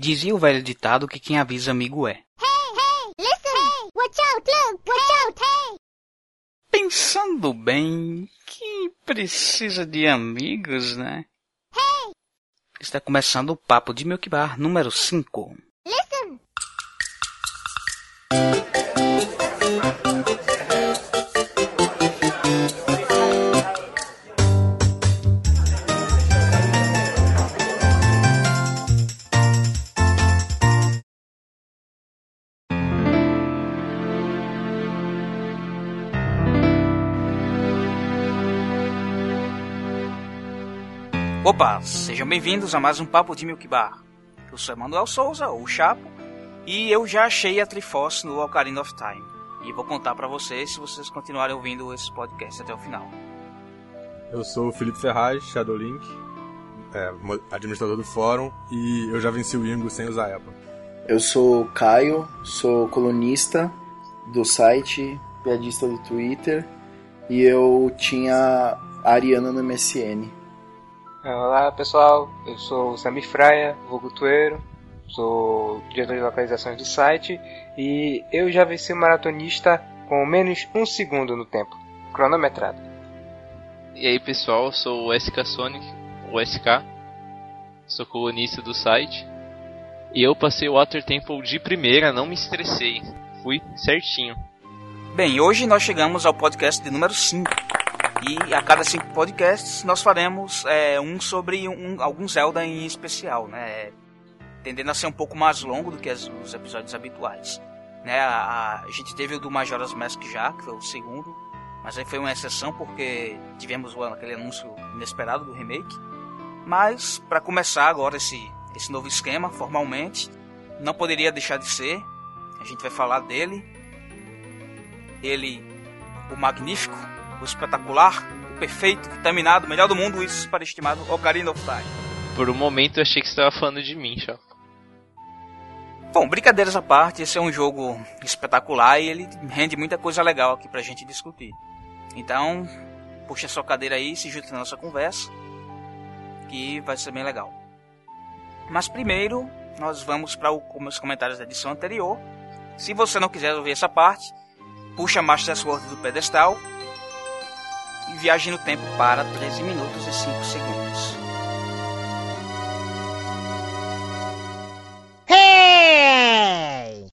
Dizia o velho ditado que quem avisa amigo é. Hey, hey, listen! Hey, watch out, look, watch out, hey! Pensando bem, que precisa de amigos, né? Hey, Está começando o Papo de Milk Bar número 5. listen! Opa, sejam bem-vindos a mais um Papo de Milk Bar. Eu sou Emanuel Souza, ou Chapo, e eu já achei a Triforce no Ocarina of Time. E vou contar pra vocês se vocês continuarem ouvindo esse podcast até o final. Eu sou o Felipe Ferraz, Shadowlink, é, administrador do fórum, e eu já venci o Ingo sem usar EPA. Eu sou o Caio, sou colunista do site, piadista do Twitter e eu tinha a Ariana no MSN. Olá pessoal, eu sou o Sami Fraia, vulgo Tueiro, sou diretor de localizações do site e eu já venci o maratonista com menos um segundo no tempo, cronometrado. E aí pessoal, eu sou o SK Sonic, o SK, sou colunista do site. E eu passei o Water Temple de primeira, não me estressei, fui certinho. Bem, hoje nós chegamos ao podcast de número 5. E a cada cinco podcasts nós faremos é, um sobre um, algum Zelda em especial, né? Tendendo a ser um pouco mais longo do que as- os episódios habituais. Né? A, a- gente teve o do Majora's Mask já, que foi o segundo, mas aí foi uma exceção porque tivemos aquele anúncio inesperado do remake. Mas, para começar agora esse, esse novo esquema, formalmente, não poderia deixar de ser. A gente vai falar dele. Ele, o magnífico, o espetacular, o perfeito, vitaminado, o melhor do mundo, isso superestimado, Ocarina of Time. Por um momento eu achei que você estava falando de mim, já. Bom, brincadeiras à parte, esse é um jogo espetacular e ele rende muita coisa legal aqui pra gente discutir. Então, puxa sua cadeira aí, se junte na nossa conversa, que vai ser bem legal. Mas primeiro, nós vamos para os comentários da edição anterior. Se você não quiser ouvir essa parte, puxa Master Sword do pedestal e viaje no tempo para 13 minutos e 5 segundos.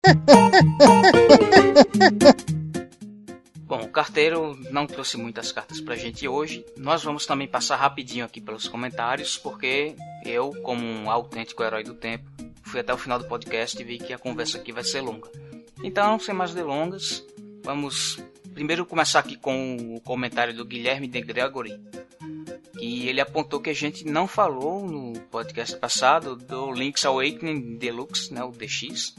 Bom, o carteiro não trouxe muitas cartas pra gente hoje. Nós vamos também passar rapidinho aqui pelos comentários, porque eu, como um autêntico herói do tempo, fui até o final do podcast e vi que a conversa aqui vai ser longa. Então, sem mais delongas, vamos primeiro começar aqui com o comentário do Guilherme de Gregory. E ele apontou que a gente não falou no podcast passado do Link's Awakening Deluxe, né, o DX,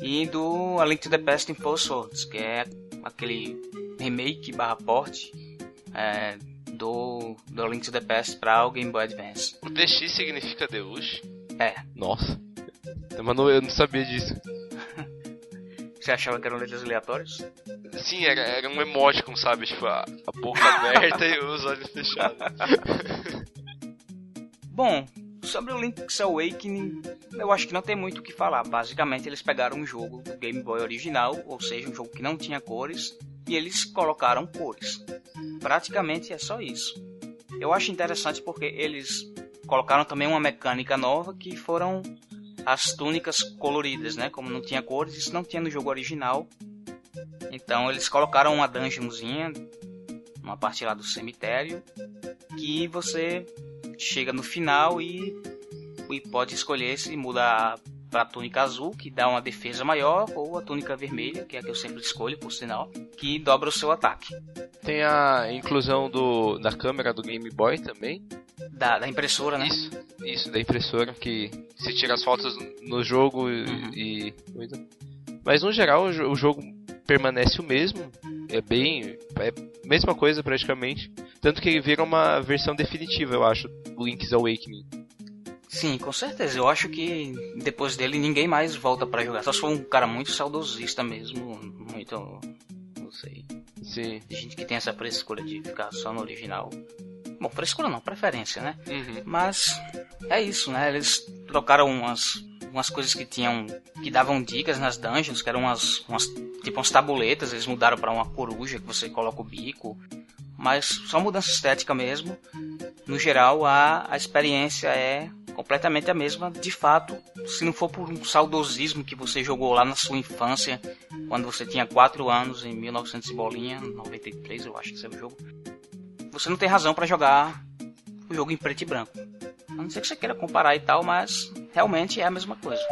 e do A Link to the Past in Four Swords, que é aquele remake barra porte é, do, do A Link to the Past para o Game Boy Advance. O DX significa Deluxe? É, Nossa. Mas eu não sabia disso. Você achava que eram letras aleatórias? Sim, era, era um emoticon, sabe? Tipo, a, a boca aberta e os olhos fechados. Bom, sobre o Link's Awakening, eu acho que não tem muito o que falar. Basicamente, eles pegaram um jogo do Game Boy original, ou seja, um jogo que não tinha cores, e eles colocaram cores. Praticamente é só isso. Eu acho interessante porque eles colocaram também uma mecânica nova que foram as túnicas coloridas, né? Como não tinha cores, isso não tinha no jogo original. Então eles colocaram uma dungeonzinha, uma parte lá do cemitério, que você chega no final e, e pode escolher se muda para a túnica azul, que dá uma defesa maior, ou a túnica vermelha, que é a que eu sempre escolho, por sinal, que dobra o seu ataque. Tem a inclusão do, da câmera do Game Boy também. Da, da impressora, né? Isso, isso, da impressora, que se tira as fotos no jogo e. Uhum. e. Mas no geral o, jo- o jogo permanece o mesmo. É bem. É a mesma coisa praticamente. Tanto que ele vira uma versão definitiva, eu acho, do Link's Awakening. Sim, com certeza. Eu acho que depois dele ninguém mais volta para jogar. Só se for um cara muito saudosista mesmo, muito. Não sei. Sim. Tem gente que tem essa frescura de ficar só no original. Bom, frescura não, preferência, né? Uhum. Mas é isso, né? Eles trocaram umas umas coisas que tinham. que davam dicas nas dungeons, que eram umas. umas tipo umas tabuletas, eles mudaram para uma coruja que você coloca o bico. Mas só mudança estética mesmo. No geral, a, a experiência é completamente a mesma. De fato, se não for por um saudosismo que você jogou lá na sua infância, quando você tinha 4 anos, em 1900 e bolinha, 93 eu acho que esse é o jogo, você não tem razão para jogar o jogo em preto e branco. A não ser que você queira comparar e tal, mas realmente é a mesma coisa.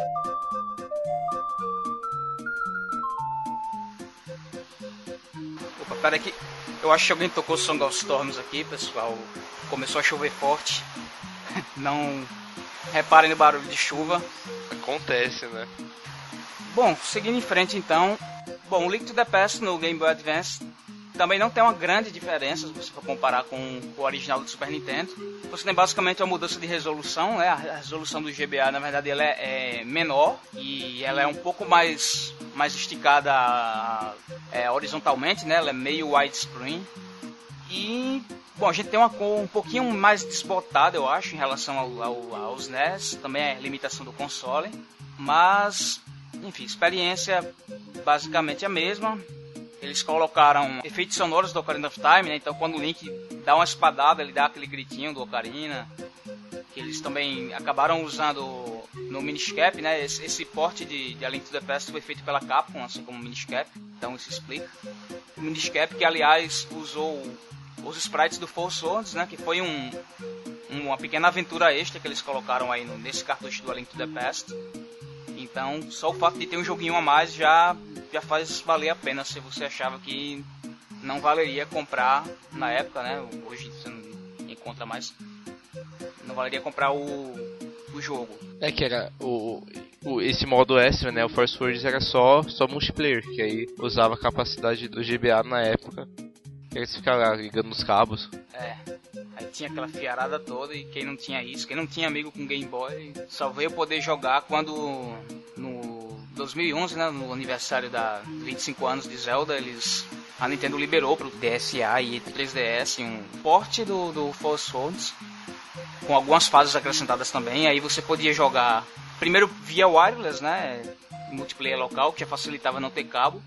Opa, pera aqui. Eu acho que alguém tocou Song of Storms aqui, pessoal. Começou a chover forte. Não reparem no barulho de chuva. Acontece, né? Bom, seguindo em frente então. Bom, o Link to the Past no Game Boy Advance também não tem uma grande diferença se você for comparar com o original do Super Nintendo. Você tem basicamente uma mudança de resolução, né? A resolução do GBA, na verdade, ela é, é menor e ela é um pouco mais, mais esticada é, horizontalmente, né? Ela é meio widescreen. E, bom, a gente tem uma cor um pouquinho mais desbotada, eu acho, em relação ao, ao, aos NES. Também é limitação do console. Mas, enfim, experiência basicamente a mesma eles colocaram efeitos sonoros do Ocarina of Time, né? Então quando o Link dá uma espadada, ele dá aquele gritinho do Ocarina. Que eles também acabaram usando no Miniscap, né? Esse, esse porte de, de A Link to the Past foi feito pela Capcom, assim como o Miniscap. Então isso explica. O Miniscap que aliás usou os sprites do Four Swords, né? Que foi um, uma pequena aventura extra que eles colocaram aí no, nesse cartucho do A Link to the Past. Então, só o fato de ter um joguinho a mais já já faz valer a pena se você achava que não valeria comprar na época, né? Hoje você não encontra mais. Não valeria comprar o, o jogo. É que era o, o esse modo extra, né? O Force Words era só só multiplayer, que aí usava a capacidade do GBA na época. Que eles ficavam ligando nos cabos. É. Aí tinha aquela fiarada toda e quem não tinha isso, quem não tinha amigo com Game Boy, só veio poder jogar quando no 2011, né, no aniversário da 25 anos de Zelda, eles a Nintendo liberou para o DSA e 3DS um porte do, do Force Swords com algumas fases acrescentadas também. Aí você podia jogar primeiro via wireless, né, multiplayer local, que já facilitava não ter cabo.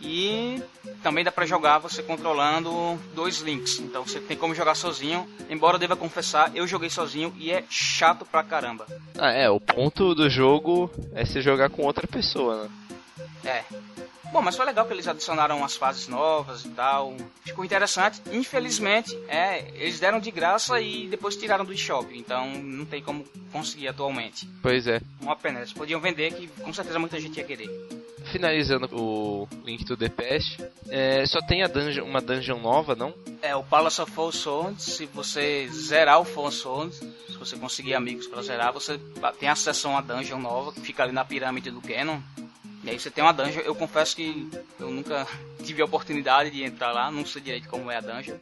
E também dá para jogar você controlando dois links. Então você tem como jogar sozinho. Embora eu deva confessar, eu joguei sozinho e é chato pra caramba. Ah, é, o ponto do jogo é você jogar com outra pessoa, né? É. Bom, mas foi legal que eles adicionaram as fases novas e tal. Ficou interessante. Infelizmente, é, eles deram de graça e depois tiraram do eShop. Então não tem como conseguir atualmente. Pois é. Uma pena. Eles podiam vender que com certeza muita gente ia querer finalizando o Link to the Past, é, só tem a dungeon, uma dungeon nova, não? É, o Palace of Four Swords, se você zerar o Four Swords, se você conseguir amigos para zerar, você tem acesso a uma dungeon nova que fica ali na pirâmide do Ganon. E aí você tem uma dungeon, eu confesso que eu nunca tive a oportunidade de entrar lá, não sei direito como é a dungeon.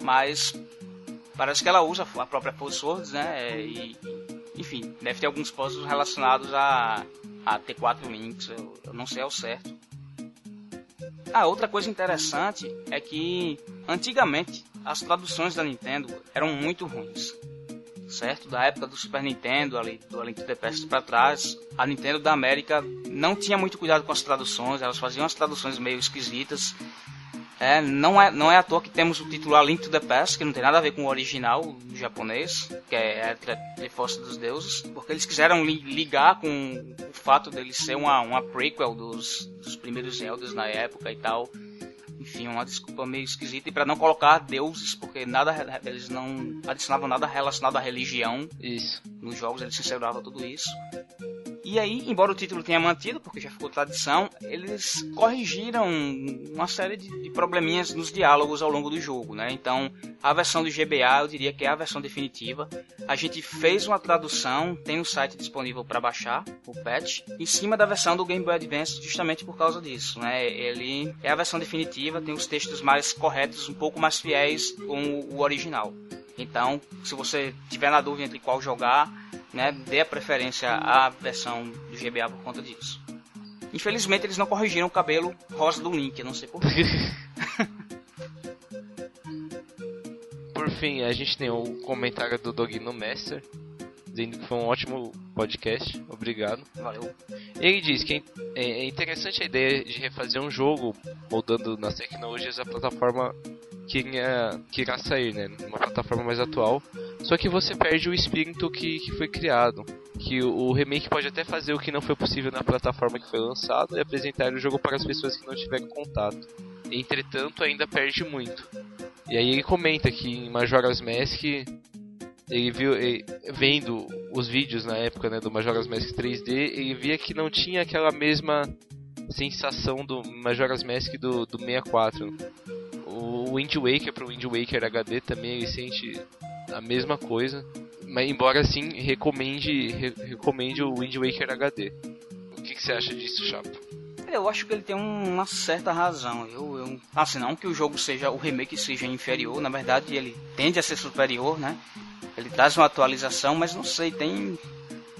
Mas parece que ela usa a própria Four Swords, né? E, enfim, deve ter alguns puzzles relacionados a a ter quatro links, eu, eu não sei ao certo. Ah, outra coisa interessante é que antigamente as traduções da Nintendo eram muito ruins. Certo? Da época do Super Nintendo, ali, do Link to the Past para trás, a Nintendo da América não tinha muito cuidado com as traduções, elas faziam as traduções meio esquisitas é, não, é, não é à toa que temos o título A Link to the Past, que não tem nada a ver com o original japonês, que é a Força dos Deuses, porque eles quiseram li ligar com o fato dele ser uma, uma prequel dos, dos primeiros Zeldas na época e tal. Enfim, uma desculpa meio esquisita. E para não colocar deuses, porque nada eles não adicionavam nada relacionado à religião. Isso. Nos jogos eles censuravam tudo isso. E aí, embora o título tenha mantido, porque já ficou tradição, eles corrigiram uma série de, de probleminhas nos diálogos ao longo do jogo, né? Então, a versão do GBA eu diria que é a versão definitiva. A gente fez uma tradução, tem no site disponível para baixar, o patch, em cima da versão do Game Boy Advance, justamente por causa disso, né? Ele é a versão definitiva, tem os textos mais corretos, um pouco mais fiéis com o original. Então, se você tiver na dúvida entre qual jogar, né, dê a preferência à versão do GBA por conta disso. Infelizmente eles não corrigiram o cabelo rosa do Link, não sei porquê. por fim, a gente tem o comentário do Dogno Master, dizendo que foi um ótimo podcast. Obrigado. Valeu. Ele diz que é é interessante a ideia de refazer um jogo moldando nas tecnologias da plataforma que irá, que irá sair, né? Uma plataforma mais atual. Só que você perde o espírito que, que foi criado. Que o, o remake pode até fazer o que não foi possível na plataforma que foi lançado e apresentar o jogo para as pessoas que não tiveram contato. Entretanto, ainda perde muito. E aí ele comenta que em Majora's Mask ele viu ele- vendo os vídeos na época né, do Majora's Mask 3D, ele via que não tinha aquela mesma sensação do Majora's Mask do, do 64. O Wind Waker pro Wind Waker HD também ele sente a mesma coisa, mas embora assim recomende re- recomende o Wind Waker HD. O que, que você acha disso, Chapo? Eu acho que ele tem uma certa razão. Eu, eu, assim, não que o jogo seja, o remake seja inferior, na verdade ele tende a ser superior, né? Ele traz uma atualização, mas não sei, tem.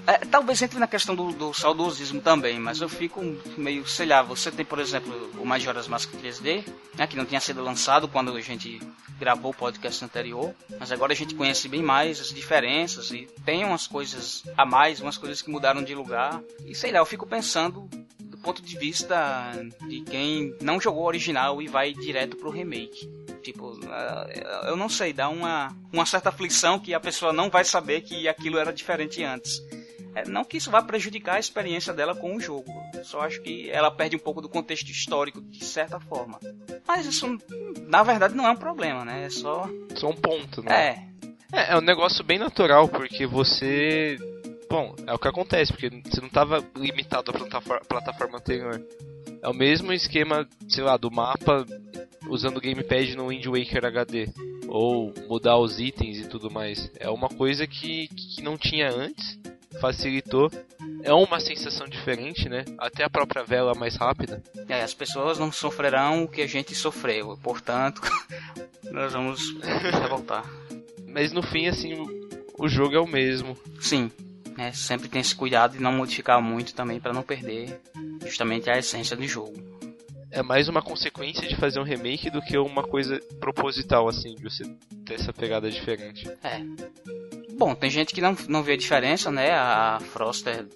É, talvez entre na questão do, do saudosismo também, mas eu fico meio, sei lá, você tem, por exemplo, o Majora's Mask 3D, né, que não tinha sido lançado quando a gente gravou o podcast anterior, mas agora a gente conhece bem mais as diferenças e tem umas coisas a mais, umas coisas que mudaram de lugar. E sei lá, eu fico pensando do ponto de vista de quem não jogou o original e vai direto pro remake. Tipo, ah, eu não sei, dá uma, uma certa aflição que a pessoa não vai saber que aquilo era diferente antes. É, não que isso vá prejudicar a experiência dela com o jogo. Só acho que ela perde um pouco do contexto histórico, de certa forma. Mas isso, na verdade, não é um problema, né? É só. Só um ponto, né? É, É, é um negócio bem natural, porque você. Bom, é o que acontece, porque você não estava limitado à plataforma, plataforma anterior. É o mesmo esquema, sei lá, do mapa usando o gamepad no Wind Waker HD. Ou mudar os itens e tudo mais. É uma coisa que, que não tinha antes, facilitou. É uma sensação diferente, né? Até a própria vela mais rápida. é, as pessoas não sofrerão o que a gente sofreu. Portanto, nós vamos revoltar. Mas no fim, assim, o jogo é o mesmo. Sim, né, sempre tem esse cuidado de não modificar muito também para não perder justamente a essência do jogo. é mais uma consequência de fazer um remake do que uma coisa proposital, assim, de você ter essa pegada diferente. É. Bom, tem gente que não, não vê a diferença, né? A Froster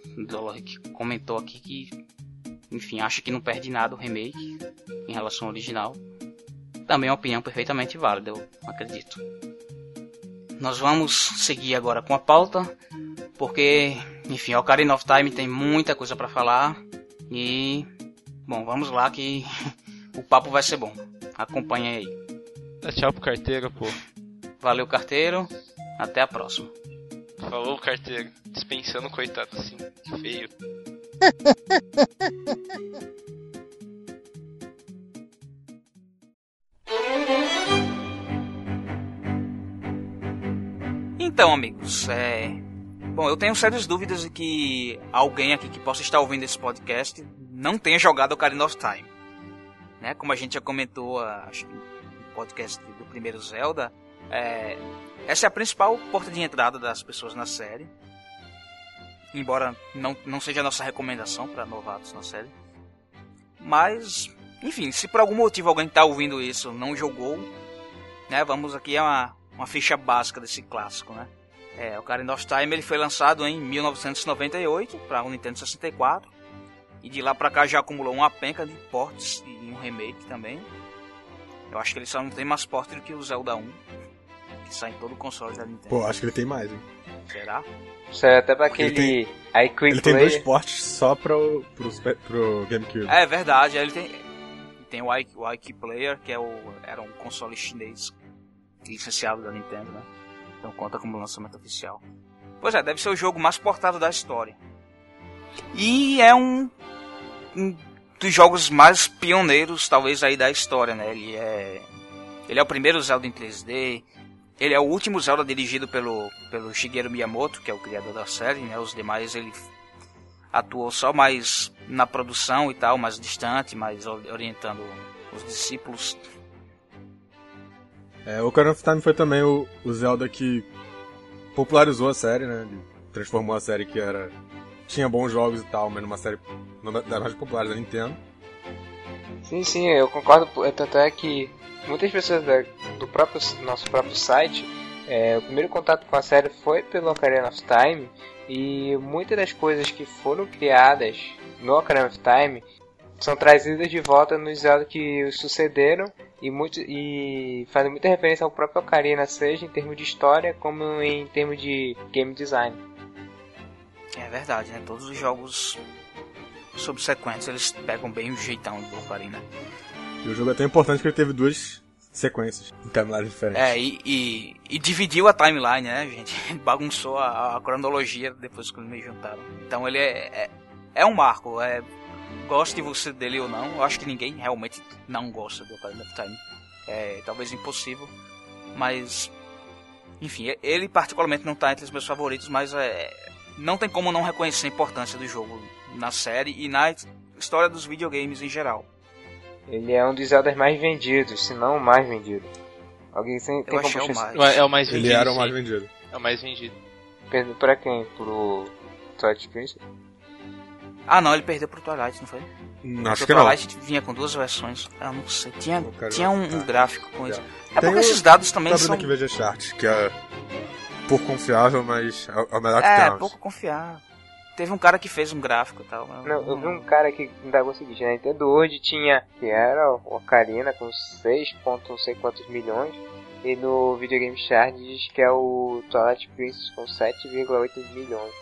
que comentou aqui que, enfim, acha que não perde nada o remake em relação ao original. Também é uma opinião perfeitamente válida, eu acredito. Nós vamos seguir agora com a pauta, porque, enfim, o Ocarina of Time tem muita coisa para falar e, bom, vamos lá que o papo vai ser bom. Acompanhe aí. Dá tchau pro carteiro, pô. Valeu, carteiro. Até a próxima. Falou, carteiro. Dispensando, coitado, assim. Que feio. Então, amigos, é. Bom, eu tenho sérias dúvidas de que alguém aqui que possa estar ouvindo esse podcast não tenha jogado Ocarina of Time. Né? Como a gente já comentou, ah, acho que no podcast do primeiro Zelda, é, essa é a principal porta de entrada das pessoas na série. Embora não, não seja a nossa recomendação para novatos na série. Mas, enfim, se por algum motivo alguém está ouvindo isso não jogou, né? Vamos aqui a uma, uma ficha básica desse clássico, né? É, o Ocarina of Time ele foi lançado em 1998 para o Nintendo 64 e de lá para cá já acumulou uma penca de ports e um remake também. Eu acho que ele só não tem mais ports do que o Zelda 1, que sai em todo o console da Nintendo. Pô, acho que ele tem mais, hein? Será? Isso é até pra Ele aquele tem- iQuick Ele tem dois portes só pro, pro, pro GameCube. É verdade, ele tem tem o iQ, o iQ Player, que é o era um console chinês licenciado da Nintendo, né? Então conta como lançamento oficial. Pois é, deve ser o jogo mais portado da história. E é um, um dos jogos mais pioneiros, talvez, aí da história, né? Ele é ele é o primeiro Zelda em 3D. Ele é o último Zelda dirigido pelo, pelo Shigeru Miyamoto, que é o criador da série, né? Os demais ele atuou só mais na produção e tal, mais distante, mais orientando os discípulos. É, o Ocarina of Time foi também o, o Zelda que popularizou a série, né? Ele transformou a série que era tinha bons jogos e tal, mas numa série uma das mais populares da Nintendo. Sim, sim, eu concordo. pô, Tanto é que muitas pessoas da- do próprio nosso próprio site, é, o primeiro contato com a série foi pelo Ocarina of Time E muitas das coisas que foram criadas no Ocarina of Time são trazidas de volta nos Zelda que os sucederam e, muito, e fazem muita referência ao próprio Ocarina, seja em termos de história como em termos de game design. É verdade, né? Todos os jogos subsequentes eles pegam bem o jeitão do Ocarina. E o jogo é tão importante que ele teve duas sequências em timelines diferentes. É, e, e, e dividiu a timeline, né, gente? Bagunçou a, a cronologia depois que eles me juntaram. Então ele é, é, é um marco. É, goste você dele ou não, eu acho que ninguém realmente não gosta do Ocarina of Time. É talvez impossível, mas enfim, ele particularmente não está entre os meus favoritos, mas é, não tem como não reconhecer a importância do jogo na série e na história dos videogames em geral. Ele é um dos Zeldas mais vendidos, se não o mais vendido. Alguém tem, tem Eu como achei o mais. É o mais vendido. Ele era o mais vendido. É o mais vendido. Pra quem? Pro Twilight Princess? Ah, não, ele perdeu pro Twilight, não foi? Hum, Porque Acho o que não. Twilight vinha com duas versões. Eu não sei. Tinha, Ocarina tinha um, um gráfico com isso. É Tem porque o- esses dados também Tá são. abrindo aqui VG Chart, que é pouco confiável, mas é o melhor que É, temos. pouco confiável. Teve um cara que fez um gráfico e tal. Não, eu vi um cara que indagou o seguinte, na Nintendo hoje tinha, que era o Ocarina com 6 ponto não sei quantos milhões, e no Videogame Chart diz que é o Twilight Princess com 7,8 milhões.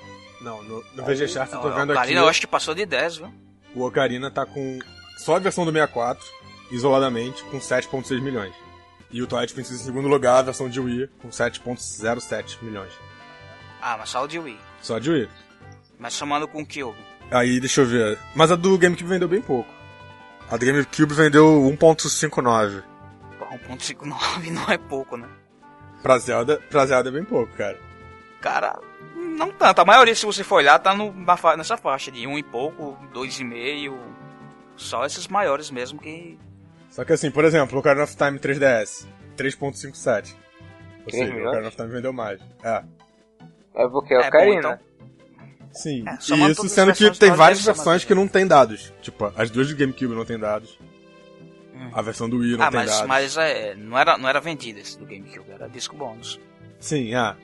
Não, no, no VG Chart eu tô vendo o aqui. Ocarina eu acho que passou de 10, viu? O Ocarina tá com só a versão do 64, isoladamente, com 7.6 milhões. E o Twilight Princess em segundo lugar, a versão de Wii, com 7.07 milhões. Ah, mas só o de Wii. Só de Wii. Mas somando com o Cube. Aí, deixa eu ver. Mas a do GameCube vendeu bem pouco. A do GameCube vendeu 1.59. Pô, 1.59 não é pouco, né? Pra Zelda, pra Zelda é bem pouco, cara. Cara, não tanto. A maioria, se você for olhar, tá no, fa- nessa faixa de 1 e pouco, 2,5. Só esses maiores mesmo que. Só que assim, por exemplo, o Ocarina of Time 3DS, 3.57. Ou Três seja, o? Ocarina of Time vendeu mais. É. É porque é É, bom, Ocarina. então. Sim, É, e isso sendo que tem várias versões que não tem dados. Tipo, as duas do GameCube não tem dados. Hum. A versão do Wii não ah, tem mas, dados. mas é, não, era, não era vendido esse do GameCube, era disco bônus. Sim, é.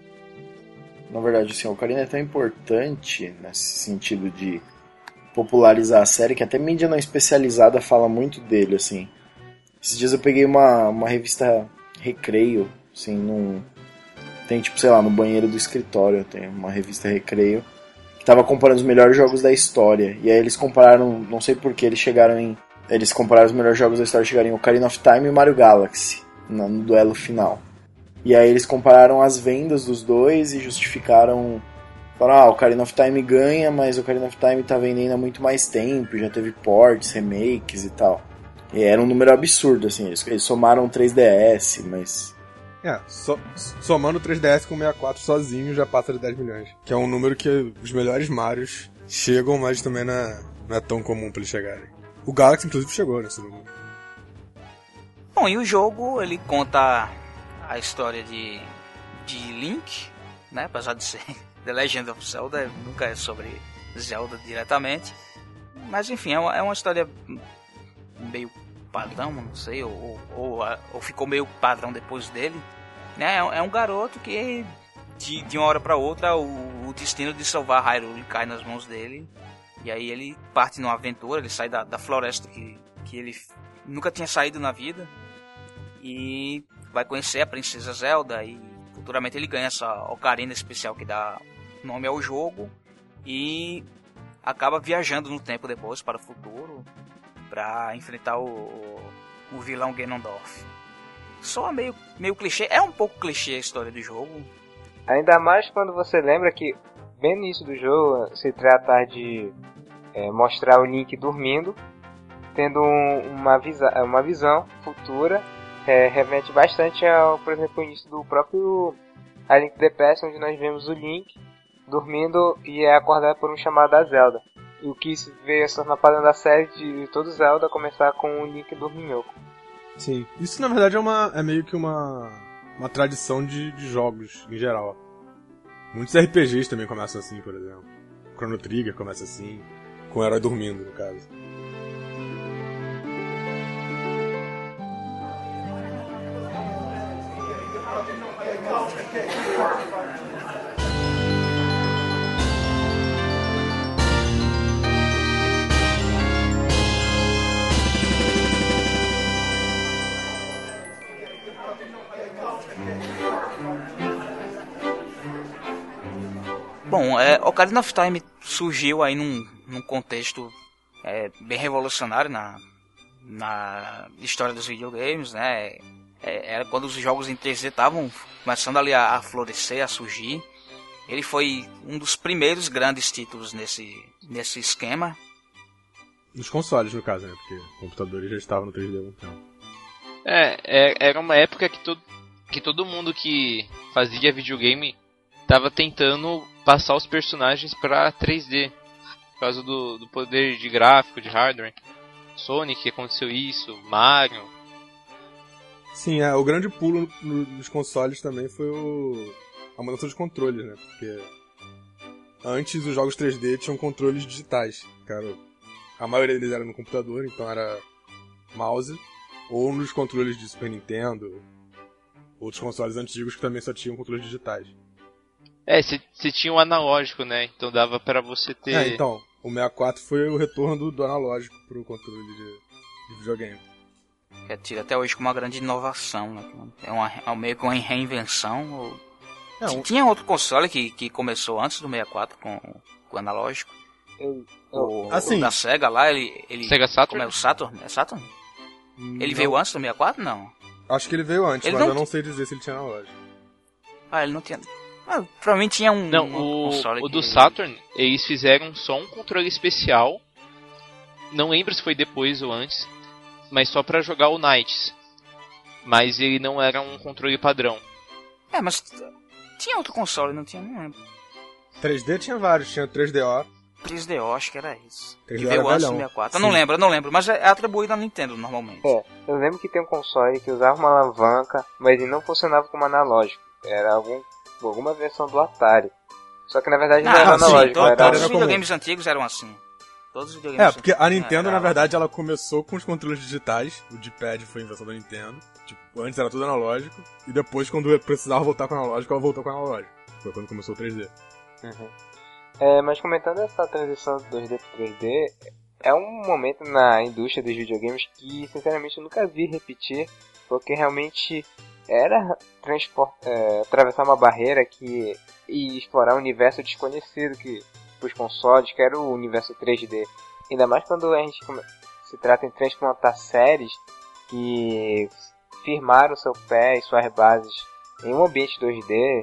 Na verdade, assim, o Ocarina é tão importante nesse sentido de popularizar a série que até mídia não especializada fala muito dele, assim. Esses dias eu peguei uma, uma revista Recreio, assim, num... Tem, tipo, sei lá, no banheiro do escritório tem uma revista Recreio que tava comparando os melhores jogos da história. E aí eles compararam, não sei porquê, eles chegaram em... Eles compararam os melhores jogos da história, chegaram em Ocarina of Time e Mario Galaxy, na- no duelo final. E aí eles compararam as vendas dos dois e justificaram. Falaram, ah, o Ocarina of Time ganha, mas o Ocarina of Time tá vendendo há muito mais tempo, já teve ports, remakes e tal. E era um número absurdo, assim, eles, eles somaram 3DS, mas. É, so- somando o 3DS com o 64 sozinho já passa de 10 milhões. Que é um número que os melhores Marios chegam, mas também não é, não é tão comum pra eles chegarem. O Galaxy, inclusive, chegou nesse número. Bom, e o jogo, ele conta a história de, de Link, né? Apesar de ser The Legend of Zelda, nunca é sobre Zelda diretamente. Mas enfim, é uma, é uma história meio padrão, não sei, ou, ou, ou, ficou meio padrão depois dele. Né? É, é um garoto que de, de uma hora para outra o, o destino de salvar Hyrule cai nas mãos dele. E aí ele parte numa aventura, ele sai da, da floresta que, que ele nunca tinha saído na vida e vai conhecer a princesa Zelda e futuramente ele ganha essa ocarina especial que dá nome ao jogo e acaba viajando no tempo depois para o futuro para enfrentar o, o vilão Ganondorf. Só meio meio clichê, é um pouco clichê a história do jogo. Ainda mais quando você lembra que, bem no início do jogo, se trata de é, mostrar o Link dormindo, tendo um- uma, visa uma visão futura, é, remete bastante ao, por exemplo, início do próprio A Link to the Past, onde nós vemos o Link dormindo e é acordado por um chamado da Zelda. E o que veio se tornar padrão da série de todo Zelda começar com o Link dorminhoco. Sim. Isso, na verdade, é, uma, é meio que uma, uma tradição de, de jogos, em geral. Muitos RPGs também começam assim, por exemplo. Chrono Trigger começa assim, com o herói dormindo, no caso. Bom, é, Ocarina of Time surgiu aí num, num contexto é, bem revolucionário na, na história dos videogames, né? É, era quando os jogos em 3D estavam começando ali a, a florescer, a surgir. Ele foi um dos primeiros grandes títulos nesse, nesse esquema. Nos consoles, no caso, né? Porque computadores já estavam no 3D há um tempo. É, é, era uma época que, to, que todo mundo que fazia videogame tava tentando passar os personagens para 3D. Por causa do, do poder de gráfico, de hardware. Sonic aconteceu isso, Mario. Sim, é, o grande pulo no- nos consoles também foi o, a mudança dos controles, né? Porque antes os jogos 3D tinham controles digitais. Cara, a maioria deles era no computador, então era mouse. Ou nos controles de Super Nintendo. Outros consoles antigos que também só tinham controles digitais. É, você tinha o analógico, né? Então dava pra você ter. É, então, o 64 foi o retorno do, do analógico pro controle de, de videogame. Que é tido até hoje como uma grande inovação, né? É, uma, é meio que uma reinvenção. ou- um- Tinha outro console que, que começou antes do 64 com, com o analógico. Eu, O, Assim- o da SEGA lá, ele. ele Sega Saturn? Como é o Saturn? É Saturn? Ele não- veio antes do 64? Não. Acho que ele veio antes, Ele mas não eu não sei dizer se ele tinha analógico. Ah, ele não tinha. Ah, provavelmente tinha um, Não, um o, console o do Saturn, eles fizeram só um controle especial. Não lembro se foi depois ou antes, mas só pra jogar o Knights. Mas ele não era um controle padrão. É, mas tinha outro console, não tinha? Não lembro. 3D tinha vários, tinha 3DO. 3DO, acho que era isso. Que 3DO veio era antes do velhão. 64. Eu Sim. não lembro, eu não lembro, mas é atribuído à Nintendo normalmente. É, eu lembro que tem um console que usava uma alavanca, mas ele não funcionava como analógico. Era algum, alguma versão do Atari. Só que na verdade não, Não, era sim, analógico, to- era... todos era os videogames antigos eram assim. Todos os videogames É, porque a Nintendo, na verdade, ela começou com os controles digitais. O D-pad foi a invenção da Nintendo. Tipo, antes era tudo analógico. E depois, quando precisava voltar com o analógico, ela voltou com o analógico. Foi quando começou o 3D. Uhum. É, mas comentando essa transição do 2D para 3D, é um momento na indústria dos videogames que, sinceramente, eu nunca vi repetir, porque realmente era é, atravessar uma barreira que e explorar um universo desconhecido que os consoles, que era o universo 3D. Ainda mais quando a gente se trata em transplantar séries que firmaram seu pé e suas bases em um ambiente 2D,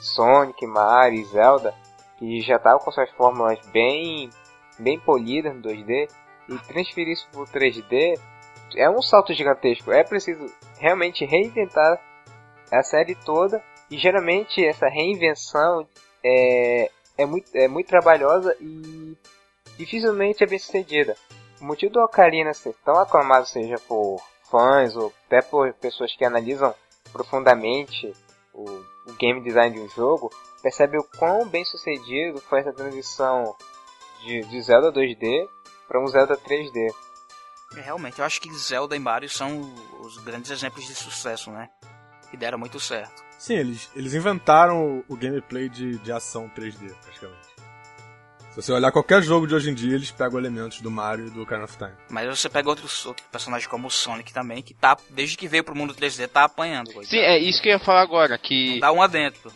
Sonic, Mario Zelda, que já estavam com suas fórmulas bem, bem polidas no 2D, e transferir isso para o 3D é um salto gigantesco. É preciso realmente reinventar a série toda, e geralmente essa reinvenção é, é, muito, é muito trabalhosa e dificilmente é bem sucedida. O motivo do Ocarina ser tão aclamado, seja por fãs ou até por pessoas que analisam profundamente o, o game design de um jogo, percebe o quão bem sucedido foi essa transição de, de Zelda 2D para um Zelda 3D. É, Realmente, eu acho que Zelda e Mario são os grandes exemplos de sucesso, né? Que deram muito certo. Sim, eles, eles inventaram o, o gameplay de, de ação 3D, praticamente. Se você olhar qualquer jogo de hoje em dia, eles pegam elementos do Mario e do Ocarina of Time. Mas você pega outros, outros personagens como o Sonic também, que tá, desde que veio pro mundo 3D, tá apanhando. coitado. Sim, é isso que eu ia falar agora, que Dá um adentro.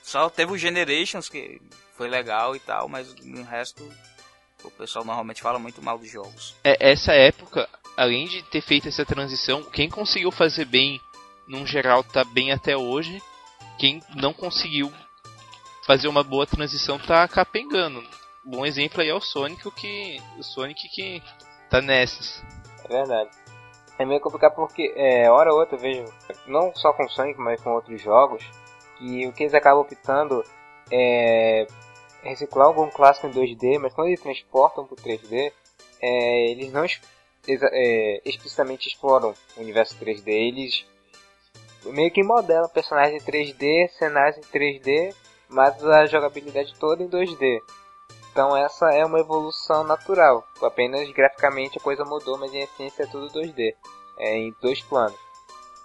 Só teve o Generations, que foi legal e tal, mas o resto, o pessoal normalmente fala muito mal dos jogos. é, essa época, além de ter feito essa transição, quem conseguiu fazer bem, num geral, tá bem até hoje. Quem não conseguiu fazer uma boa transição tá capengando. Bom exemplo aí é o Sonic, que o Sonic que tá nessas. É verdade. É meio complicado porque, é, hora ou outra eu vejo, não só com Sonic, mas com outros jogos, que o que eles acabam optando é reciclar algum clássico em 2D, mas quando eles transportam para 3D, é, eles não é, explicitamente exploram o universo 3D, eles meio que modelam personagens em 3D, cenários em 3D, mas a jogabilidade toda em 2D. Então essa é uma evolução natural. Apenas graficamente a coisa mudou, mas em essência é tudo 2D, é em dois planos.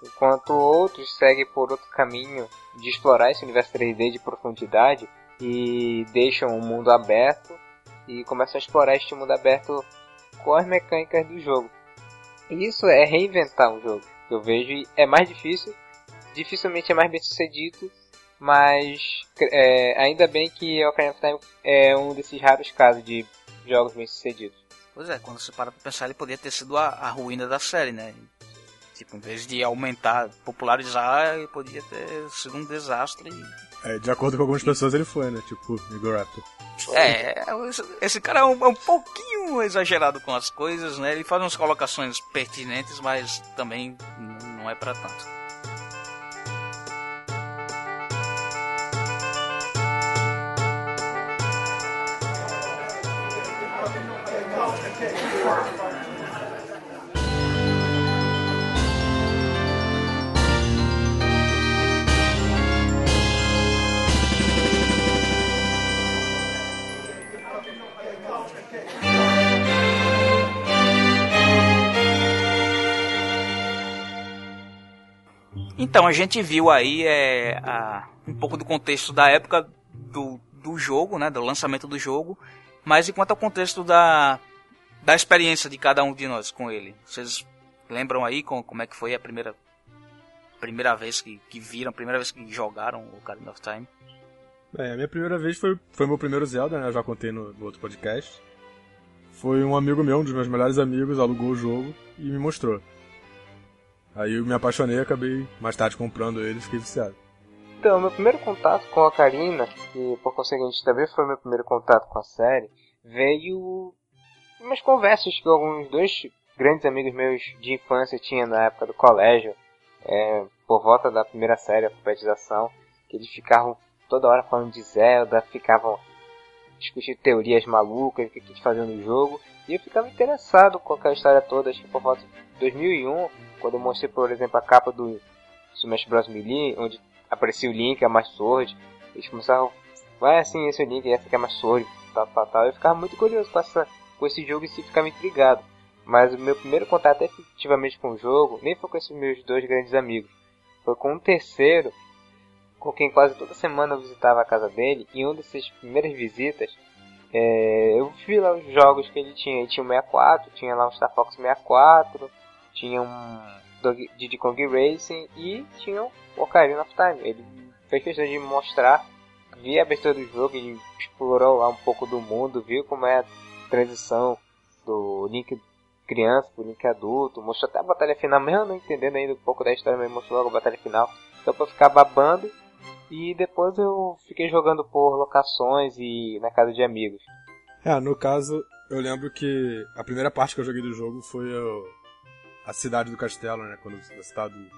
Enquanto outros seguem por outro caminho de explorar esse universo 3D de profundidade e deixam o mundo aberto e começam a explorar este mundo aberto com as mecânicas do jogo. Isso é reinventar um jogo. Eu vejo é mais difícil, dificilmente é mais bem sucedido mas é, ainda bem que Ocarina of Time é um desses raros casos de jogos bem sucedidos. Pois é, quando você para pra pensar, ele poderia ter sido a, a ruína da série, né? Tipo, em vez de aumentar, popularizar, ele podia ter sido um desastre. É, de acordo com algumas pessoas ele foi, né? Tipo, Igor Raptor. É, esse cara é um, é um, pouquinho exagerado com as coisas, né? Ele faz umas colocações pertinentes, mas também não é para tanto. Então, a gente viu aí é, a, um pouco do contexto da época do, do jogo, né, do lançamento do jogo, mas enquanto ao contexto da, da experiência de cada um de nós com ele. Vocês lembram aí com, como é que foi a primeira primeira vez que, que viram, a primeira vez que jogaram o Ocarina of Time? Bem, a minha primeira vez foi, foi meu primeiro Zelda, né? Eu já contei no, no outro podcast. Foi um amigo meu, um dos meus melhores amigos, alugou o jogo e me mostrou. Aí eu me apaixonei e acabei mais tarde comprando ele e fiquei viciado. Então, meu primeiro contato com a Karina, que por conseguinte também foi meu primeiro contato com a série, veio umas conversas que alguns dois grandes amigos meus de infância tinham na época do colégio, é, por volta da primeira série, a alfabetização, que eles ficavam toda hora falando de Zelda, ficavam discutindo teorias malucas, o que eles faziam no jogo, e eu ficava interessado com aquela história toda, acho que por volta 2001, quando eu mostrei, por exemplo, a capa do Smash Bros. Melee, onde aparecia o Link, a mais Sword, eles começavam, vai assim, esse é o Link, essa aqui é a mais Sword, tal, tal, tal. Eu ficava muito curioso com, essa, com esse jogo e se ficava intrigado. Mas o meu primeiro contato efetivamente com o jogo nem foi com esses meus dois grandes amigos. Foi com um terceiro, com quem quase toda semana eu visitava a casa dele. E em uma dessas primeiras visitas, é, eu vi lá os jogos que ele tinha. Ele tinha um 64, tinha lá um Star Fox 64, tinha um Diddy Kong Racing e tinha o Ocarina of Time. Ele fez questão de mostrar, vi a abertura do jogo, ele explorou lá um pouco do mundo, viu como é a transição do Link criança pro Link adulto, mostrou até a batalha final, mesmo não entendendo ainda um pouco da história, mas mostrou logo a batalha final. Então pra ficar babando e depois eu fiquei jogando por locações e na casa de amigos. É, no caso, eu lembro que a primeira parte que eu joguei do jogo foi o a cidade do castelo, né? Quando você tá adulto.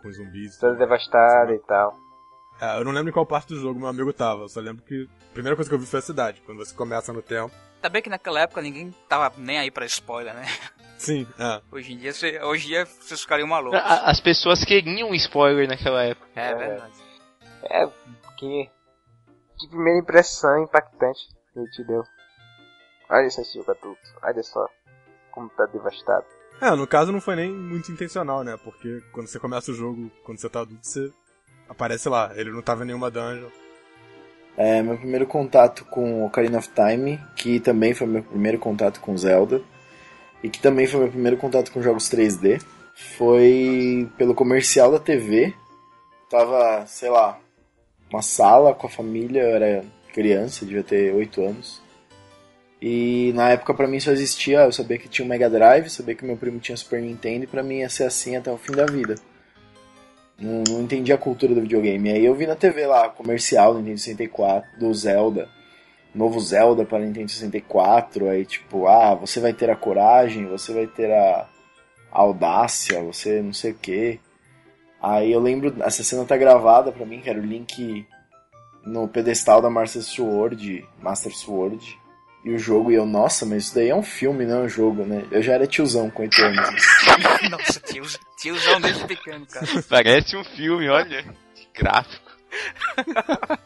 Com zumbis. Toda devastada e tal. É, eu não lembro em qual parte do jogo meu amigo tava. Eu só lembro que a primeira coisa que eu vi foi a cidade, quando você começa no tempo. Tá bem que naquela época ninguém tava nem aí pra spoiler, né? Sim, é. Hoje em dia, você, hoje em dia vocês ficariam malucos. As pessoas queriam spoiler naquela época. É, é verdade. É, que. Que primeira impressão impactante que ele te deu. Olha esse jogo adulto, olha só como tá devastado. É, no caso não foi nem muito intencional, né? Porque quando você começa o jogo, quando você tá adulto, você aparece lá. Ele não tava em nenhuma dungeon. É, meu primeiro contato com Ocarina of Time, que também foi meu primeiro contato com Zelda, e que também foi meu primeiro contato com jogos 3D, foi pelo comercial da TV. Tava, sei lá, uma sala com a família, eu era criança, devia ter 8 anos. E na época para mim só existia, eu sabia que tinha um Mega Drive, sabia que meu primo tinha Super Nintendo e pra mim ia ser assim até o fim da vida. Não, não entendi a cultura do videogame. Aí eu vi na TV lá, comercial do Nintendo 64, do Zelda. Novo Zelda para Nintendo 64. Aí tipo, ah, você vai ter a coragem, você vai ter a, a audácia, você não sei o que. Aí eu lembro, essa cena tá gravada pra mim, que era o Link no pedestal da Master Sword, Master Sword e o jogo, e eu, nossa, mas isso daí é um filme, não é um jogo, né? Eu já era tiozão com 8 anos. nossa, tiozão, tiozão desde pequeno, cara. Parece um filme, olha. Que gráfico.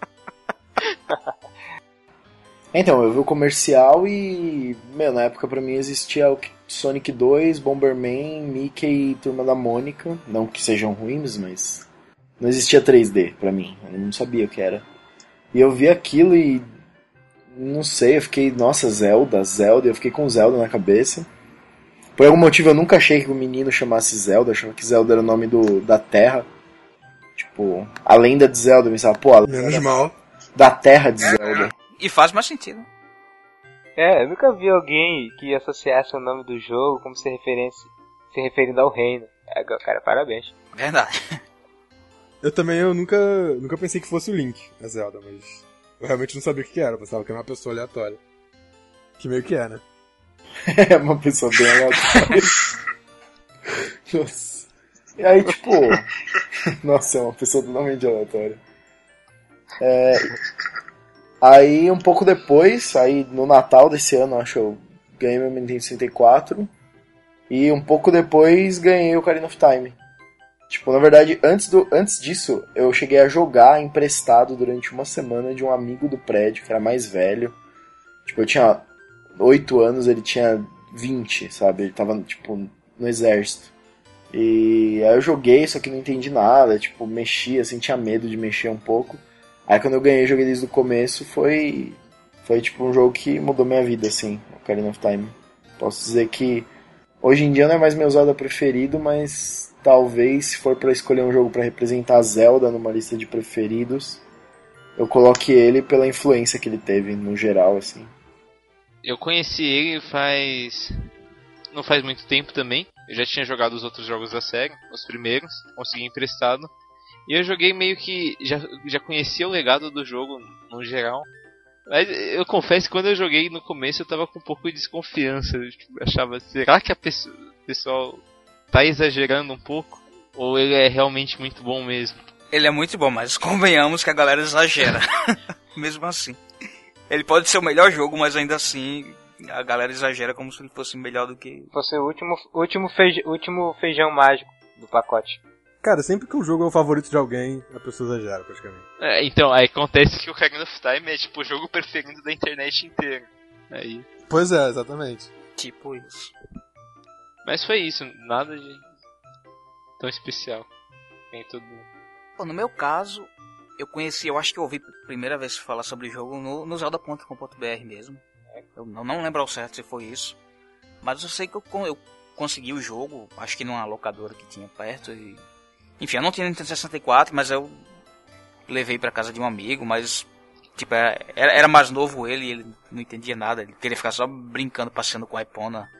então, eu vi o comercial e, meu, na época pra mim existia o Sonic 2, Bomberman, Mickey e Turma da Mônica. Não que sejam ruins, mas não existia 3D pra mim. Eu não sabia o que era. E eu vi aquilo e não sei, eu fiquei, nossa, Zelda, Zelda, eu fiquei com Zelda na cabeça. Por algum motivo eu nunca achei que o menino chamasse Zelda, achava que Zelda era o nome do, da terra. Tipo, a lenda de Zelda, eu pensava, pô, a lenda Menos mal. da terra de Zelda. E faz mais sentido. É, eu nunca vi alguém que associasse o nome do jogo como se referência, se referindo ao reino. É, cara, parabéns. Verdade. Eu também eu nunca, nunca pensei que fosse o Link, a Zelda, mas eu realmente não sabia o que era. Pensava que era uma pessoa aleatória. Que meio que é, né? É uma pessoa bem aleatória. Nossa. E aí, tipo. Nossa, é uma pessoa totalmente aleatória. É, aí, um pouco depois, aí no Natal desse ano, acho que eu ganhei meu Nintendo 64. E um pouco depois ganhei o Ocarina of Time. Tipo, na verdade, antes, do, antes disso, eu cheguei a jogar emprestado durante uma semana de um amigo do prédio, que era mais velho. Tipo, eu tinha 8 anos, ele tinha 20, sabe? Ele tava, tipo, no exército. E aí eu joguei, só que não entendi nada, tipo, mexi, assim, tinha medo de mexer um pouco. Aí quando eu ganhei, joguei desde o começo, foi. Foi tipo um jogo que mudou minha vida, assim, Ocarina of Time. Posso dizer que hoje em dia não é mais meu Zelda preferido, mas talvez se for para escolher um jogo para representar Zelda numa lista de preferidos, eu coloque ele pela influência que ele teve no geral, assim. Eu conheci ele faz. não faz muito tempo também. Eu já tinha jogado os outros jogos da série, os primeiros, consegui emprestado. E eu joguei meio que. já, já conhecia o legado do jogo no geral. Mas eu confesso que quando eu joguei no começo eu tava com um pouco de desconfiança. Eu, tipo, achava, será que a pessoa, o pessoal tá exagerando um pouco? Ou ele é realmente muito bom mesmo? Ele é muito bom, mas convenhamos que a galera exagera. Mesmo assim. Ele pode ser o melhor jogo, mas ainda assim a galera exagera como se ele fosse melhor do que. Fosse o último, último, feij, último feijão mágico do pacote. Cara, sempre que um jogo é o favorito de alguém, a pessoa exagera, praticamente. É, então, aí acontece que o Ocarina of Time é tipo o jogo preferido da internet inteira. Aí. Pois é, exatamente. Tipo isso. Mas foi isso, nada de tão especial. Tem tudo. Pô, no meu caso, eu conheci, eu acho que eu ouvi a primeira vez falar sobre o jogo no, no Zelda.com.br mesmo. Eu não, não lembro ao certo se foi isso. Mas eu sei que eu, eu consegui o jogo, acho que numa locadora que tinha perto. E... Enfim, eu não tinha Nintendo 64, mas eu levei pra casa de um amigo, mas. Tipo, era, era mais novo ele, ele não entendia nada, ele queria ficar só brincando, passeando com a Epona.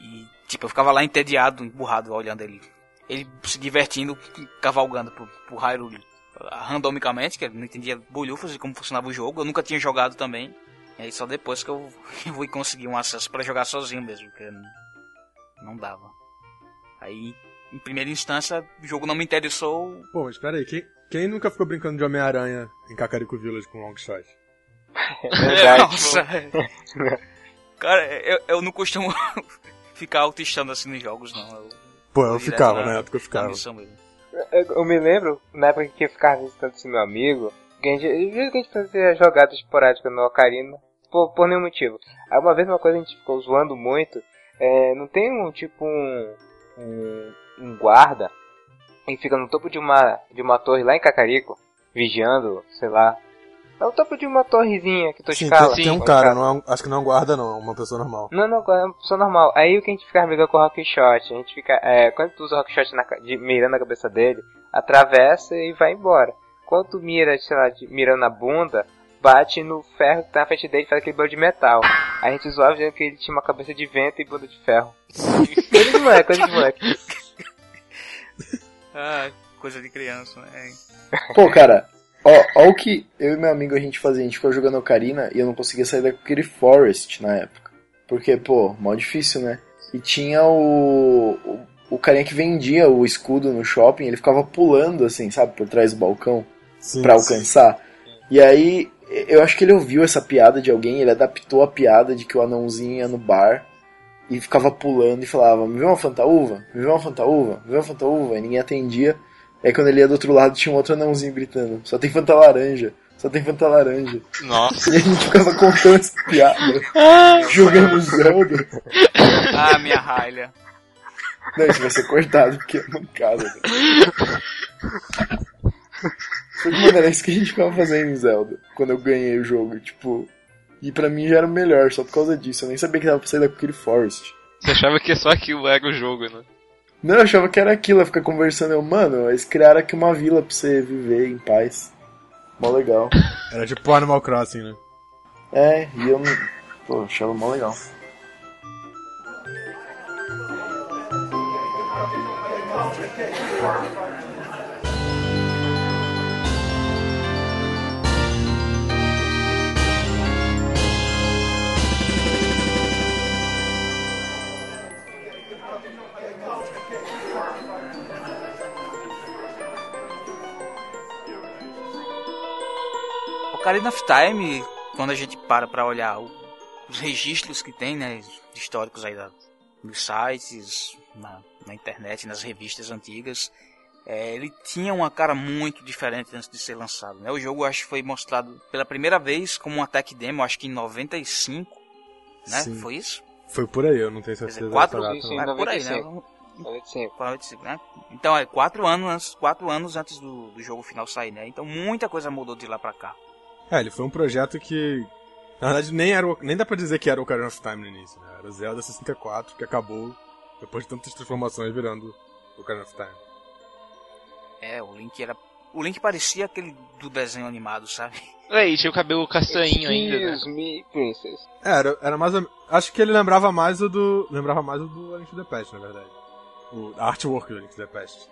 E, tipo, eu ficava lá entediado, emburrado, olhando ele. Ele se divertindo, cavalgando pro, pro Hyrule randomicamente, que eu não entendia bolhufas de como funcionava o jogo. Eu nunca tinha jogado também. E aí só depois que eu fui conseguir um acesso para jogar sozinho mesmo, porque não, não dava. Aí, em primeira instância, o jogo não me interessou. Pô, mas pera aí, quem, quem nunca ficou brincando de Homem-Aranha em Cacarico Village com long shot? Verdade, Nossa! Cara, eu, eu não costumo ficar autoestando assim nos jogos, não. Eu, Pô, eu ficava, na- na época eu ficava. Eu, eu me lembro, na época que eu ficava visitando esse meu amigo, que a gente, às vezes que a gente fazia jogadas esporádicas no Ocarina, por, por nenhum motivo. Aí uma vez uma coisa a gente ficou zoando muito, é, não tem um tipo um, um, um guarda que fica no topo de uma, de uma torre lá em Cacarico, vigiando, sei lá. É o topo de uma torrezinha que tu Sim, escala. tem, tem um cara, escala. não é um- acho que não é um guarda não, é uma pessoa normal. Não, não, é uma pessoa normal. Aí o que a gente ficava brigando com o Rockshot, a gente fica, é, quando tu usa o Rockshot na, ca- de, mirando a cabeça dele, atravessa e vai embora. Quando tu mira, sei lá, de, mirando na bunda, bate no ferro que tá na frente dele e faz aquele barulho de metal. A gente zoava dizendo que ele tinha uma cabeça de vento e bunda de ferro. coisa de moleque, coisa de moleque. Ah, coisa de criança, né? Pô, cara, ó, ó o que eu e meu amigo a gente fazia. A gente ficou jogando Ocarina e eu não conseguia sair daquele Forest na época. Porque, pô, mó difícil, né? E tinha o, o, o carinha que vendia o escudo no shopping, ele ficava pulando, assim, sabe, por trás do balcão Sim, pra alcançar. E aí, eu acho que ele ouviu essa piada de alguém, ele adaptou a piada de que o anãozinho ia no bar e ficava pulando e falava: Me vê uma fantaúva? Me vê uma fantaúva? Me vê uma fantaúva? E ninguém atendia. Aí quando ele ia do outro lado tinha um outro anãozinho gritando: Só tem fanta laranja, só tem fanta laranja. Nossa. E a gente ficava contando essa piada, jogando Zelda. Ah, minha ralha. Não, isso vai ser cortado porque é mancada. velho. Foi, Mano, era isso que a gente ficava fazendo em Zelda quando eu ganhei o jogo. Tipo, e pra mim já era o melhor, só por causa disso. Eu nem sabia que dava pra sair daquele Forest. Você achava que só aquilo era o jogo, né? Não, eu achava que era aquilo, ficar conversando. Eu, mano, eles criaram aqui uma vila pra você viver em paz. Mó legal. Era tipo Animal Crossing, né? É, e eu. Pô, achava mó legal. Ocarina of Time, quando a gente para pra olhar o- os registros que tem, né, históricos aí da, nos sites, na, na internet, nas revistas antigas, é, ele tinha uma cara muito diferente antes de ser lançado. Né? O jogo acho que foi mostrado pela primeira vez como uma tech demo, acho que em 95, né? Sim. Foi isso? Foi por aí, eu não tenho Quer dizer, certeza quatro- data, Sim, sim. É, por aí, né? 95. 95. 45, né? Então é quatro anos, antes- quatro anos antes do, do jogo final sair, né? Então muita coisa mudou de lá pra cá. É, ele foi um projeto que. Na verdade, nem, era, o- nem dá pra dizer que era o Ocarina of Time no início, né? Era o Zelda 64, que acabou depois de tantas transformações virando o Ocarina of Time. É, o Link era. O Link parecia aquele do desenho animado, sabe? É, e tinha o cabelo castanho ainda, né? Excuse me, princess. É, era, era mais ou... Acho que ele lembrava mais o do. Lembrava mais o do Link to the Past, na verdade. O a artwork do Link to the Past.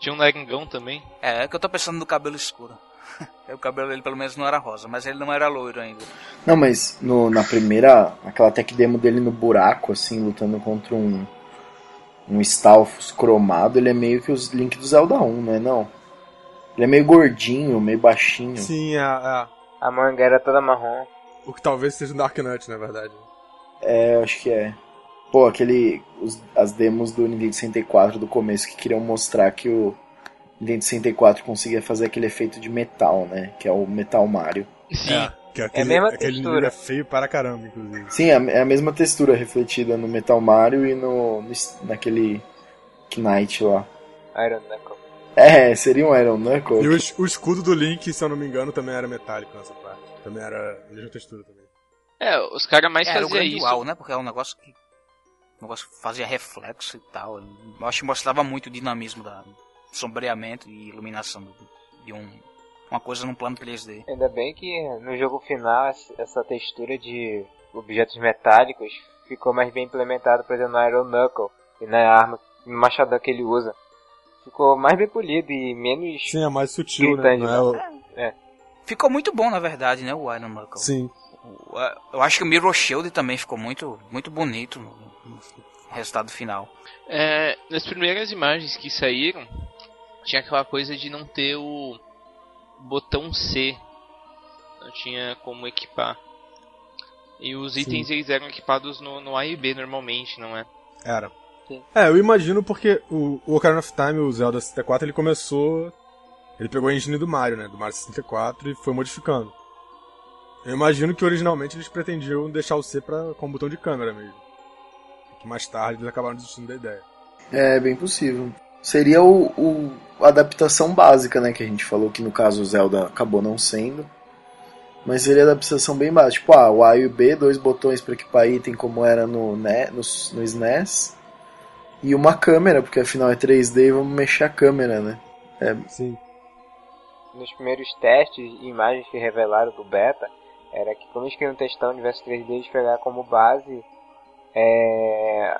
Tinha um narigão também. É, é que eu tô pensando no cabelo escuro. o cabelo dele pelo menos não era rosa, mas ele não era loiro ainda. Não, mas no, na primeira, aquela tech demo dele no buraco, assim, lutando contra um. Um Stalfos cromado, ele é meio que os Link do Zelda 1, não é não? Ele é meio gordinho, meio baixinho. Sim, é, é. A manga era toda marrom. O que talvez seja um Dark Knight, na verdade. É, eu acho que é. Pô, aquele. os- as demos do Nintendo 64 do começo que queriam mostrar que o Nintendo 64 conseguia fazer aquele efeito de metal, né? Que é o Metal Mario. Sim. É, que aquele, mesma aquele textura. é feio para caramba, inclusive. Sim, é a- é a mesma textura refletida no Metal Mario e no, no naquele Knight lá. Iron Knuckle. É, seria um Iron Knuckle. E o, o escudo do Link, se eu não me engano, também era metálico nessa parte. Também era a mesma textura também. É, os caras mais era o faziam isso. uau, né? Porque é um negócio que. O negócio que fazia reflexo e tal. Eu acho que mostrava muito o dinamismo da sombreamento e iluminação de um, uma coisa num plano 3D. Ainda bem que no jogo final essa- textura de objetos metálicos ficou mais bem implementada, por exemplo, no Iron Knuckle e na arma, no machadão que ele usa. Ficou mais bem polido e menos. Sim, é mais sutil, né? Gritante, Não é o- Ficou muito bom, na verdade, né? O Iron Knuckle. Sim. Eu acho que o Mirror Shield também ficou muito, muito bonito no, no resultado final. É, nas primeiras imagens que saíram, tinha aquela coisa de não ter o botão C. Não tinha como equipar. E os Sim. itens eles eram equipados no, no A e B normalmente, não é? Era. Sim. É, eu imagino porque o, o Ocarina of Time, o Zelda 64, ele começou. Ele pegou a engine do Mario, né? Do Mario 64 e foi modificando. Eu imagino que originalmente eles pretendiam deixar o C pra, com botão de câmera mesmo. Que mais tarde eles acabaram desistindo da ideia. É, bem possível. Seria o, o- a adaptação básica, né? Que a gente falou que no caso o Zelda acabou não sendo. Mas seria a adaptação bem básica. Tipo, ah, o A e o B, dois botões para equipar item como era no, né, no, no SNES. E uma câmera, porque afinal é 3D e vamos mexer a câmera, né? Sim. Nos primeiros testes e imagens que revelaram do beta, era que como eles queriam testar o universo 3D, eles pegaram como base é,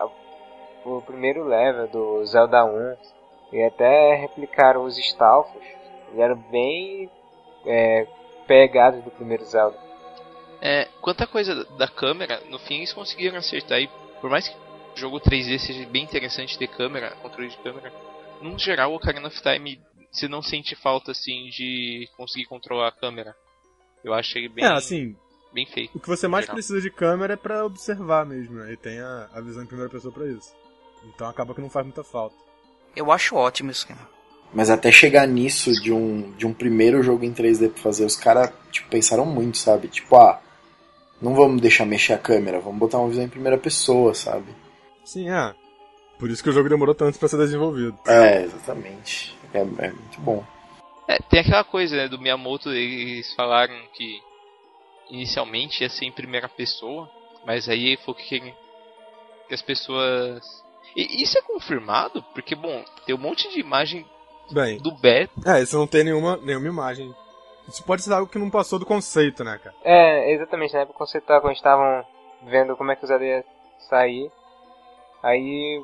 o primeiro level do Zelda 1 e até replicaram os Stalfos. Eles eram bem é, pegados do primeiro Zelda. É, quanto à coisa da câmera, no fim eles conseguiram acertar e por mais que o jogo 3D seja bem interessante ter câmera, controle de câmera, no geral o Ocarina of Time você não sente falta assim de conseguir controlar a câmera. Eu acho ele bem, É, assim, bem feito. o que você mais Geral. precisa de câmera é pra observar mesmo, né? E tem a, a visão em primeira pessoa pra isso. Então acaba que não faz muita falta. Eu acho ótimo isso, cara. Mas até chegar nisso de um, de um primeiro jogo em 3D pra fazer, os caras tipo, pensaram muito, sabe? Tipo, ah, não vamos deixar mexer a câmera, vamos botar uma visão em primeira pessoa, sabe? Sim, é. Por isso que o jogo demorou tanto pra ser desenvolvido. É, exatamente. É, é muito bom. É, tem aquela coisa né, do Miyamoto, eles falaram que inicialmente ia ser em primeira pessoa, mas aí foi que, que as pessoas E isso é confirmado? Porque, bom, tem um monte de imagem Bem, do beta. é, isso não tem nenhuma, nenhuma imagem. Isso pode ser algo que não passou do conceito, né, cara? É, exatamente, na época quando estavam vendo como é que o Zelda ia sair. Aí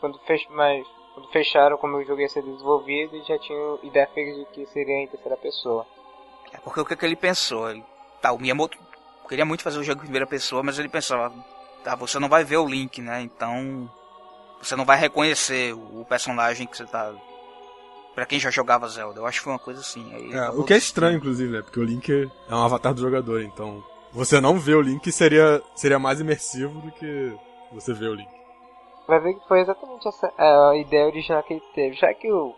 quando, fech, mas, quando fecharam como o jogo ia ser desenvolvido, já tinham ideia fixa de que seria em terceira pessoa. É porque o que, que ele pensou? Ele, tá, o Miyamoto queria muito fazer o jogo em primeira pessoa, mas ele pensava, tá, você não vai ver o Link, né? Então você não vai reconhecer o personagem que você tá. Pra quem já jogava Zelda, eu acho que foi uma coisa assim. Aí É, o que é estranho, inclusive, né? Porque o Link é um avatar do jogador, então você não ver o Link seria, seria mais imersivo do que você ver o Link. Vai ver que foi exatamente essa a ideia original que ele teve. Já que o,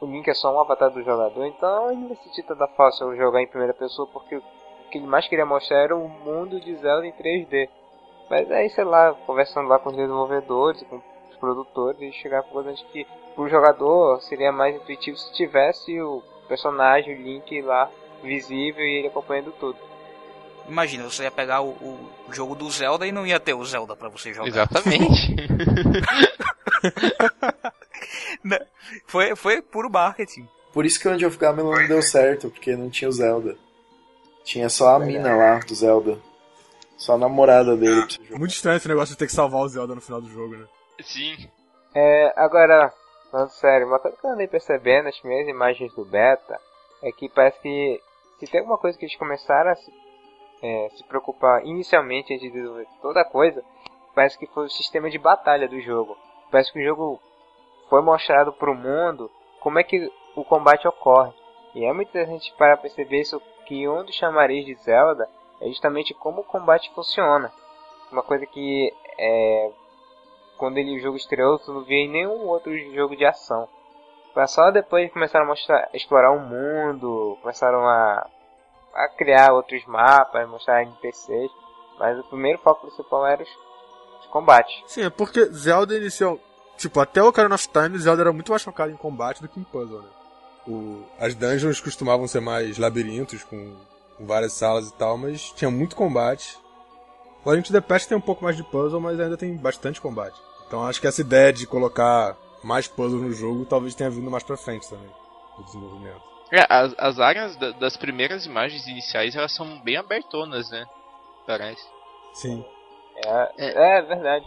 o Link é só um avatar do jogador, então ele não vai sentir tanta fácil jogar em primeira pessoa, porque o que ele mais queria mostrar era o mundo de Zelda em 3D. Mas aí, sei lá, conversando lá com os desenvolvedores, com produtores, eles chegaram à conclusão de que pro jogador seria mais intuitivo se tivesse o personagem, o Link lá visível e ele acompanhando tudo. Imagina, você ia pegar o, o jogo do Zelda e não ia ter o Zelda pra você jogar. Exatamente. Foi, foi puro marketing. Por isso que o End of Gamelon não deu certo, porque não tinha o Zelda. Tinha só a mina lá do Zelda. Só a namorada dele pra você jogar. Muito estranho esse negócio de ter que salvar o Zelda no final do jogo, né? Sim. É, agora, falando sério, uma coisa que eu andei percebendo nas primeiras imagens do beta é que parece que se tem alguma coisa que eles começaram a se, é, se preocupar inicialmente antes de desenvolver toda coisa, parece que foi o sistema de batalha do jogo. Parece que o jogo foi mostrado para o mundo como é que o combate ocorre. E é muito interessante para perceber isso que um dos chamariz de Zelda é justamente como o combate funciona. Uma coisa que é, quando ele, o jogo estreou, tu não via em nenhum outro jogo de ação. Foi só depois que começaram a mostrar, a explorar o mundo, começaram a, a criar outros mapas, mostrar NPCs. Mas o primeiro foco principal era os, os combates. Sim, é porque Zelda inicial. Tipo, até o Ocarina of Time, Zelda era muito mais focado em combate do que em puzzle, né? O, as dungeons costumavam ser mais labirintos, com, com várias salas e tal, mas tinha muito combate. O Link to the Past tem um pouco mais de puzzle, mas ainda tem bastante combate. Então acho que essa ideia de colocar mais puzzle no jogo talvez tenha vindo mais pra frente também, no desenvolvimento. É, as, as áreas da- das primeiras imagens iniciais, elas são bem abertonas, né? Parece. Sim. É, é verdade.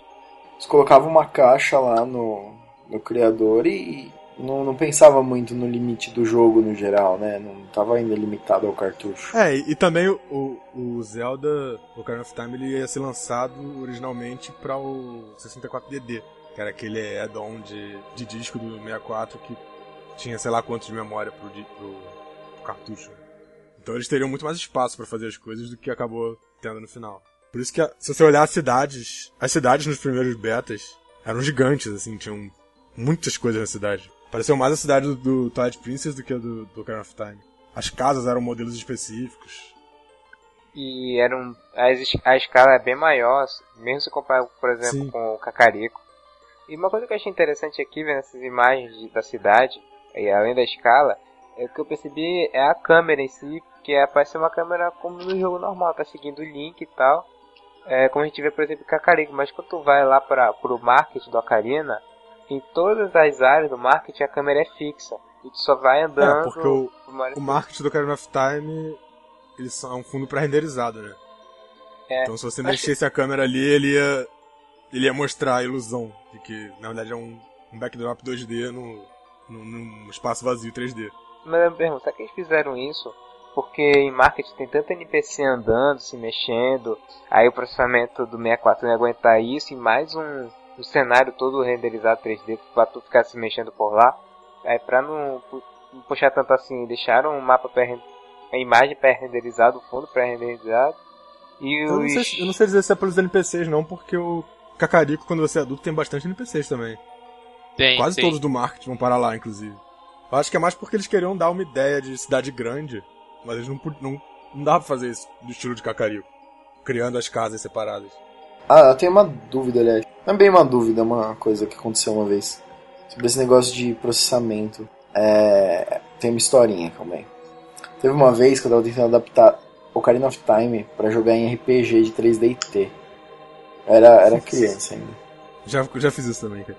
Eles colocavam uma caixa lá no, no criador e não, não pensava muito no limite do jogo no geral, né? Não tava ainda limitado ao cartucho. É, e, também o, o, o Zelda Ocarina of Time ele ia ser lançado originalmente para o 64DD, que era aquele add-on de, de disco do 64 que tinha sei lá quantos de memória pro, pro, pro cartucho. Então eles teriam muito mais espaço para fazer as coisas do que acabou tendo no final. Por isso que se você olhar as cidades, as cidades nos primeiros betas eram gigantes, assim, tinham muitas coisas na cidade. Pareceu mais a cidade do, do Twilight Princess do que a do, do Ocarina of Time. As casas eram modelos específicos. E era um, a, a escala é bem maior, mesmo se comparar, por exemplo, Sim. com o Cacarico. E uma coisa que eu achei interessante aqui, vendo essas imagens de- da cidade, e além da escala, é o que eu percebi é a câmera em si, que é, parece uma câmera como no jogo normal, tá seguindo o link e tal. É, como a gente vê, por exemplo, em Cacarico, mas quando tu vai lá para o market do Ocarina, em todas as áreas do market a câmera é fixa. E tu só vai andando. É, porque o, o marketing do Ocarina of Time ele só é um fundo pré-renderizado, né? É, Então se você mexesse a câmera ali, ele ia, ele ia mostrar a ilusão de que na verdade é um, um backdrop 2D no, no, num espaço vazio 3D. Mas eu pergunto, será que eles fizeram isso porque em marketing tem tanto NPC andando, se mexendo, aí o processamento do 64 não ia aguentar isso, e mais um, um cenário todo renderizado 3D pra tu ficar se mexendo por lá. Aí pra não, não puxar tanto assim, deixaram o mapa pré a imagem pré-renderizada, o fundo pré-renderizado. E Eu não, os... sei, eu não sei dizer se é pelos NPCs não, porque o Cacarico, quando você é adulto, tem bastante NPCs também. Tem, Quase tem. todos do marketing vão parar lá, inclusive. Eu acho que é mais porque eles queriam dar uma ideia de cidade grande, mas eles não, não, não dava pra fazer isso do estilo de Cacarico, criando as casas separadas. Ah, eu tenho uma dúvida, aliás. Não é bem uma dúvida, uma coisa que aconteceu uma vez. Sobre esse negócio de processamento. É... Tem uma historinha, aí. Teve uma vez que eu tava tentando adaptar Ocarina of Time pra jogar em RPG de 3D e T. Eu Era, era criança ainda. Já, já fiz isso também, cara.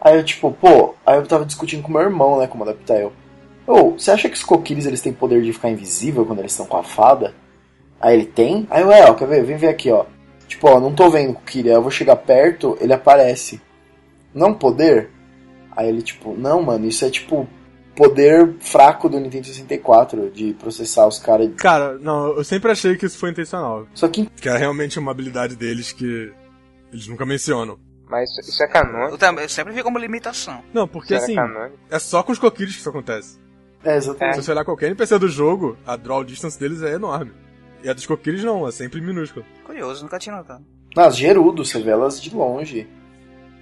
Aí eu, tipo, pô, aí eu tava discutindo com meu irmão, né, como adaptar eu. Ô, você acha que os coquilhos eles têm poder de ficar invisível quando eles estão com a fada? Aí ele tem? Aí eu, é, ó, quer ver? Vem ver aqui, ó. Tipo, ó, não tô vendo o aí eu vou chegar perto, ele aparece. Não poder? Aí ele, tipo, não, mano, isso é tipo poder fraco do Nintendo 64 de processar os caras. Cara, não, eu sempre achei que isso foi intencional. Só que Que é realmente uma habilidade deles que eles nunca mencionam. Mas isso, é canônico. Eu, também, eu sempre vi como limitação. Não, porque Isso assim, canônico. é só com os coquilhos que isso acontece. é exatamente. Se você olhar qualquer NPC do jogo, a draw distance deles é enorme. E a dos coquilhos não, é sempre minúscula. Curioso, nunca tinha notado. Nas Gerudo, você vê elas de longe.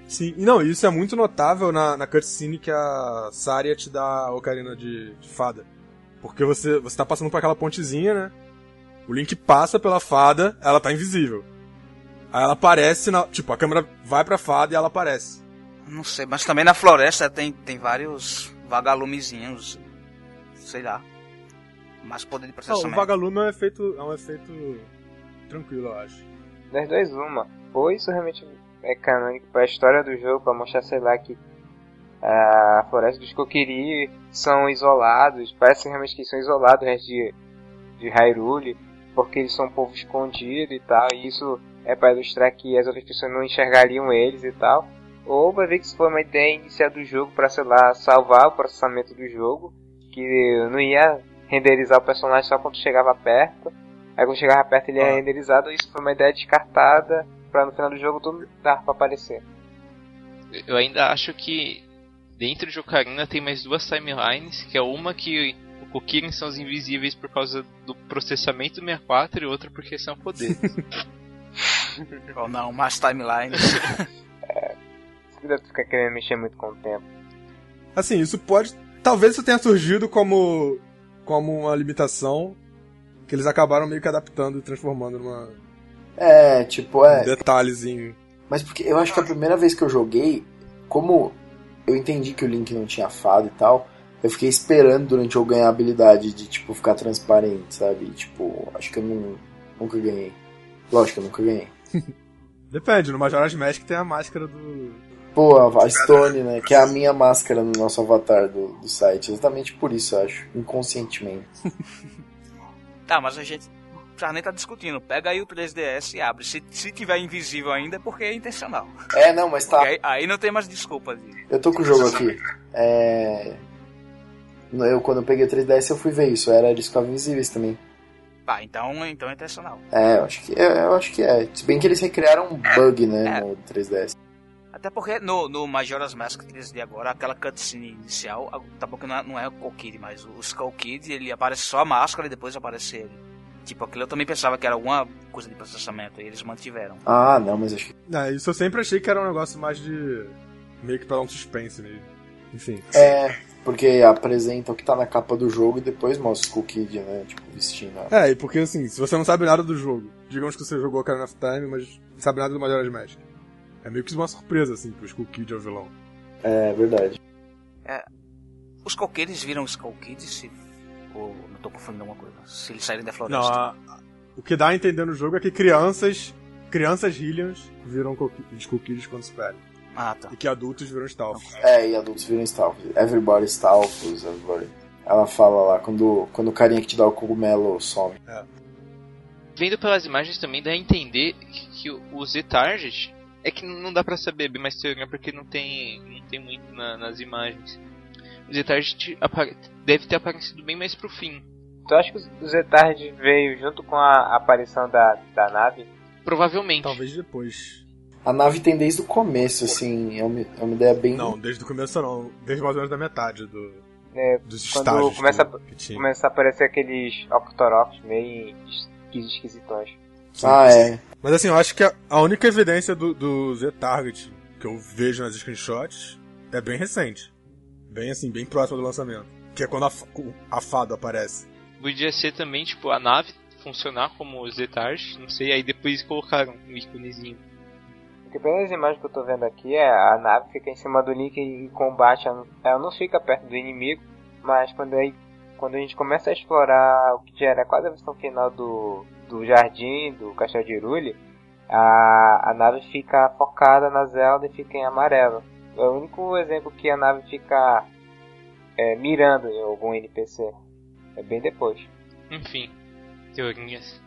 Sim, e não, isso é muito notável na, na cutscene que a Saria te dá a ocarina de, de fada. Porque você, você tá passando por aquela pontezinha, né? O Link passa pela fada, ela tá invisível. Aí ela aparece na. Tipo, a câmera vai pra fada e ela aparece. Não sei, mas também na floresta tem, tem vários vagalumezinhos. Sei lá. Mais poder de Não, o processamento. vagalume é um efeito. É um efeito tranquilo, eu acho. Das duas, uma. Ou isso realmente é canônico pra história do jogo, pra mostrar, sei lá, que a floresta dos Kokiri são isolados, parece realmente que são isolados do resto de, de Hyrule, porque eles são um povo escondido e tal, e isso é pra ilustrar que as outras pessoas não enxergariam eles e tal. Ou vai ver que isso foi uma ideia inicial do jogo pra, sei lá, salvar o processamento do jogo, que não ia renderizar o personagem só quando chegava perto. Aí quando chegava perto ele Ah. é renderizado, isso foi uma ideia descartada pra no final do jogo tudo dar pra aparecer. Eu ainda acho que dentro de Ocarina tem mais duas timelines, que é uma que o Kokirin são os invisíveis por causa do processamento do 64 e outra porque são poderes. Ou não, mais timelines. Você deve ficar querendo mexer muito com o tempo. Assim, isso pode. Talvez isso tenha surgido como. Como uma limitação que eles acabaram meio que adaptando e transformando numa. É, tipo, é. um detalhezinho. Mas porque eu acho que a primeira vez que eu joguei, como eu entendi que o Link não tinha fado e tal, eu fiquei esperando durante eu ganhar a habilidade de, tipo, ficar transparente, sabe? E, tipo, acho que eu não, nunca ganhei. Lógico que eu nunca ganhei. Depende, no Majora's Mask tem a máscara do. Pô, a Stone, né? Que é a minha máscara no nosso avatar do, do site. Exatamente por isso, eu acho. Inconscientemente. tá, mas a gente já nem tá discutindo. Pega aí o 3DS e abre. Se, se tiver invisível ainda é porque é intencional. É, não, mas tá. Aí, aí não tem mais desculpa. De... Eu tô com o jogo aqui. É. Eu, quando eu peguei o 3DS, eu fui ver isso. Era, eles ficavam invisíveis também. Tá, então, então é intencional. É, eu acho que é. Eu acho que é. Se bem que eles recriaram um bug, né, É. no 3DS. Até porque no, no Majora's Mask 3D agora, aquela cutscene inicial, tá bom que não é, não é o Skull Kid, mas o Skull Kid, ele aparece só a máscara e depois aparece ele. Tipo, aquilo eu também pensava que era alguma coisa de processamento e eles mantiveram. Ah, não, mas acho que. Isso eu sempre achei que era um negócio mais de. meio que pra dar um suspense mesmo. Enfim. É, porque apresenta o que tá na capa do jogo e depois mostra o Skull Kid, né? Tipo, vestindo. a- É, e porque assim, se você não sabe nada do jogo, digamos que você jogou Ocarina of Time, mas não sabe nada do Majora's Mask. É meio que uma surpresa, assim, que o Skull Kid é o vilão. É verdade. Os Skull Kids viram Skull Kids se... Ou não tô confundindo alguma coisa. Se eles saírem da Não, floresta. a- a- o que dá a entender no jogo é que crianças, crianças Hylians viram Skull Ki- Skull Kids quando se perdem. Ah, tá. E que adultos viram Stalf. É, e adultos viram Stalfos. Everybody Stalfos, everybody. Ela fala lá, quando, quando o carinha que te dá o cogumelo some. Vendo pelas imagens também dá a entender que, o Z-Target é que não dá pra saber bem mais teoria porque não tem, não tem muito na- nas imagens. O apare- deve ter aparecido bem mais pro fim. Tu acha que o Zetard veio junto com a aparição da, da nave? Provavelmente. Talvez depois. A nave tem desde o começo, assim, é uma, é uma ideia bem. Não, desde o começo não. Desde mais ou menos da metade do, É, dos Quando estágios começa tinha. começa a aparecer aqueles Octoroks meio esqui- esquisitões. Ah, é. Mas assim, eu acho que a, a única evidência do, do Z-Target que eu vejo nas screenshots é bem recente. Bem assim, bem próximo do lançamento. Que é quando a, a fada aparece. Podia ser também, tipo, a nave funcionar como o Z-Target, não sei, aí depois colocaram um íconezinho. Porque pelas imagens que eu tô vendo aqui, é, a nave fica em cima do Link em combate, ela não- ela não fica perto do inimigo, mas quando, aí, quando a gente começa a explorar o que já era quase a versão final do, do jardim, do Castelo de Hyrule, a, a nave fica focada na Zelda e fica em amarelo. É o único exemplo que a nave fica é, mirando em algum NPC. É bem depois. Enfim, teorias.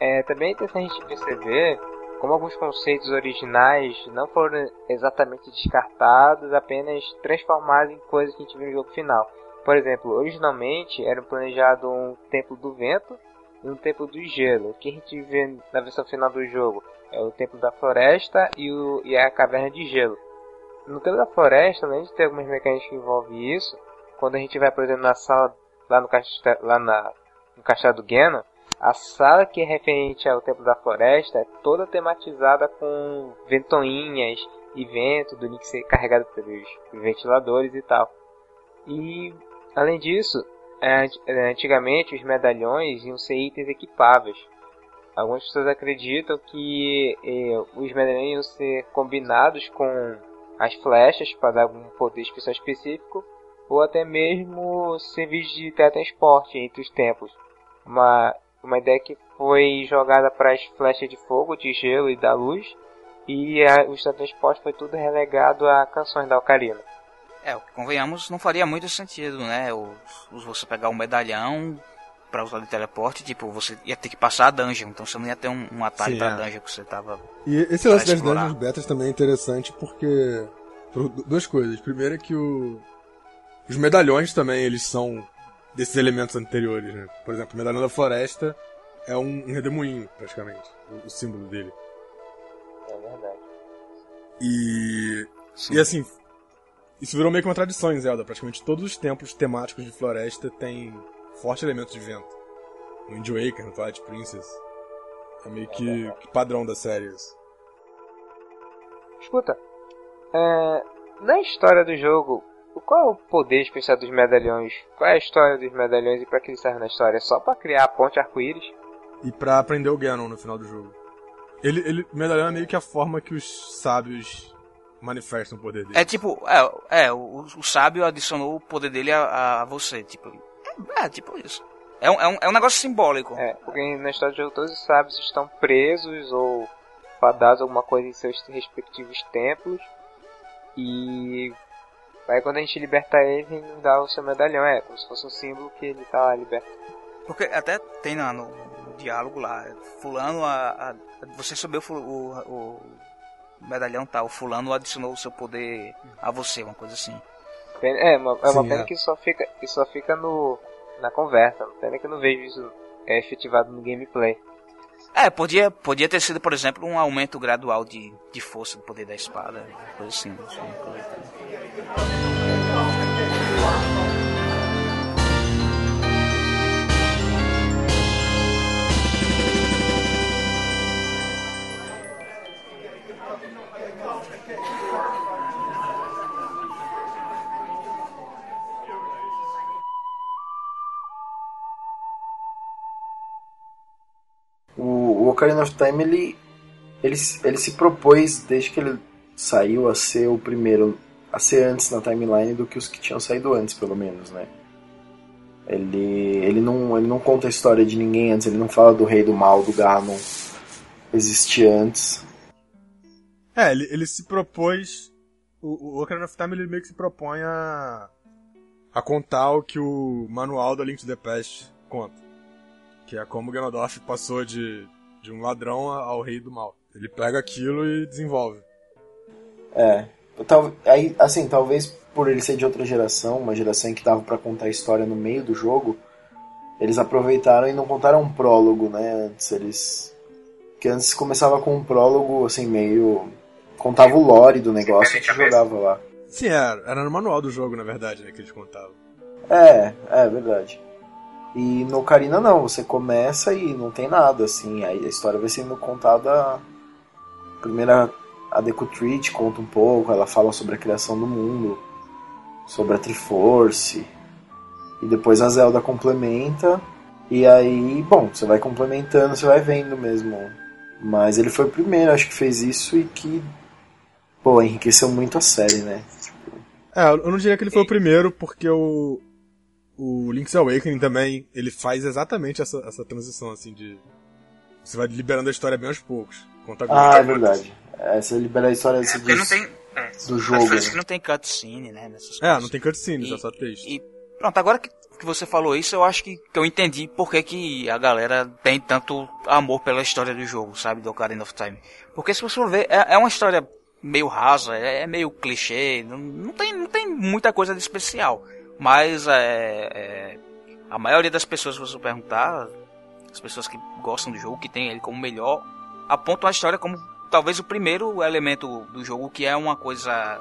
É também é interessante a gente perceber como alguns conceitos originais não foram exatamente descartados, apenas transformados em coisas que a gente viu no jogo final. Por exemplo, originalmente era planejado um Templo do Vento e um Templo do Gelo. O que a gente vê na versão final do jogo é o Templo da Floresta e, o, e a Caverna de Gelo. No Templo da Floresta, além de ter algumas mecânicas que envolvem isso, quando a gente vai, por exemplo, na sala lá no castelo, lá na, no castelo do Ganon, a sala que é referente ao Templo da Floresta é toda tematizada com ventoinhas e vento do Link ser carregado pelos ventiladores e tal. E além disso, é, é, antigamente os medalhões iam ser itens equipáveis. Algumas pessoas acreditam que eh, os medalhões iam ser combinados com as flechas para dar algum poder especial específico, ou até mesmo servir de teletransporte entre os templos. Uma, uma ideia que foi jogada para as flechas de fogo, de gelo e da luz, e a, o teletransporte foi tudo relegado a canções da Ocarina. É, convenhamos, não faria muito sentido, né? O, você pegar um medalhão pra usar de teleporte, tipo, você ia ter que passar a dungeon, então você não ia ter um, um atalho Sim, pra é. dungeon que você tava. E esse lance das dungeons betas também é interessante porque. Por du- duas coisas. Primeiro é que o. Os medalhões também, eles são desses elementos anteriores, né? Por exemplo, o medalhão da floresta é um, um redemoinho, praticamente. O, o símbolo dele. É verdade. E. Sim. E assim. Isso virou meio que uma tradição em Zelda. Praticamente todos os templos temáticos de floresta têm forte elemento de vento. No Wind Waker, no Twilight Princess. É meio que, que padrão da série isso. Escuta, é, na história do jogo, qual é o poder especial dos medalhões? Qual é a história dos medalhões e pra que eles servem na história? É só pra criar a ponte arco-íris? e pra aprender o Ganon no final do jogo. Ele, ele, medalhão é meio que a forma que os sábios manifestam o poder dele. É tipo, é, é o, o sábio adicionou o poder dele a, a você, tipo. É, é, tipo isso. É um, é, um, é um negócio simbólico. É, porque na história do jogo todos os sábios estão presos ou fadados alguma coisa em seus respectivos templos. E aí quando a gente liberta ele, ele nos dá o seu medalhão. É, como se fosse um símbolo que ele tá liberto. Porque até tem no, no diálogo lá, fulano a, a- você subiu o, o, o medalhão tal, fulano adicionou o seu poder a você, uma coisa assim. Pena- É, uma, é uma Sim, pena é. que só fica, que só fica no, na conversa. Pena que eu não vejo isso é, efetivado no gameplay. É, podia, podia ter sido, por exemplo, um aumento gradual de, de força do poder da espada, coisa assim. assim, coisa. O, Ocarina of Time, ele, ele, se- ele se propôs, desde que ele saiu, a ser o primeiro, a ser antes na timeline do que os que tinham saído antes, pelo menos, né? Ele, ele, não, ele não conta a história de ninguém antes, ele não fala do rei do mal, do Ganon, existir antes. É, ele, ele se propôs. O, o Ocarina of Time ele meio que se propõe a. a contar o que o manual da Link to the Past conta. Que é como Ganondorf passou de, de um ladrão ao rei do mal. Ele pega aquilo e desenvolve. É. Tal, aí, assim, talvez por ele ser de outra geração, uma geração em que dava pra contar a história no meio do jogo, eles aproveitaram e não contaram um prólogo, né? Antes eles. Que antes começava com um prólogo, assim, meio. Contava o lore do negócio e te jogava lá. Sim, era, era no manual do jogo, na verdade, né, que eles contavam. É, é verdade. E no Ocarina não, você começa e não tem nada, assim, aí a história vai sendo contada. Primeiro a Deku Tree te conta um pouco, ela fala sobre a criação do mundo, sobre a Triforce, e depois a Zelda complementa, e aí, bom, você vai complementando, você vai vendo mesmo. Mas ele foi o primeiro, acho que fez isso e que, pô, enriqueceu muito a série, né? É, eu não diria que ele foi o primeiro, porque o. O Link's Awakening também, ele faz exatamente essa, essa transição, assim, de. Você vai liberando a história bem aos poucos. Conta Ah, é verdade. É, você libera a história desse Porque não tem. É, do jogo. é né? que não tem cutscene, né? Nessas É, coisas. não tem cutscenes, E- é só texto. E pronto, agora que, que você falou isso, eu acho que, que eu entendi por que, que a galera tem tanto amor pela história do jogo, sabe? Do Ocarina of Time. Porque se você for ver, é, é uma história meio rasa, é, é meio clichê, não, não, tem, não tem muita coisa de especial. Mas é, é, a maioria das pessoas, se você perguntar, as pessoas que gostam do jogo, que tem ele como melhor, apontam a história como talvez o primeiro elemento do jogo que é uma coisa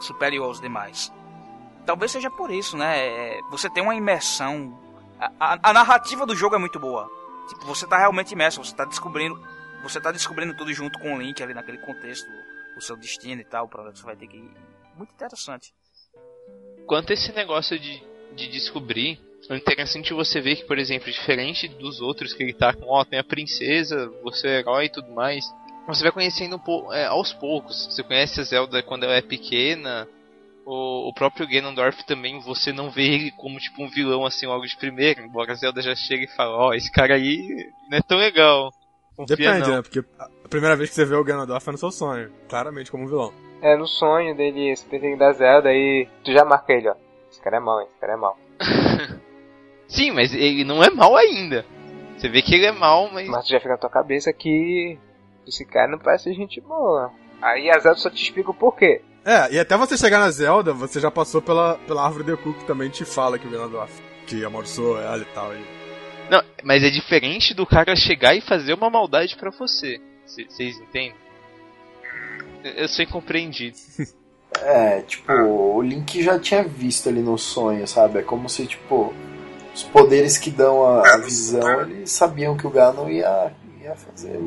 superior aos demais. Talvez seja por isso, né? É, Você tem uma imersão. A, a- a narrativa do jogo é muito boa. Tipo, você tá realmente imerso, você tá descobrindo. Você tá descobrindo tudo junto com o Link ali naquele contexto, o seu destino e tal, onde você vai ter que ir. Muito interessante. Quanto a esse negócio de, de descobrir, é interessante você ver que, por exemplo, diferente dos outros que ele tá com, ó, tem a princesa, você é herói e tudo mais, você vai conhecendo um é, aos poucos. Você conhece a Zelda quando ela é pequena, o, o próprio Ganondorf também, você não vê ele como tipo um vilão assim logo de primeiro, embora a Zelda já chegue e fale, ó, esse cara aí não é tão legal. Confia Depende, não. né? Porque a primeira vez que você vê o Ganondorf é no seu sonho. Claramente como um vilão. É no sonho dele, você tem que dar Zelda aí. Tu já marca ele, ó. Esse cara é mau, hein? Esse cara é mau. Sim, mas ele não é mal ainda. Você vê que ele é mal, mas. Mas tu já fica na tua cabeça que esse cara não parece gente boa. Aí a Zelda só te explica o porquê. É, e até você chegar na Zelda, você já passou pela, pela árvore de Deku, que também te fala que o Ganondorf, que amaldiçoou ela e tal. E... Não, mas é diferente do cara chegar e fazer uma maldade pra você. Vocês entendem? Eu- Eu sou incompreendido. É, tipo, o Link já tinha visto ali no sonho, sabe? É como se, tipo, os poderes que dão a, a visão, eles sabiam que o Ganon ia, ia fazer,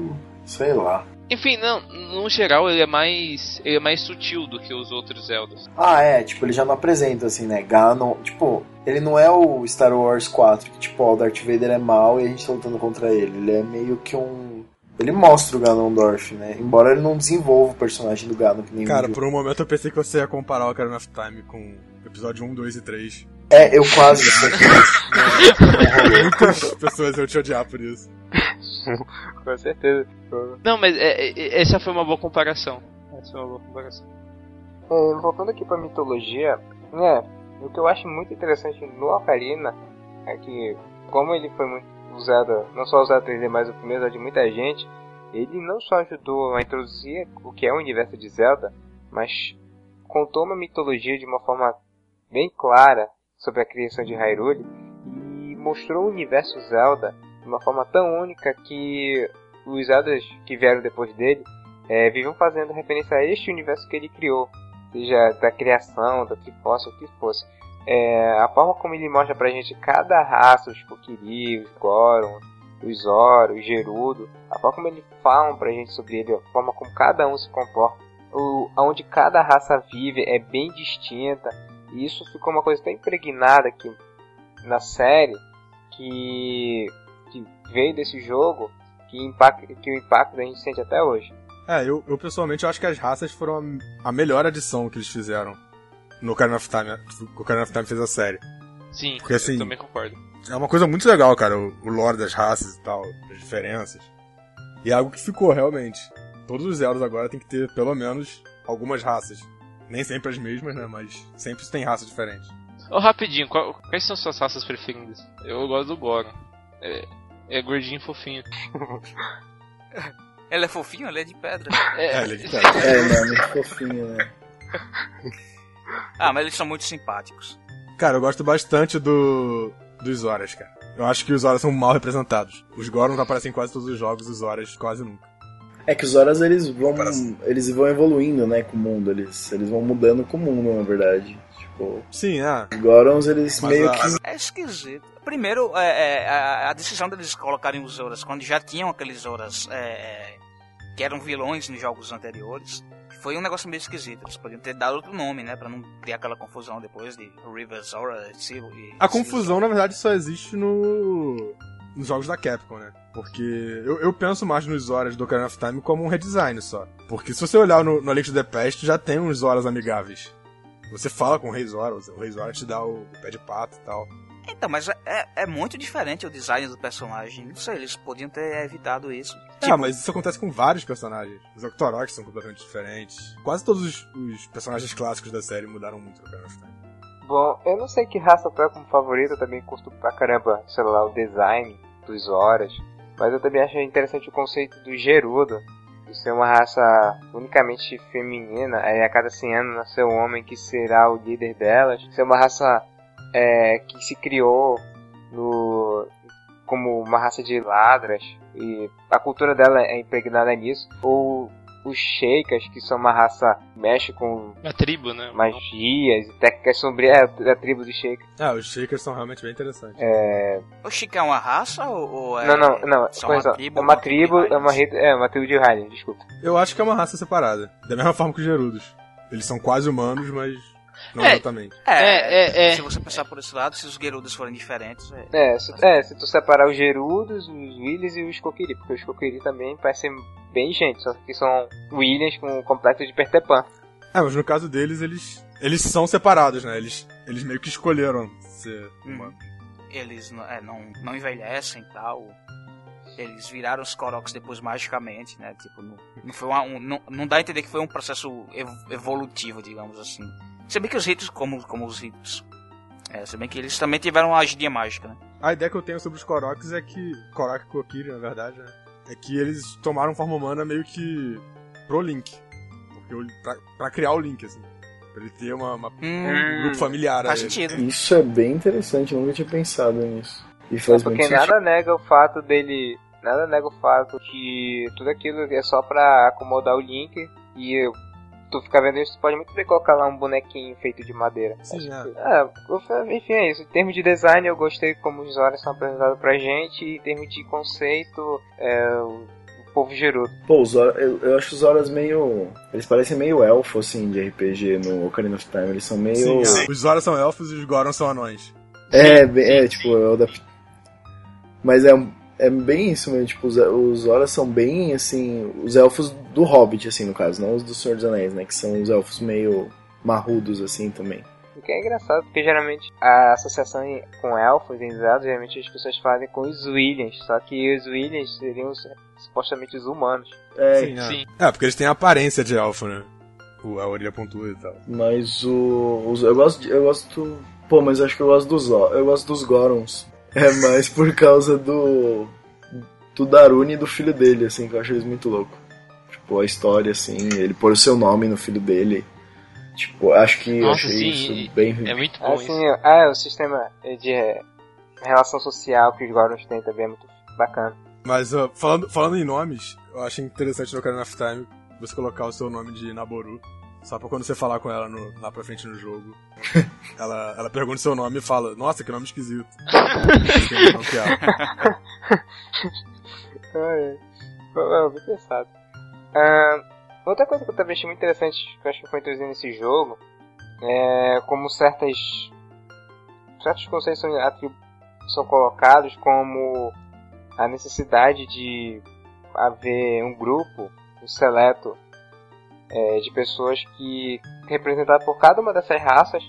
sei lá. Enfim, não, no geral ele é mais. ele é mais sutil do que os outros Zeldas. Ah, é, tipo, ele já não apresenta assim, né? Ganon, tipo, ele não é o Star Wars 4, que tipo, ó, o Darth Vader é mau e a gente tá lutando contra ele. Ele é meio que um. Ele mostra o Ganondorf, né? Embora ele não desenvolva o personagem do Ganon que nem Cara, por um momento eu pensei que você ia comparar o Ocarina of Time com episódio 1, 2 e 3. É, eu quase. Muitas pessoas iam te odiar por isso. Com certeza. Não, mas é- é- essa foi uma boa comparação. Essa foi uma boa comparação. É, voltando aqui pra mitologia, né? O que eu acho muito interessante no Ocarina é que, como ele foi muito usado, não só usado 3D, mas o primeiro usado de muita gente, ele não só ajudou a introduzir o que é o universo de Zelda, mas contou uma mitologia de uma forma bem clara sobre a criação de Hyrule e mostrou o universo Zelda de uma forma tão única que os Zeldas que vieram depois dele é, viviam fazendo referência a este universo que ele criou, seja da criação, da Triforce, o que fosse. É, a forma como ele mostra pra gente cada raça, os Kokiri, os Goron, os Zoro, os Gerudo, a forma como eles falam pra gente sobre ele, a forma como cada um se comporta, o, onde cada raça vive é bem distinta, e isso ficou uma coisa tão impregnada aqui na série que, que veio desse jogo que, impacta, que o impacto a gente sente até hoje. É, eu, eu pessoalmente acho que as raças foram a melhor adição que eles fizeram no Ocarina of Time. O Ocarina of Time fez a série. Sim, Porque, assim, eu também concordo. É uma coisa muito legal, cara, o, o lore das raças e tal, as diferenças. E é algo que ficou, realmente. Todos os Zeldas agora tem que ter, pelo menos, algumas raças. Nem sempre as mesmas, né, mas sempre tem raça diferente. Ô, rapidinho, qual- quais são suas raças preferidas? Eu gosto do Goron. É, é gordinho e fofinho. Ele é fofinho, ele é de pedra. É, ele é de pedra. É, né? Muito fofinho, né? Ah, mas eles são muito simpáticos. Cara, eu gosto bastante do dos Zoras, cara. Eu acho que os Zoras são mal representados. Os Gorons aparecem em quase todos os jogos, os Zoras quase nunca. É que os Horas eles vão. Parece. Eles vão evoluindo, né, com o mundo. Eles, eles vão mudando com o mundo, na verdade. Tipo, Sim, é. os Gorons, eles Mas meio a- que. É esquisito. Primeiro, é, é, a, a decisão deles colocarem os Zoras, quando já tinham aqueles Zoras é, que eram vilões nos jogos anteriores, foi um negócio meio esquisito. Eles podiam ter dado outro nome, né? Pra não criar aquela confusão depois de River Zora, e... A confusão, na verdade, só existe no nos jogos da Capcom, né? Porque eu, eu penso mais nos Zoras do Ocarina of Time como um redesign só. Porque se você olhar no, no Link to the Past, já tem uns Zoras amigáveis. Você fala com o Rei Zora, o Rei Zora te dá o pé de pato e tal. Então, mas é, é muito diferente o design do personagem. Não sei, eles podiam ter evitado isso. Ah, mas isso acontece com vários personagens. Os Octoroks são completamente diferentes. Quase todos os, os personagens clássicos da série mudaram muito no of Time. Bom, eu não sei que raça eu pego como favorita, eu também curto pra caramba, sei lá, o design dos Horas. Mas eu também acho interessante o conceito do Gerudo. De ser uma raça unicamente feminina, aí a cada 100 anos nasceu um homem que será o líder delas. Ser uma raça é, que se criou no, como uma raça de ladras e a cultura dela é impregnada nisso. Ou os Sheikas, que são uma raça que mexe com A tribo, né? magias e técnicas sombrias é, da tribo dos Sheikas. Ah, os Shakers são realmente bem interessantes. É, O Chica é uma raça ou, ou é. não, não, não, uma tribo? é uma tribo, de é uma, é uma tribo de Highland, desculpa. Eu acho que é uma raça separada. Da mesma forma que os Gerudos. Eles são quase humanos, mas não É. exatamente. É, É, é, é. Se você pensar por esse lado, se os Gerudos forem diferentes. É. É, se, é, se tu separar os Gerudos, os Williams e os Kokiri, porque os Kokiri também parecem bem gente, só que são Williams com o complexo de Peter Pan. É, mas no caso deles, eles. Eles são separados, né? Eles, eles meio que escolheram ser humanos. Eles não, é, não, não envelhecem e tal. Eles viraram os Koroks depois magicamente, né? Tipo, não, não foi uma, um, não, não dá a entender que foi um processo ev- evolutivo, digamos assim. Se bem que os ritos, como, como os ritos. É, se bem que eles também tiveram uma agidinha mágica, né? A ideia que eu tenho sobre os Koroks é que. Korok e Kokiri, na verdade, né? É que eles tomaram forma humana meio que pro Link. Porque o, pra, pra criar o Link, assim. Pra ele ter uma, uma- um grupo familiar. Faz sentido. Isso é bem interessante, eu nunca tinha pensado nisso. E faz muito Porque sentido. nada nega o fato dele. Nada nega o fato que tudo aquilo é só pra acomodar o Link e tu ficar vendo isso, tu pode muito bem colocar lá um bonequinho feito de madeira. Sim, é. que- é, enfim, é isso. Em termos de design, eu gostei como os Zoras são apresentados pra gente. E em termos de conceito, é, o, povo gerudo. Pô, os Zora, eu, eu acho os Zoras meio. Eles parecem meio elfo, assim, de RPG no Ocarina of Time. Eles são meio. Sim, é. Os Zora são elfos e os Goron são anões. É, é, tipo, eu da... Mas é, é bem isso mesmo, tipo, os, os Zoras são bem, assim, os elfos do Hobbit, assim, no caso, não os do Senhor dos Anéis, né, que são os elfos meio marrudos, assim, também. O que é engraçado, porque geralmente a associação com elfos em Zelda, geralmente as pessoas fazem com os Williams. Só que os Williams seriam os- supostamente os humanos. É, Sim, é. Sim. É, porque eles têm a aparência de elfo, né? O, a orelha pontuda e tal. mas o... Os, eu gosto, de- eu gosto... Pô, mas eu acho que eu gosto dos, eu gosto dos Gorons. É mais por causa do... Do Daruni e do filho dele, assim, que eu acho eles muito louco. Tipo, a história, assim, ele pôr o seu nome no filho dele. Tipo, acho que eu Nossa, achei sim, isso bem... É muito bom Assim, isso. é, o sistema de relação social que os Gorons têm também é muito bacana. Mas ó, falando, falando em nomes, eu acho interessante no Ocarina of Time você colocar o seu nome de Naboru. Só pra quando você falar com ela no- lá pra frente no jogo. ela, ela pergunta seu nome e fala, nossa, que nome esquisito. É. Bem pensado. Ah, outra coisa que eu também achei muito interessante, que eu acho que foi introduzido nesse jogo, é como certas certos conceitos são, são colocados como a necessidade de haver um grupo, um seleto é, de pessoas que representadas por cada uma dessas raças,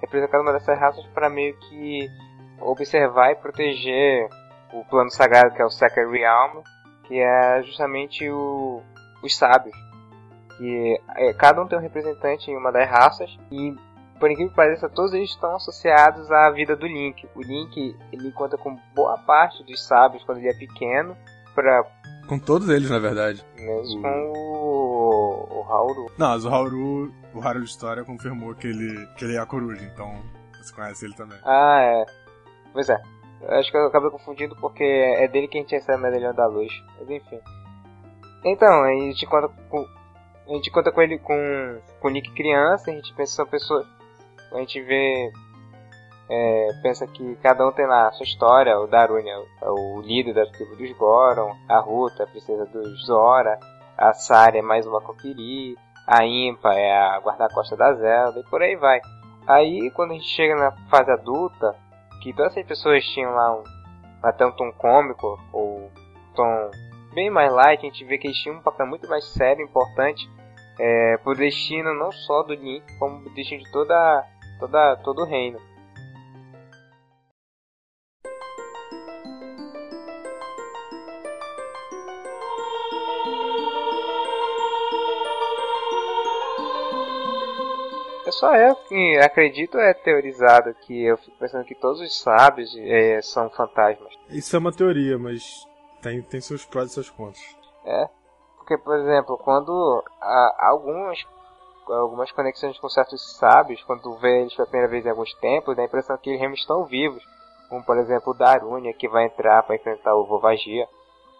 representar cada uma dessas raças para meio que observar e proteger o plano sagrado que é o Sacred Realm, que é justamente o, os sábios. Que é, cada um tem um representante em uma das raças e por incrível que pareça, todos eles estão associados à vida do Link. O Link ele conta com boa parte dos sábios quando ele é pequeno, para Com todos eles, na verdade. mesmo com o, o Hauru. Não, mas o Hauru, o Haru de História confirmou que ele, que ele é a coruja, então você conhece ele também. Ah, é. Pois é. Eu Acho que eu acabei confundindo porque é dele que a gente recebe a medalhão da luz. Mas enfim. Então, a gente conta com. A gente conta com ele com, com o Nick criança, a gente pensa que são pessoas. A gente vê. é, pensa que cada um tem lá a sua história, o Daruni é o, é o líder da tribo dos Goron, a Ruta, a princesa dos Zora, a Sari é mais uma Kokiri, a Impa é a guarda-costa da Zelda e por aí vai. Aí quando a gente chega na fase adulta, que todas essas pessoas tinham lá um, até um tom cômico ou tom bem mais light, a gente vê que eles tinham um papel muito mais sério e importante é, pro destino não só do Link, como pro destino de toda, toda, todo o reino. Só eu que acredito é teorizado que eu fico pensando que todos os sábios é, são fantasmas. Isso é uma teoria, mas tem, tem seus prós e seus contras. É. Porque, por exemplo, quando há algumas, algumas conexões com certos sábios, quando tu vê eles pela primeira vez em alguns tempos, dá a impressão que eles realmente estão vivos. Como, por exemplo, o Darunia, que vai entrar para enfrentar o Vovagia.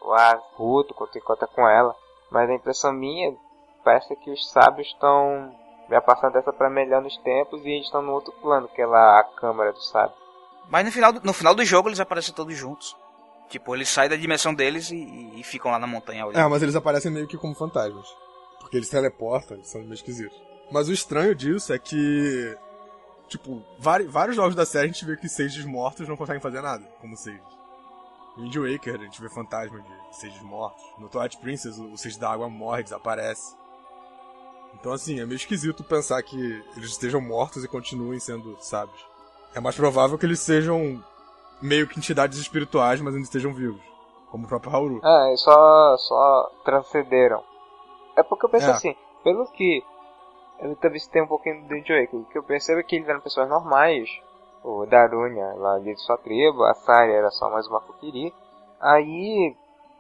O Aruto, quando tu encontra com ela. Mas a impressão minha parece que os sábios estão já passando dessa para melhor nos tempos e eles estão no outro plano, que é lá a Câmara dos Sábios. Mas no final, do, no final do jogo eles aparecem todos juntos. Tipo, eles saem da dimensão deles e, e ficam lá na montanha olhando. É, mas eles aparecem meio que como fantasmas. Porque eles teleportam, eles são meio esquisitos. Mas o estranho disso é que. Tipo, vários, vários jogos da série a gente vê que Sages mortos não conseguem fazer nada, como Sages. No Wind Waker a gente vê fantasma de Sages mortos. No Twilight Princess o Sage da Água morre, desaparece. Então assim, é meio esquisito pensar que eles estejam mortos e continuem sendo sábios. É mais provável que eles sejam meio que entidades espirituais, mas ainda estejam vivos. Como o próprio Hauru. É, e só, só transcenderam. É porque eu penso É. assim, pelo que eu também citei um pouquinho do Joey, o que eu percebo é que eles eram pessoas normais. O Darunia, lá de sua tribo, a Sari era só mais uma Kokiri. Aí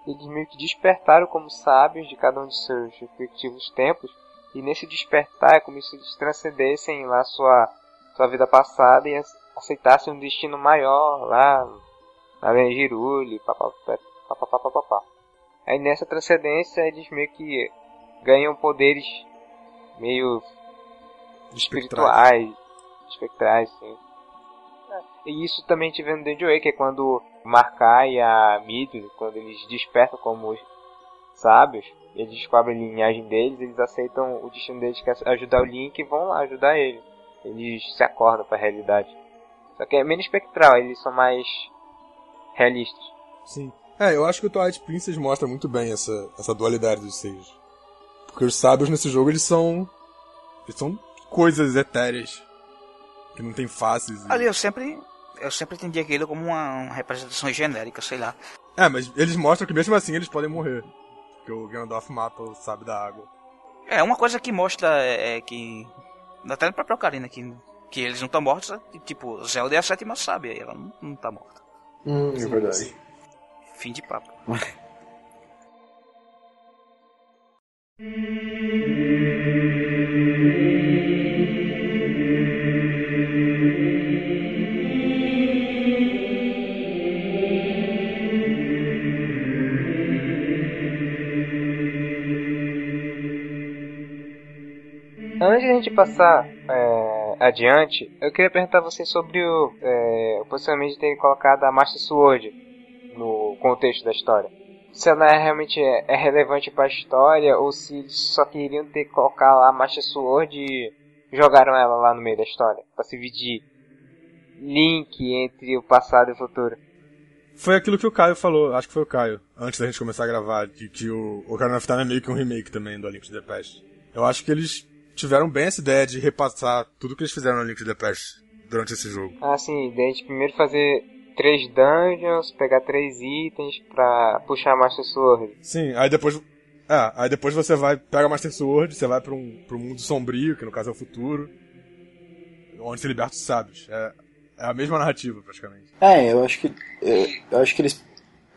eles meio que despertaram como sábios de cada um de seus respectivos tempos. E nesse despertar é como se eles transcendessem lá sua, sua vida passada e ace- aceitassem um destino maior lá na Lenjiruli, papapá. Aí nessa transcendência eles meio que ganham poderes meio espirituais, espectrais, sim. É, E isso também tive no Way, que é quando Markai e a Midori, quando eles despertam como os sábios, eles descobrem a linhagem deles, eles aceitam o destino deles que é ajudar o Link e vão lá ajudar ele. Eles se acordam para a realidade. Só que é menos espectral, eles são mais realistas. Sim. É, eu acho que o Twilight Princess mostra muito bem essa, essa dualidade dos Sages. Porque os sábios nesse jogo, eles são... Eles são coisas etéreas. Que não tem faces. e- Ali eu sempre. Eu sempre entendi aquilo como uma, uma representação genérica, sei lá. É, mas eles mostram que mesmo assim eles podem morrer. Porque o Gandalf mata o sábio da água. É, uma coisa que mostra é, é que. Até na própria Ocarina, que, que eles não estão mortos, é que, tipo, Zelda é a sétima sábia ela não, não tá morta. Hum, é verdade. Fim de papo. Antes de a gente passar é, adiante, eu queria perguntar a vocês sobre o, é, o posicionamento de terem colocado a Master Sword no contexto da história. Se ela é, realmente é, é relevante para a história ou se eles só queriam ter colocar lá a Master Sword e jogaram ela lá no meio da história para servir de link entre o passado e o futuro. Foi aquilo que o Caio falou, acho que foi o Caio, antes da gente começar a gravar, de que o Ocarina of Time é meio que um remake também do Link to the Past. Eu acho que eles tiveram bem essa ideia de repassar tudo que eles fizeram no A Link to the Past durante esse jogo. Ah, sim, gente primeiro fazer três dungeons, pegar três itens pra puxar a Master Sword. Sim, aí depois. É, aí depois você vai, pega a Master Sword, você vai pra um, pra um mundo sombrio, que no caso é o futuro, onde se liberta os sábios. É, é a mesma narrativa, praticamente. É, eu acho que eu, eu acho que eles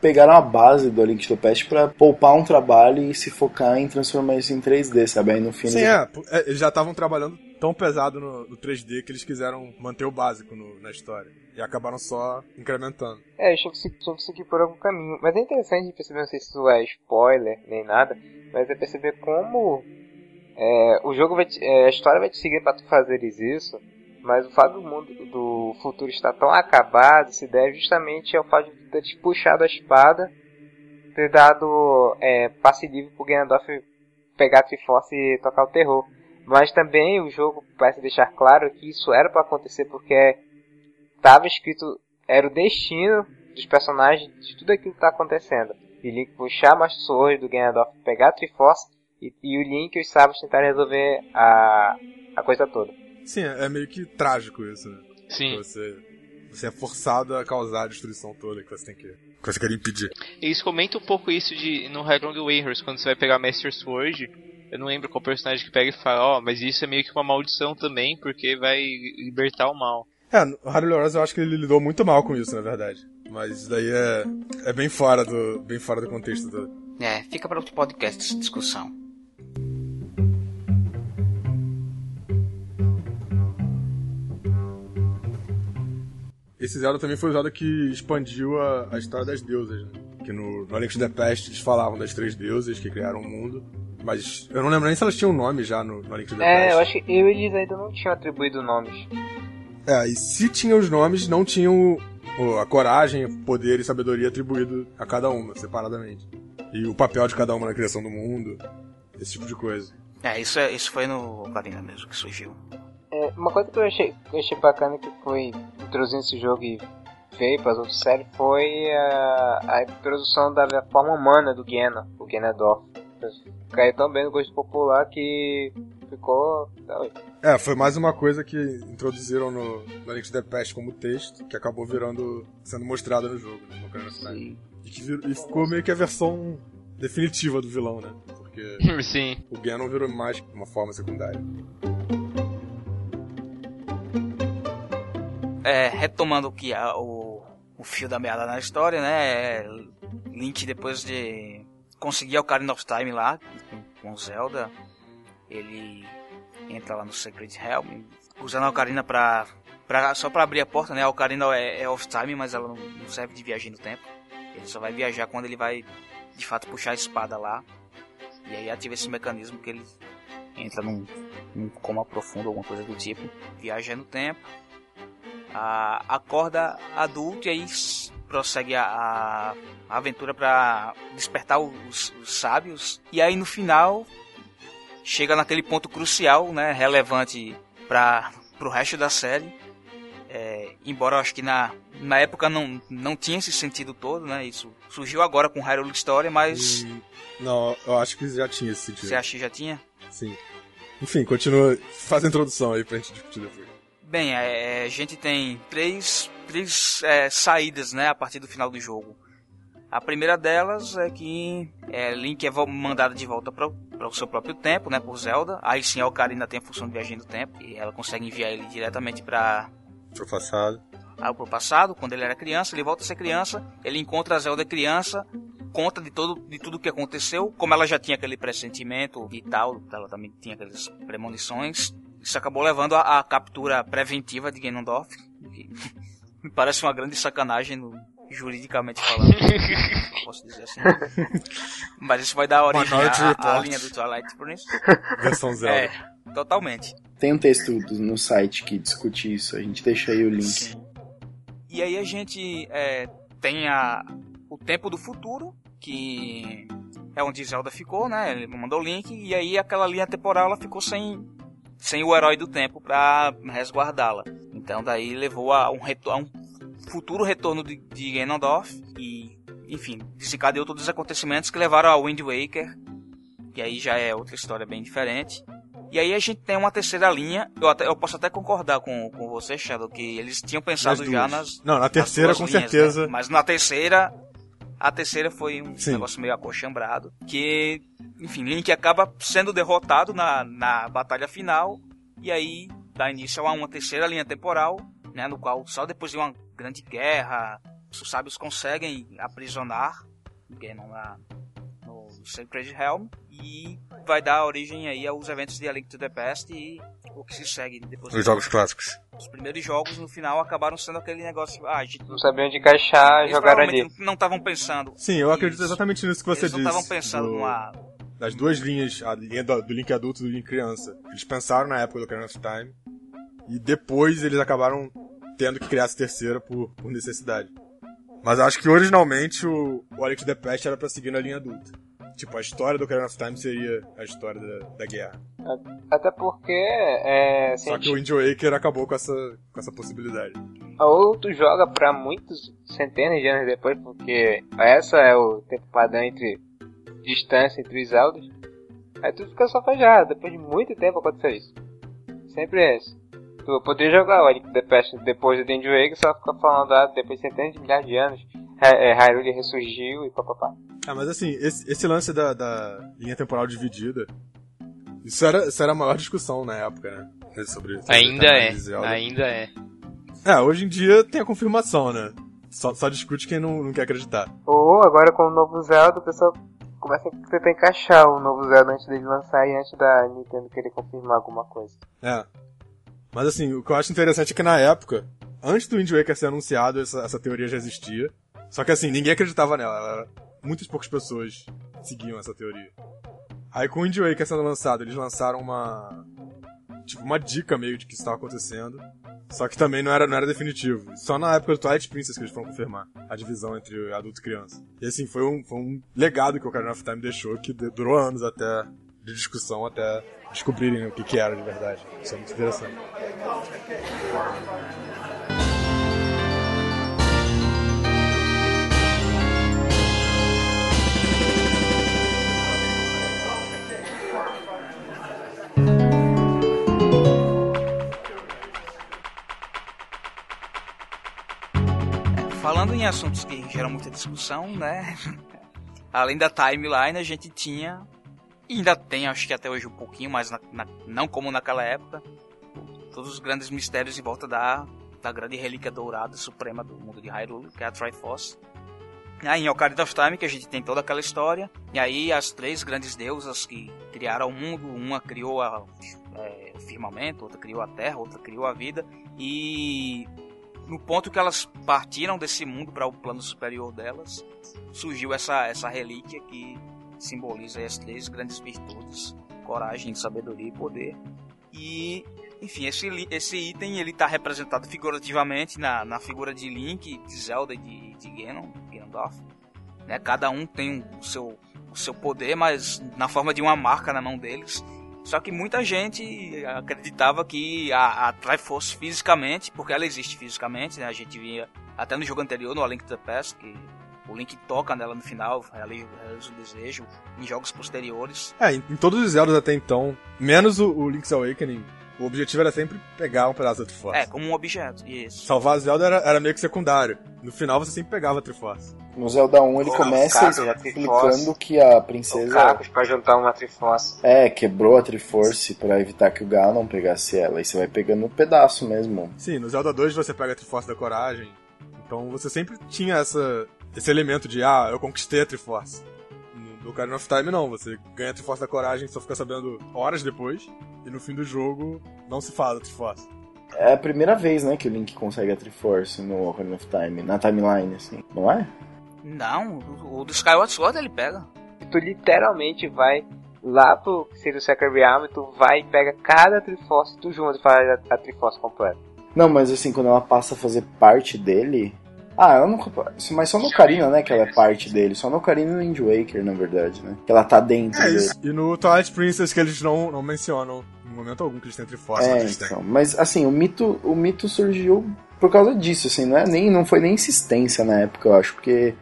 pegaram a base do A Link to the Past pra poupar um trabalho e se focar em transformar isso em 3D, sabe? Aí no fim Sim, eles- é, é, eles já estavam trabalhando tão pesado no, no 3D que eles quiseram manter o básico no- na história. E acabaram só incrementando. É, eles tinham que, seguir por algum caminho. Mas é interessante perceber, não sei se isso é spoiler nem nada, mas é perceber como é, o jogo vai te, é, a história vai te seguir pra tu fazeres isso, mas o fato do mundo do futuro estar tão acabado se deve justamente ao fato de ter puxado a espada, ter dado é, passe livre pro Ganondorf pegar a Triforce e tocar o terror. Mas também o jogo parece deixar claro que isso era pra acontecer porque estava escrito, era o destino dos personagens de tudo aquilo que tá acontecendo. E Link puxar a Master Sword do Ganondorf, pegar a Triforce e, e o Link e os sábios tentarem resolver a, a coisa toda. Sim, é, meio que trágico isso, né? Sim. Você, você é forçado a causar a destruição toda que você tem que. que você quer impedir. Eles comentam um pouco isso de no Headlong Warriors, quando você vai pegar Master Sword, Eu não lembro qual personagem que pega e fala, ó, oh, mas isso é meio que uma maldição também, porque vai libertar o mal. É, o Harry Oroz eu acho que ele lidou muito mal com isso, na verdade. Mas isso daí é, é bem fora do bem fora do contexto do. É, fica para outro podcast essa discussão. Esse Zelda também foi usado que expandiu a, a história das deusas, né? Que no, no Link to the Past eles falavam das três deusas que criaram o mundo. Mas eu não lembro nem se elas tinham nome já no, no Link to the É, Past. eu acho que eu e eles ainda não tinham atribuído nomes. É, e se tinham os nomes, não tinham o- a coragem, o poder e sabedoria atribuído a cada uma, separadamente. E o papel de cada uma na criação do mundo, esse tipo de coisa. É, isso, é, isso foi no Ocarina mesmo que surgiu. É, uma coisa que eu achei, que eu achei bacana que foi introduzindo esse jogo e veio para as outras séries foi a, a introdução da forma humana do Ganon, o Ganondorf. Caiu tão bem no gosto popular que ficou. É, foi mais uma coisa que introduziram no, no Link to the Past como texto, que acabou virando, sendo mostrada no jogo, né, no Ocarina Time. E, que vir- e ficou meio que a versão definitiva do vilão, né? Porque Sim. o Ganon virou mais uma forma secundária. É, retomando que a- o, o fio da meada na história, né? é, Link depois de conseguir a Ocarina of Time lá com, Zelda, ele entra lá no Sacred Realm, usando a Ocarina pra, pra, só pra abrir a porta, né? A Ocarina é, é off time, mas ela não serve de viagem no tempo. Ele só vai viajar quando ele vai de fato puxar a espada lá. E aí ativa esse mecanismo que ele entra num, num coma profundo, alguma coisa do tipo, viaja no tempo a, acorda adulto e aí prossegue a, a- aventura para despertar os, os sábios. E aí no final chega naquele ponto crucial, né, relevante para o resto da série. É, embora eu acho que na, na época não, não tinha esse sentido todo, né? Isso surgiu agora com Hyrule Story, mas não, eu acho que já tinha esse sentido. você acha que já tinha? Sim. Enfim, continua. Faz a introdução aí pra gente discutir depois. Bem, é, a gente tem três, três é, saídas né, a partir do final do jogo. A primeira delas é que é, Link é mandado de volta para o seu próprio tempo, né, por Zelda. Aí sim a Ocarina tem a função de viagem no tempo e ela consegue enviar ele diretamente para Pro passado. o passado, quando ele era criança. Ele volta a ser criança, ele encontra a Zelda criança, conta de, todo, de tudo o que aconteceu. Como ela já tinha aquele pressentimento e tal, ela também tinha aquelas premonições. Isso acabou levando à captura preventiva de Ganondorf. que Me parece uma grande sacanagem, no- juridicamente falando. Posso dizer assim. Mas isso vai dar origem à, à Report. linha do Twilight Prince. Versão Zelda. É, totalmente. Tem um texto do- no site que discute isso, a gente deixa aí o link. E aí a gente é, tem a, o tempo do futuro, que é onde Zelda ficou, né? Ele mandou o link, e aí aquela linha temporal ela ficou sem, sem o herói do tempo pra resguardá-la. Então daí levou a um, a um futuro retorno de, de Ganondorf e, enfim, desencadeou todos os acontecimentos que levaram ao Wind Waker, que aí já é outra história bem diferente. E aí a gente tem uma terceira linha, eu, até- eu posso até concordar com, com você, Shadow, que eles tinham pensado Nas já nas, Não, na terceira, com linhas, certeza. né? Mas na terceira, a terceira foi um Sim. negócio meio acochambrado. Que, enfim, Link acaba sendo derrotado na, na batalha final. E aí dá início a uma terceira linha temporal, né? No qual só depois de uma grande guerra, os sábios conseguem aprisionar Ganon lá no Sacred Realm. E vai dar origem aí aos eventos de A Link to the Past e o que se segue depois Os jogos clássicos. os primeiros jogos no final acabaram sendo aquele negócio. Ah, a gente Não sabia onde encaixar, eles jogaram ali. não estavam pensando. Sim, eu acredito Isso. exatamente nisso que você Eles não disse. estavam pensando do- numa. Das duas linhas, a linha do, do Link adulto e do Link criança. Eles pensaram na época do Ocarina of Time. E depois eles acabaram tendo que criar essa terceira por, por necessidade. Mas eu acho que originalmente o, o A Link to the Past era pra seguir na linha adulta. Tipo, a história do Ocarina of Time seria a história da, da guerra. Até porque, é, Só gente que o Wind Waker acabou com essa, com essa possibilidade. Ou tu joga pra muitos centenas de anos depois, porque essa é o tempo padrão entre distância entre os Zeldas. Aí tu fica só fajado, depois de muito tempo aconteceu isso. Sempre é isso. Tu poderia jogar o Link the Past depois do Wind Waker, só ficar falando ah, depois de centenas de milhares de anos, é, é, Hyrule ressurgiu e papapá. Ah, mas assim, esse, esse lance da, da linha temporal dividida Isso era, isso era a maior discussão na época, né? Sobre, sobre Ainda é. Ainda é. É, hoje em dia tem a confirmação, né? Só, só discute quem não, não quer acreditar. Ou agora com o novo Zelda, o pessoal começa a tentar encaixar o novo Zelda antes dele lançar e antes da Nintendo querer confirmar alguma coisa. É. Mas assim, o que eu acho interessante é que na época, antes do Wind Waker ser anunciado, essa, essa teoria já existia. Só que assim, ninguém acreditava nela. Ela- muitas poucas pessoas seguiam essa teoria. Aí com o Wind Waker sendo lançado, eles lançaram uma. Tipo, uma dica meio de que isso estava acontecendo. Só que também não era, não era definitivo. Só na época do Twilight Princess que eles foram confirmar a divisão entre adulto e criança. E assim, foi um, foi um legado que o Ocarina of Time deixou, que durou anos até de discussão, até descobrirem o que, que era de verdade. Isso é muito interessante. Falando em assuntos que geram muita discussão, né? Além da timeline, a gente tinha, ainda tem, acho que até hoje um pouquinho, mas na- na- não como naquela época, todos os grandes mistérios em volta da, da grande relíquia dourada suprema do mundo de Hyrule, que é a Triforce. Aí em Ocarina of Time que a gente tem toda aquela história, e aí as três grandes deusas que criaram o mundo, uma criou a, é, o firmamento, outra criou a terra, outra criou a vida, e no ponto que elas partiram desse mundo para o plano superior delas, surgiu essa, essa relíquia que simboliza as três grandes virtudes: coragem, sabedoria e poder. E, enfim, esse, esse item ele está representado figurativamente na, na figura de Link, de Zelda e de, de Ganon, Ganondorf. Né? Cada um tem o seu, o seu poder, mas na forma de uma marca na mão deles. Só que muita gente acreditava que a, a Triforce fisicamente, porque ela existe fisicamente, né? A gente via até no jogo anterior, no A Link to the Past, que o Link toca nela no final, realiza realiza o desejo, em jogos posteriores. É, em, em todos os Zeldas até então, menos o, o Link's Awakening, o objetivo era sempre pegar um pedaço da Triforce. É, como um objeto, isso. Salvar a Zelda era, era meio que secundário. No final você sempre pegava a Triforce. No Zelda 1 ele Os começa explicando que a princesa Cacos pra juntar uma Triforce. é, quebrou a Triforce pra evitar que o Ganon pegasse ela. E você vai pegando um pedaço mesmo. Sim, no Zelda 2 você pega a Triforce da Coragem. Então você sempre tinha essa, esse elemento de, ah, eu conquistei a Triforce. No Ocarina of Time não, você ganha a Triforce da Coragem só fica sabendo horas depois. E no fim do jogo não se fala da Triforce. É a primeira vez, né, que o Link consegue a Triforce no Ocarina of Time, na timeline, assim, não é? Não, o, do Skyward Sword ele pega. Tu literalmente vai lá pro que seria o Sacred Realm, tu vai e pega cada Triforce, tu junta e faz a, a Triforce completa. Não, mas assim, quando ela passa a fazer parte dele. Ah, ela não. Mas só no Ocarina, né, que ela é parte dele. Só no Ocarina e no Wind Waker, na verdade, né? Que ela tá dentro É dele. isso. E no Twilight Princess que eles não, não mencionam em momento algum que eles têm Triforce, É, então. Mas assim, o mito, o mito surgiu por causa disso, assim, não, é nem, não foi nem insistência na época, eu acho, porque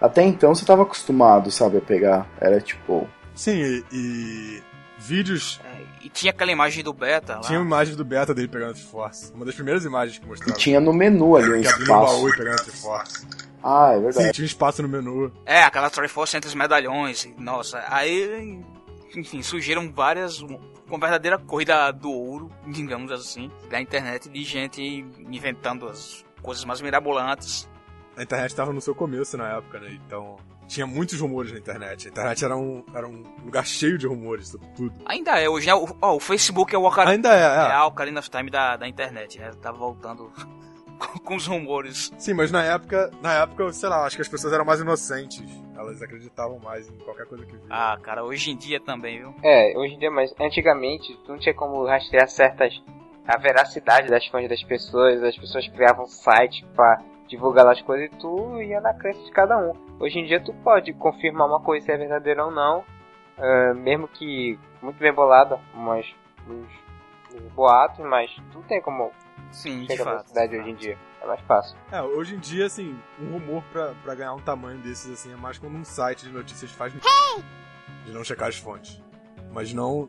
até então você tava acostumado, sabe, a pegar. Era tipo. Sim, e, e vídeos. É, e tinha aquela imagem do beta lá. Tinha imagens do beta dele pegando a Triforce. Uma das primeiras imagens que E mostraram. tinha no menu ali um que o baú espaço. e pegando a Triforce. Ah, é Sim, verdade. tinha um espaço no menu. É, aquela Triforce entre os medalhões. e, Nossa, aí, enfim, surgiram várias. Uma verdadeira corrida do ouro, digamos assim, da internet de gente inventando as coisas mais mirabolantes. A internet estava no seu começo na época, né? Então tinha muitos rumores na internet. A internet era um, era um lugar cheio de rumores sobre tudo. Ainda é, hoje, né? O, ó, o Facebook é o Ocarina, Ainda é, é é. a Ocarina of Time da, da internet, né? Tá voltando com, com os rumores. Sim, mas na época, na época, sei lá, acho que as pessoas eram mais inocentes. Elas acreditavam mais em qualquer coisa que viam. Ah, cara, hoje em dia também, viu? É, hoje em dia, mas antigamente tu não tinha como rastrear certas. a veracidade das fontes das pessoas, as pessoas criavam sites pra divulgar lá as coisas e tu ia na crença de cada um. Hoje em dia tu pode confirmar uma coisa se é verdadeira ou não, ah, mesmo que muito bem bolada, umas, uns, uns boatos, mas tu tem como Sim, chegar à fato. veracidade hoje em dia. É mais fácil. É, hoje em dia, assim, um rumor pra, pra ganhar um tamanho desses, assim, é mais quando um site de notícias faz de não checar as fontes. Mas não.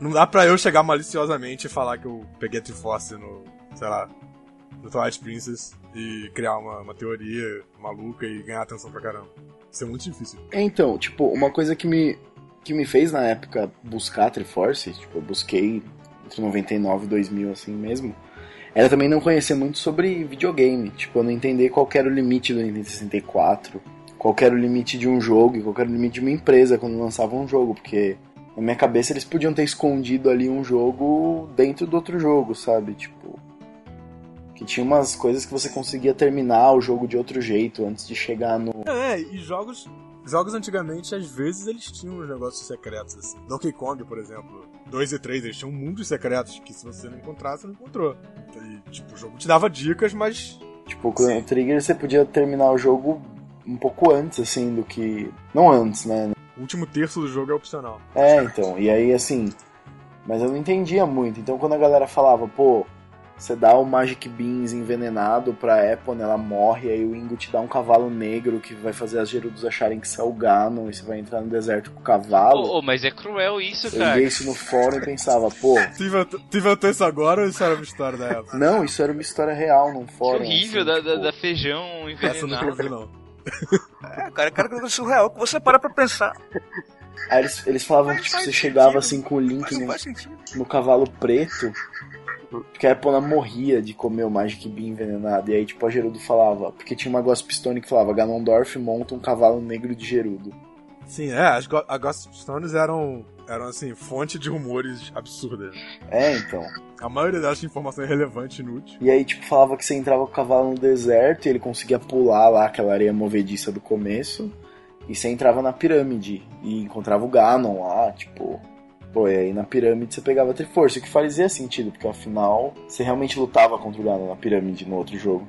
Não dá pra eu chegar maliciosamente e falar que eu peguei a Triforce no. sei lá. no Twilight Princess e criar uma, uma teoria maluca e ganhar atenção pra caramba. Isso é muito difícil. Então, tipo, uma coisa que me que me fez na época buscar a Triforce, tipo, eu busquei entre 99 e 2000 assim mesmo, era também não conhecer muito sobre videogame, tipo, eu não entender qual era o limite do Nintendo 64, qual era o limite de um jogo e qual era o limite de uma empresa quando lançava um jogo, porque na minha cabeça eles podiam ter escondido ali um jogo dentro do outro jogo, sabe? Tipo, que tinha umas coisas que você conseguia terminar o jogo de outro jeito antes de chegar no. É, e jogos. Jogos antigamente, às vezes, eles tinham uns negócios secretos, assim. Donkey Kong, por exemplo, 2 e 3, eles tinham mundos secretos que se você não encontrasse, você não encontrou. E, tipo, o jogo te dava dicas, mas. Tipo, com o Trigger você podia terminar o jogo um pouco antes, assim, do que. Não antes, né? O último terço do jogo é opcional. É, então. E aí, assim. Mas eu não entendia muito. Então, quando a galera falava, pô, você dá o Magic Beans envenenado pra Epon, ela morre, aí o Ingo te dá um cavalo negro que vai fazer as Gerudos acharem que você é o Ganon e você vai entrar no deserto com o cavalo. Ô, ô, mas é cruel isso, eu cara. li isso no fórum e pensava, pô. Tu inventou, tu inventou isso agora ou isso era uma história da época? Não, isso era uma história real num Que fórum. horrível, assim, da, tipo, da, feijão Essa eu envenenado. ouvi, não. É, cara, cara, que surreal que você para pra pensar. Aí eles, eles falavam que tipo, você chegava assim com o Link não no, sentido. no cavalo preto, porque a Epona morria de comer o Magic Bean envenenado. E aí, tipo, a Gerudo falava, porque tinha uma Ghost Pistone que falava, Ganondorf monta um cavalo negro de Gerudo. Sim, é, as Go a eram, eram, assim, fonte de rumores absurdas. É, então. A maioria delas tinha informação irrelevante e inútil. E aí, tipo, falava que você entrava com o cavalo no deserto e ele conseguia pular lá aquela areia movediça do começo. E você entrava na pirâmide e encontrava o Ganon lá, tipo. Pô, e aí na pirâmide você pegava a Triforce, o que fazia sentido, porque afinal você realmente lutava contra o Ganon na pirâmide no outro jogo.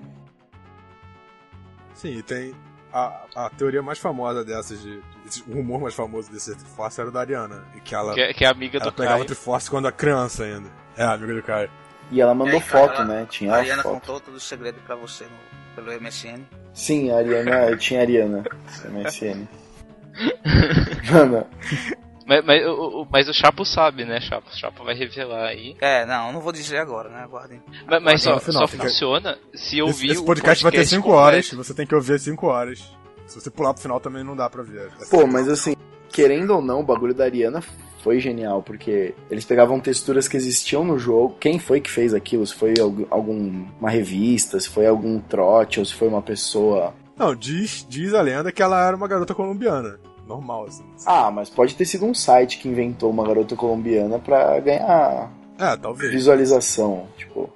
Sim, e tem a, a teoria mais famosa dessas, de, esse- o rumor mais famoso desse Triforce era o da Ariana. E que ela, Que, é- que é amiga ela do pegava Caio. Triforce quando era criança ainda. É, amiga do Caio. E ela mandou E aí, cara, foto, ela- né? Tinha A a Ariana foto. contou todo o segredo pra você no- pelo MSN. Sim, a Ariana, eu tinha a Ariana, MSN. Mano, Mas, mas, mas o Chapo sabe, né, Chapo? O Chapo vai revelar aí. É, não, não vou dizer agora, né? Aguardem. Mas, mas só, final, só fica- funciona se eu Esse, ouvir esse o podcast vai ter 5 completo. horas, você tem que ouvir as 5 horas. Se você pular pro final também não dá pra ver. Pô, mas assim, querendo ou não, o bagulho da Ariana foi genial, porque eles pegavam texturas que existiam no jogo. Quem foi que fez aquilo? Se foi algum, alguma revista, se foi algum trote, ou se foi uma pessoa. Não, diz, diz a lenda que ela era uma garota colombiana. Normal, assim. Ah, mas pode ter sido um site que inventou uma garota colombiana pra ganhar É, talvez. visualização, tipo.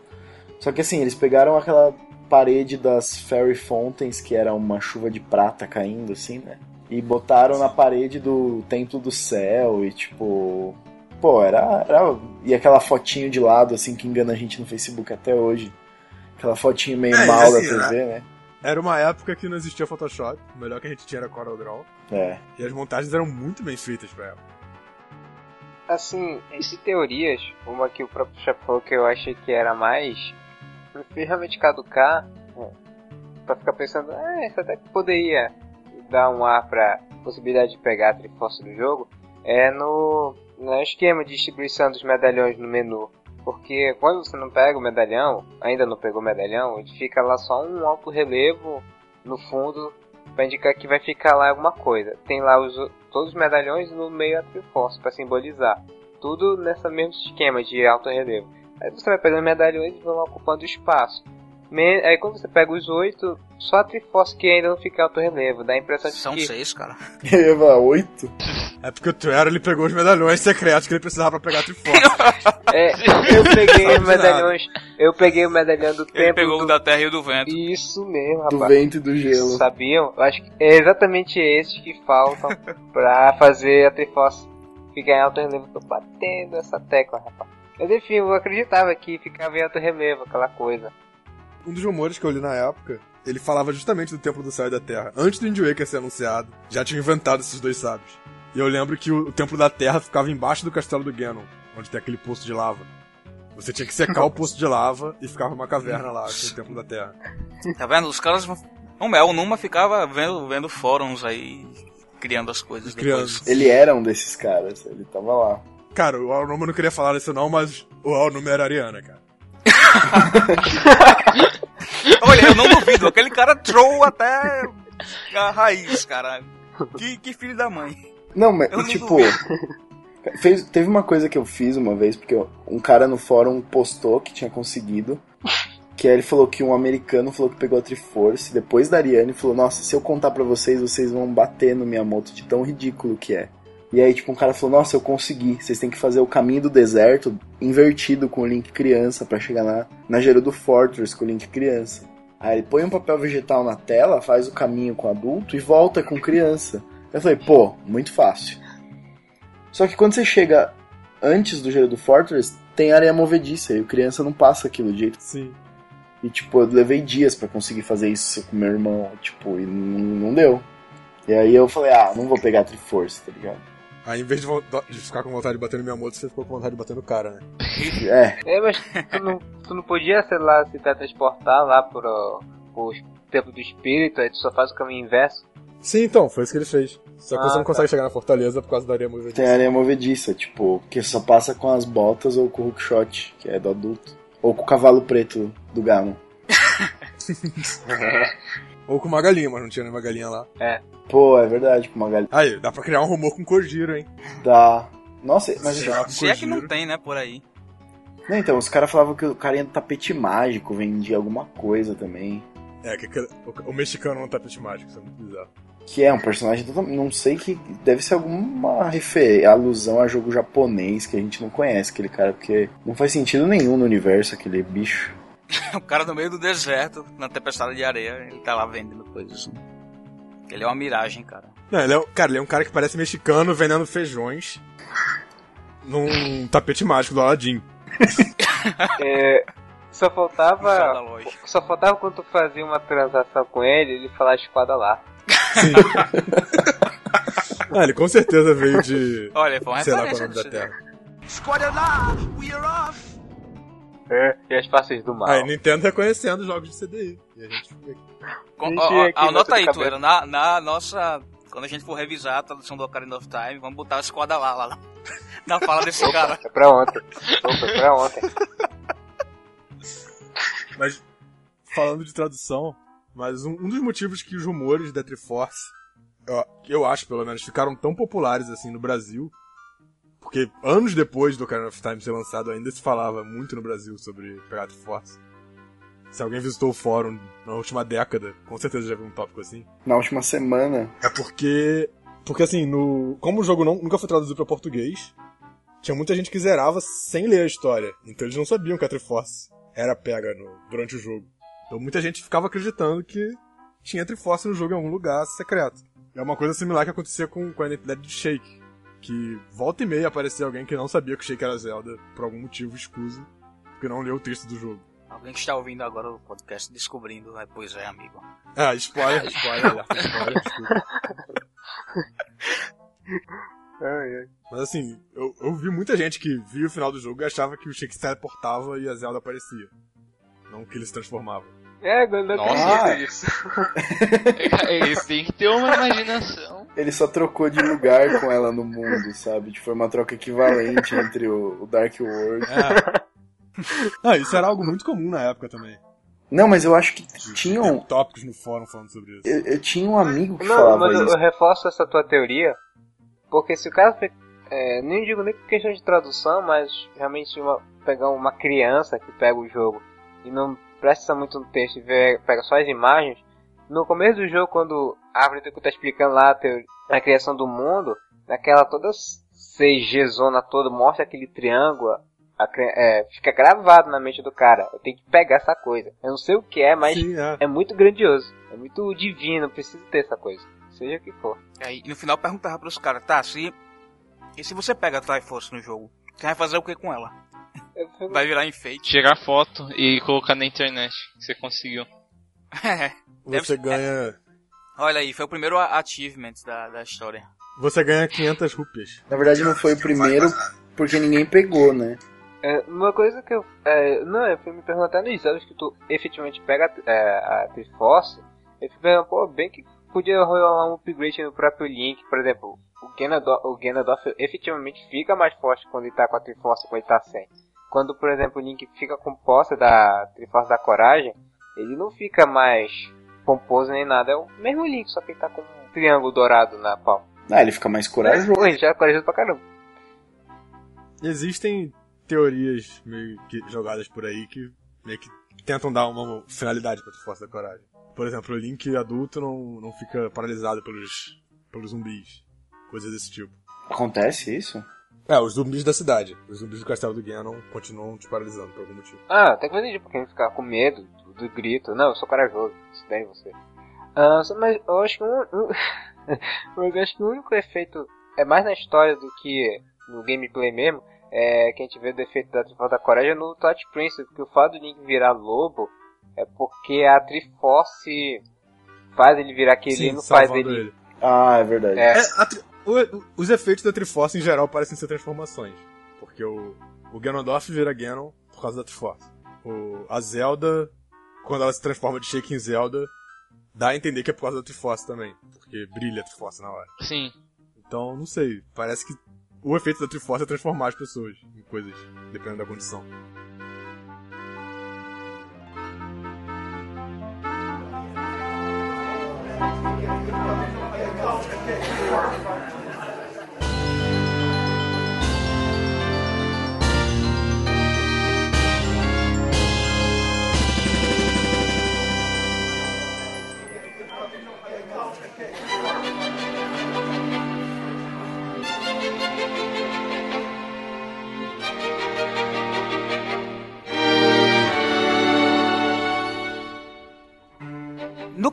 Só que assim, eles pegaram aquela parede das Fairy Fountains, que era uma chuva de prata caindo, assim, né? E botaram na parede do Templo do Céu e tipo. Pô, era, era. E aquela fotinho de lado, assim, que engana a gente no Facebook até hoje. Aquela fotinho meio É, mal da assim, TV, né? Era uma época que não existia Photoshop. O melhor que a gente tinha era Corel Draw. É. E as montagens eram muito bem feitas pra ela. Assim, entre teorias, uma que o próprio chefe falou que eu achei que era mais. Pra realmente caducar, é, pra ficar pensando, ah, isso até que poderia dar um ar pra possibilidade de pegar a Triforce do jogo, é no, no esquema de distribuição dos medalhões no menu. Porque quando você não pega o medalhão, ainda não pegou o medalhão, ele fica lá só um alto relevo no fundo para indicar que vai ficar lá alguma coisa. Tem lá os, todos os medalhões no meio a Triforce para simbolizar. Tudo nessa mesmo esquema de alto relevo. Aí você vai pegando medalhões e vão ocupando espaço. Aí quando você pega os oito, só a Triforce que ainda não fica alto relevo. Dá a impressão de São que seis, cara. Eva, oito? É porque o Tuero ele pegou os medalhões secretos que ele precisava pra pegar a Triforce. É, eu peguei os medalhões. Eu peguei o medalhão do Ele tempo. pegou do... o da terra e o do vento. Isso mesmo, Do rapaz. vento e do gelo. Sabiam? Eu acho que é exatamente esses que faltam pra fazer a Triforce ficar em alto relevo. Tô batendo essa tecla, rapaz. Mas enfim, eu acreditava que ficava em alto relevo aquela coisa. Um dos rumores que eu li na época, ele falava justamente do Templo do Céu e da Terra. Antes do Wind Waker ser anunciado, já tinham inventado esses dois sábios. E eu lembro que o, o Templo da Terra ficava embaixo do castelo do Ganon, onde tem aquele poço de lava. Você tinha que secar o poço de lava e ficava uma caverna lá, com o Templo da Terra. Tá vendo? Os caras. O Mel Numa ficava vendo, vendo fóruns aí, criando as coisas Criando. depois. Ele era um desses caras, ele tava lá. Cara, o Alnuma não queria falar isso não, mas o Alnuma era Ariana, cara. Olha, eu não duvido, aquele cara troll até a raiz, cara. Que, que filho da mãe. Não, mas não tipo. Fez, teve uma coisa que eu fiz uma vez, porque um cara no fórum postou que tinha conseguido. Que aí ele falou que um americano falou que pegou a Triforce depois da Ariane e falou: Nossa, se eu contar pra vocês, vocês vão bater no Miyamoto de tão ridículo que é. E aí, tipo, um cara falou: Nossa, eu consegui. Vocês têm que fazer o caminho do deserto invertido com o Link criança pra chegar na, na Gerudo Fortress com o Link criança. Aí ele põe um papel vegetal na tela, faz o caminho com adulto e volta com criança. Eu falei: Pô, muito fácil. Só que quando você chega antes do Gerudo Fortress, tem areia movediça e o criança não passa aquilo de jeito. Sim. E, tipo, eu levei dias pra conseguir fazer isso com meu irmão, tipo, e não, não deu. E aí eu falei, ah, não vou pegar a Triforce, tá ligado? Aí, em vez de, de ficar com vontade de bater no Miyamoto, você ficou com vontade de bater no cara, né? É, É, mas tu não, tu não podia, sei lá, se teletransportar lá pro, pro Templo do Espírito, aí tu só faz o caminho inverso. Sim, então, foi isso que ele fez. Só que Ah, você não tá. consegue chegar na fortaleza por causa da areia movediça. tem areia movediça, tipo, que só passa com as botas ou com o hookshot, que é do adulto. Ou com o cavalo preto do Ganon. Ou com uma galinha, mas não tinha nenhuma galinha lá. Pô, é verdade, com uma galinha. Aí, dá pra criar um rumor com Kojiro, hein? Dá. Nossa, mas chamar Se é que não tem, né, por aí. Não, então, os caras falavam que o cara ia no tapete mágico, vendia alguma coisa também. É, que aquele- o, o mexicano no tapete mágico, isso é muito bizarro. Que é um personagem totalmente. Não sei que. Deve ser alguma refer... alusão a jogo japonês que a gente não conhece, aquele cara, porque não faz sentido nenhum no universo aquele bicho. O cara no meio do deserto, na tempestade de areia, ele tá lá vendendo coisas. Ele é uma miragem, cara. Não, ele é, um- cara, ele é um cara que parece mexicano vendendo feijões num tapete mágico do Aladdin. É, só faltava. Só faltava quando tu fazia uma transação com ele, ele falar a espada lá. Sim. ah, ele com certeza veio de. Olha, foi uma sei lá qual é o nome da terra. É. E as faces do mal. Aí, Nintendo reconhecendo jogos de CDI. E a gente fica aqui. Com, Gente, ó, ó, aqui anota aí, Tuera, na, na nossa. Quando a gente for revisar a tradução do Ocarina of Time, vamos botar a esquadra lá, lá, lá. Na fala desse cara. É pra ontem. Opa, é pra ontem. Mas, falando de tradução, mas um, um dos motivos que os rumores da Triforce, eu, eu acho pelo menos, ficaram tão populares assim no Brasil, porque anos depois do Ocarina of Time ser lançado, ainda se falava muito no Brasil sobre pegar a Triforce. Se alguém visitou o fórum na última década, com certeza já viu um tópico assim. Na última semana. É porque. Porque assim, no. Como o jogo não, nunca foi traduzido pra português, tinha muita gente que zerava sem ler a história. Então eles não sabiam que a Triforce era pega no- durante o jogo. Então muita gente ficava acreditando que tinha Triforce no jogo em algum lugar secreto. É uma coisa similar que acontecia com, com a identidade de Shake. Que volta e meia aparecia alguém que não sabia que o Shake era Zelda por algum motivo escuso, porque não leu o texto do jogo. Alguém que está ouvindo agora o podcast descobrindo, né? pois é, amigo. Ah, spoiler, spoiler, spoiler, desculpa. Mas assim, eu, eu vi muita gente que via o final do jogo e achava que o Shake se teleportava e a Zelda aparecia. Não que ele se transformava. É, não Nossa. acredito nisso. Eles têm que ter uma imaginação. Ele só trocou de lugar com ela no mundo, sabe? Tipo, foi uma troca equivalente entre o, o Dark World. É. ah, isso era algo muito comum na época também. Não, mas eu acho que tinham. ter tópicos no fórum falando sobre isso. Eu, eu tinha um amigo que Não, falava mas eu, isso. eu reforço essa tua teoria, porque se o cara, é, nem digo nem por questão de tradução, mas realmente uma- pegar uma criança que pega o jogo e não presta muito no texto e vê, pega só as imagens, no começo do jogo, quando árvore que tá explicando lá a, teoria, a criação do mundo, naquela toda CG zona toda, mostra aquele triângulo, a é, fica gravado na mente do cara. Eu tenho que pegar essa coisa. Eu não sei o que é, mas Sim, é. é muito grandioso. É muito divino, preciso ter essa coisa. Seja o que for. Aí no final perguntava pros caras, tá, se. E se você pega a Triforce no jogo, você vai fazer o que com ela? Vai virar enfeite? Tirar foto e colocar na internet que você conseguiu. É. Você ser- ganha. Olha aí, foi o primeiro achievement da, da história. Você ganha 500 rupias. Na verdade, não foi o primeiro porque ninguém pegou, né? É, uma coisa que eu. É, não, eu fui me perguntando isso, acho que tu efetivamente pega a, é, a Triforce, eu fico pensando, pô, bem que podia rolar um upgrade no próprio Link, por exemplo, o Ganondorf, o Ganondorf efetivamente fica mais forte quando ele tá com a Triforce quando ele tá sem. Quando, por exemplo, o Link fica com posse da Triforce da Coragem, ele não fica mais pomposo nem nada, é o mesmo Link, só que ele tá com um triângulo dourado na palma. Ah, ele fica mais corajoso. Ele já é corajoso pra caramba. Existem teorias meio que jogadas por aí que meio que tentam dar uma finalidade pra Triforce da Coragem. Por exemplo, o Link adulto não, não fica paralisado pelos, pelos zumbis. Coisas desse tipo. Acontece isso? É, os zumbis da cidade. Os zumbis do castelo do Ganon continuam te paralisando por algum motivo. Ah, até que eu entendi porque ele ficar com medo do, grito. Não, eu sou corajoso. Isso daí você. Só- mas eu acho que um, um- mas eu acho que o único efeito é mais na história do que no gameplay mesmo. É que a gente vê do efeito da Triforce da Coragem no Touch Prince, porque o fato do Link virar lobo é porque a Triforce faz ele virar aquele e não faz salvando ele. Ah, é verdade. É, É, tri- o- os efeitos da Triforce em geral parecem ser transformações. Porque o, o Ganondorf vira Ganon por causa da Triforce. O, a Zelda, quando ela se transforma de Shake em Zelda, dá a entender que é por causa da Triforce também. Porque brilha a Triforce na hora. Sim. Então, não sei. Parece que o efeito da Triforce é transformar as pessoas em coisas, dependendo da condição.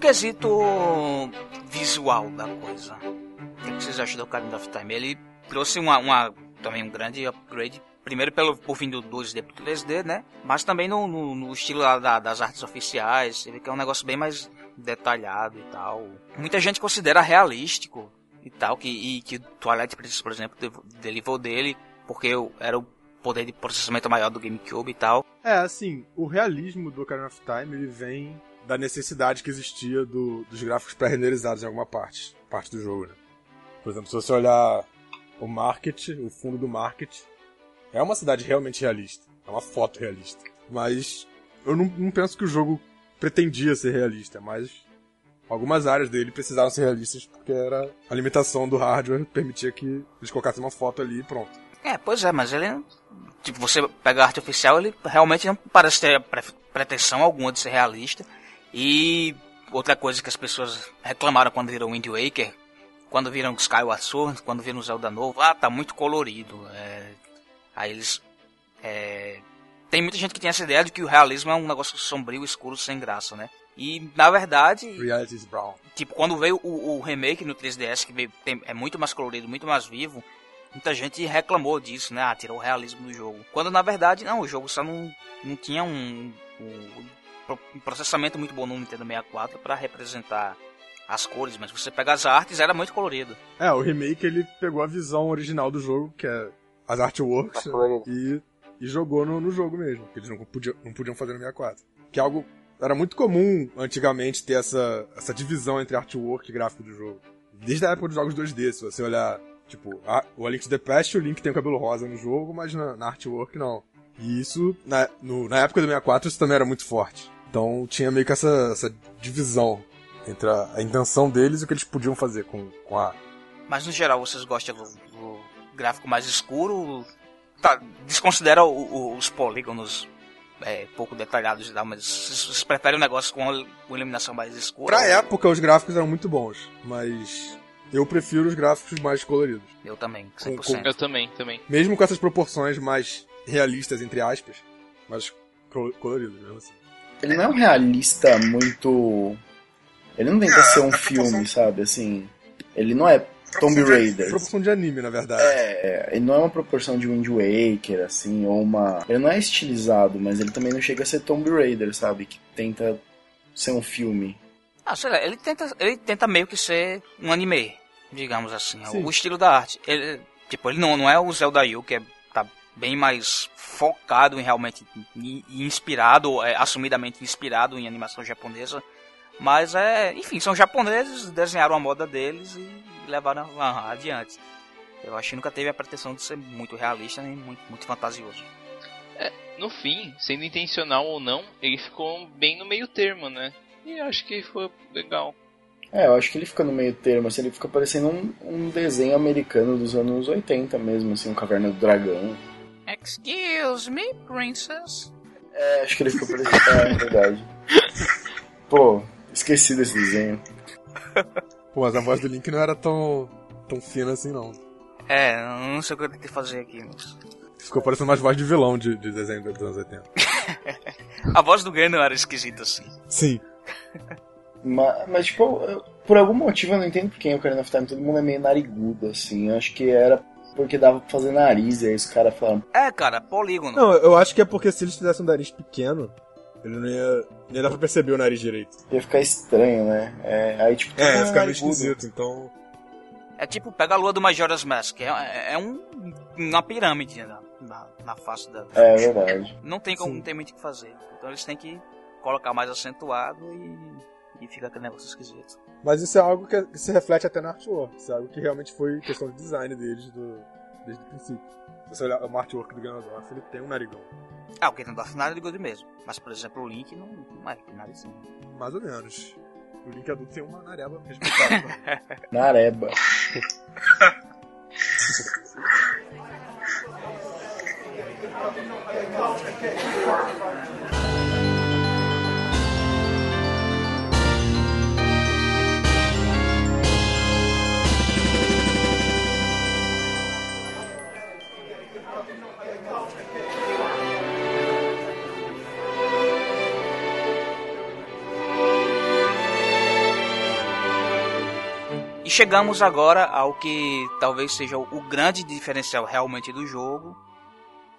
Quesito visual da coisa, o que vocês acham do Ocarina of Time? Ele trouxe uma, uma- também um grande upgrade, primeiro pelo, por fim do 2D pro 3D, né? Mas também no, no- no estilo da- das artes oficiais, você vê que é um negócio bem mais detalhado e tal. Muita gente considera realístico e tal, que, e que Twilight Princess, por exemplo, derivou dele, porque era o poder de processamento maior do GameCube e tal. É, assim, o realismo do Ocarina of Time, ele vem da necessidade que existia do- dos gráficos pré-renderizados em alguma parte, parte do jogo, né? Por exemplo, se você olhar o Market, o fundo do Market, é uma cidade realmente realista. É uma foto realista. Mas eu não, não penso que o jogo pretendia ser realista, mas algumas áreas dele precisaram ser realistas porque era a limitação do hardware permitia que eles colocassem uma foto ali e pronto. É, pois é, mas ele. Tipo, você pega a arte oficial, ele realmente não parece ter pre- pretensão alguma de ser realista. E outra coisa que as pessoas reclamaram quando viram Wind Waker, quando viram Skyward Sword, quando viram Zelda novo, ah, tá muito colorido. é. Aí eles. é, Tem muita gente que tem essa ideia de que o realismo é um negócio sombrio, escuro, sem graça, né? E na verdade, Reality is brown. tipo, quando veio o, o remake no 3DS, que veio- tem- é muito mais colorido, muito mais vivo, muita gente reclamou disso, né? Ah, tirou o realismo do jogo. Quando na verdade, não, o jogo só não, não tinha um, um- um processamento muito bom no Nintendo 64 para representar as cores, mas você pega as artes, era muito colorido. É, o remake ele pegou a visão original do jogo, que é as artworks, colorido. e, e jogou no, no jogo mesmo, que eles não podiam, não podiam fazer no 64. Que é algo. Era muito comum antigamente ter essa, essa divisão entre artwork e gráfico do jogo. Desde a época dos jogos 2D, se você olhar, tipo, a, o A Link to the Past, o Link tem o cabelo rosa no jogo, mas na, na artwork não. E isso, na, no- na época do 64, isso também era muito forte. Então tinha meio que essa, essa divisão entre a, a intenção deles e o que eles podiam fazer com, com a Mas no geral, vocês gostam do, do gráfico mais escuro? Tá, desconsidera o- o- os polígonos é, pouco detalhados e tal, mas vocês vocês preferem um negócio com a com iluminação mais escura? Pra ou- época, os gráficos eram muito bons, mas eu prefiro os gráficos mais coloridos. Eu também, Com- 100%. Eu também, também. Mesmo com essas proporções mais realistas, entre aspas, mas colo- coloridos mesmo assim. Ele não é um realista muito. Ele não tenta ser um filme, sabe? Assim. Ele não é Tomb Raider. Proporção de anime, na verdade. É, ele não é uma proporção de Wind Waker, assim, ou uma. Ele não é estilizado, mas ele também não chega a ser Tomb Raider, sabe? Que tenta ser um filme. Ah, sei lá, ele tenta, ele tenta meio que ser um anime, digamos assim, Sim. o estilo da arte. Ele, tipo, ele não, não é o Zelda Yu, que é, tá bem mais focado em realmente, inspirado, é, assumidamente inspirado em animação japonesa. Mas é, enfim, são japoneses, desenharam a moda deles e levaram ah, adiante. Eu acho que nunca teve a pretensão de ser muito realista nem muito, muito fantasioso. No fim, sendo intencional ou não, ele ficou bem no meio termo, né? E acho que foi legal. É, eu acho que ele fica no meio termo, assim, ele fica parecendo um, um desenho americano dos anos 80 mesmo, assim, um Caverna do Dragão. Excuse me, princess. É, acho que ele fica parecendo. É, é verdade. Pô, esqueci desse desenho. Pô, mas a voz do Link não era tão, tão fina assim, não. É, eu não sei o que eu tenho que fazer aqui, mas... Ficou parecendo mais voz de vilão de, de desenho dos anos 80. A voz do Gano era esquisita assim. Sim. Mas, mas, tipo, eu- por algum motivo eu não entendo por que em Ocarina of Time todo mundo é meio narigudo, assim. Eu acho que era porque dava pra fazer nariz, e aí os caras falaram, É, cara, polígono. Não, eu acho que é porque se eles fizessem um nariz pequeno, ele não ia, não ia dar pra perceber o nariz direito. ia ficar estranho, né? É, aí, tipo, É, ia ficar meio esquisito, então... É tipo, pega a lua do Majora's Mask. É, é um, uma pirâmide na, na, na face da... É verdade. Não tem como, Sim. não tem muito o que fazer. Então eles têm que colocar mais acentuado e, e fica aquele negócio esquisito. Mas isso é algo que, que se reflete até na artwork. Isso é algo que realmente foi questão de design deles do, desde o princípio. Se você olhar o artwork do Ganondorf, ele tem um narigão. Ah, o nada de good mesmo. Mas, por exemplo, o Link não, não é nada assim. Mais ou menos. O Link adulto tem uma nareba respeitável. Nareba. E chegamos agora ao que talvez seja o, grande diferencial realmente do jogo,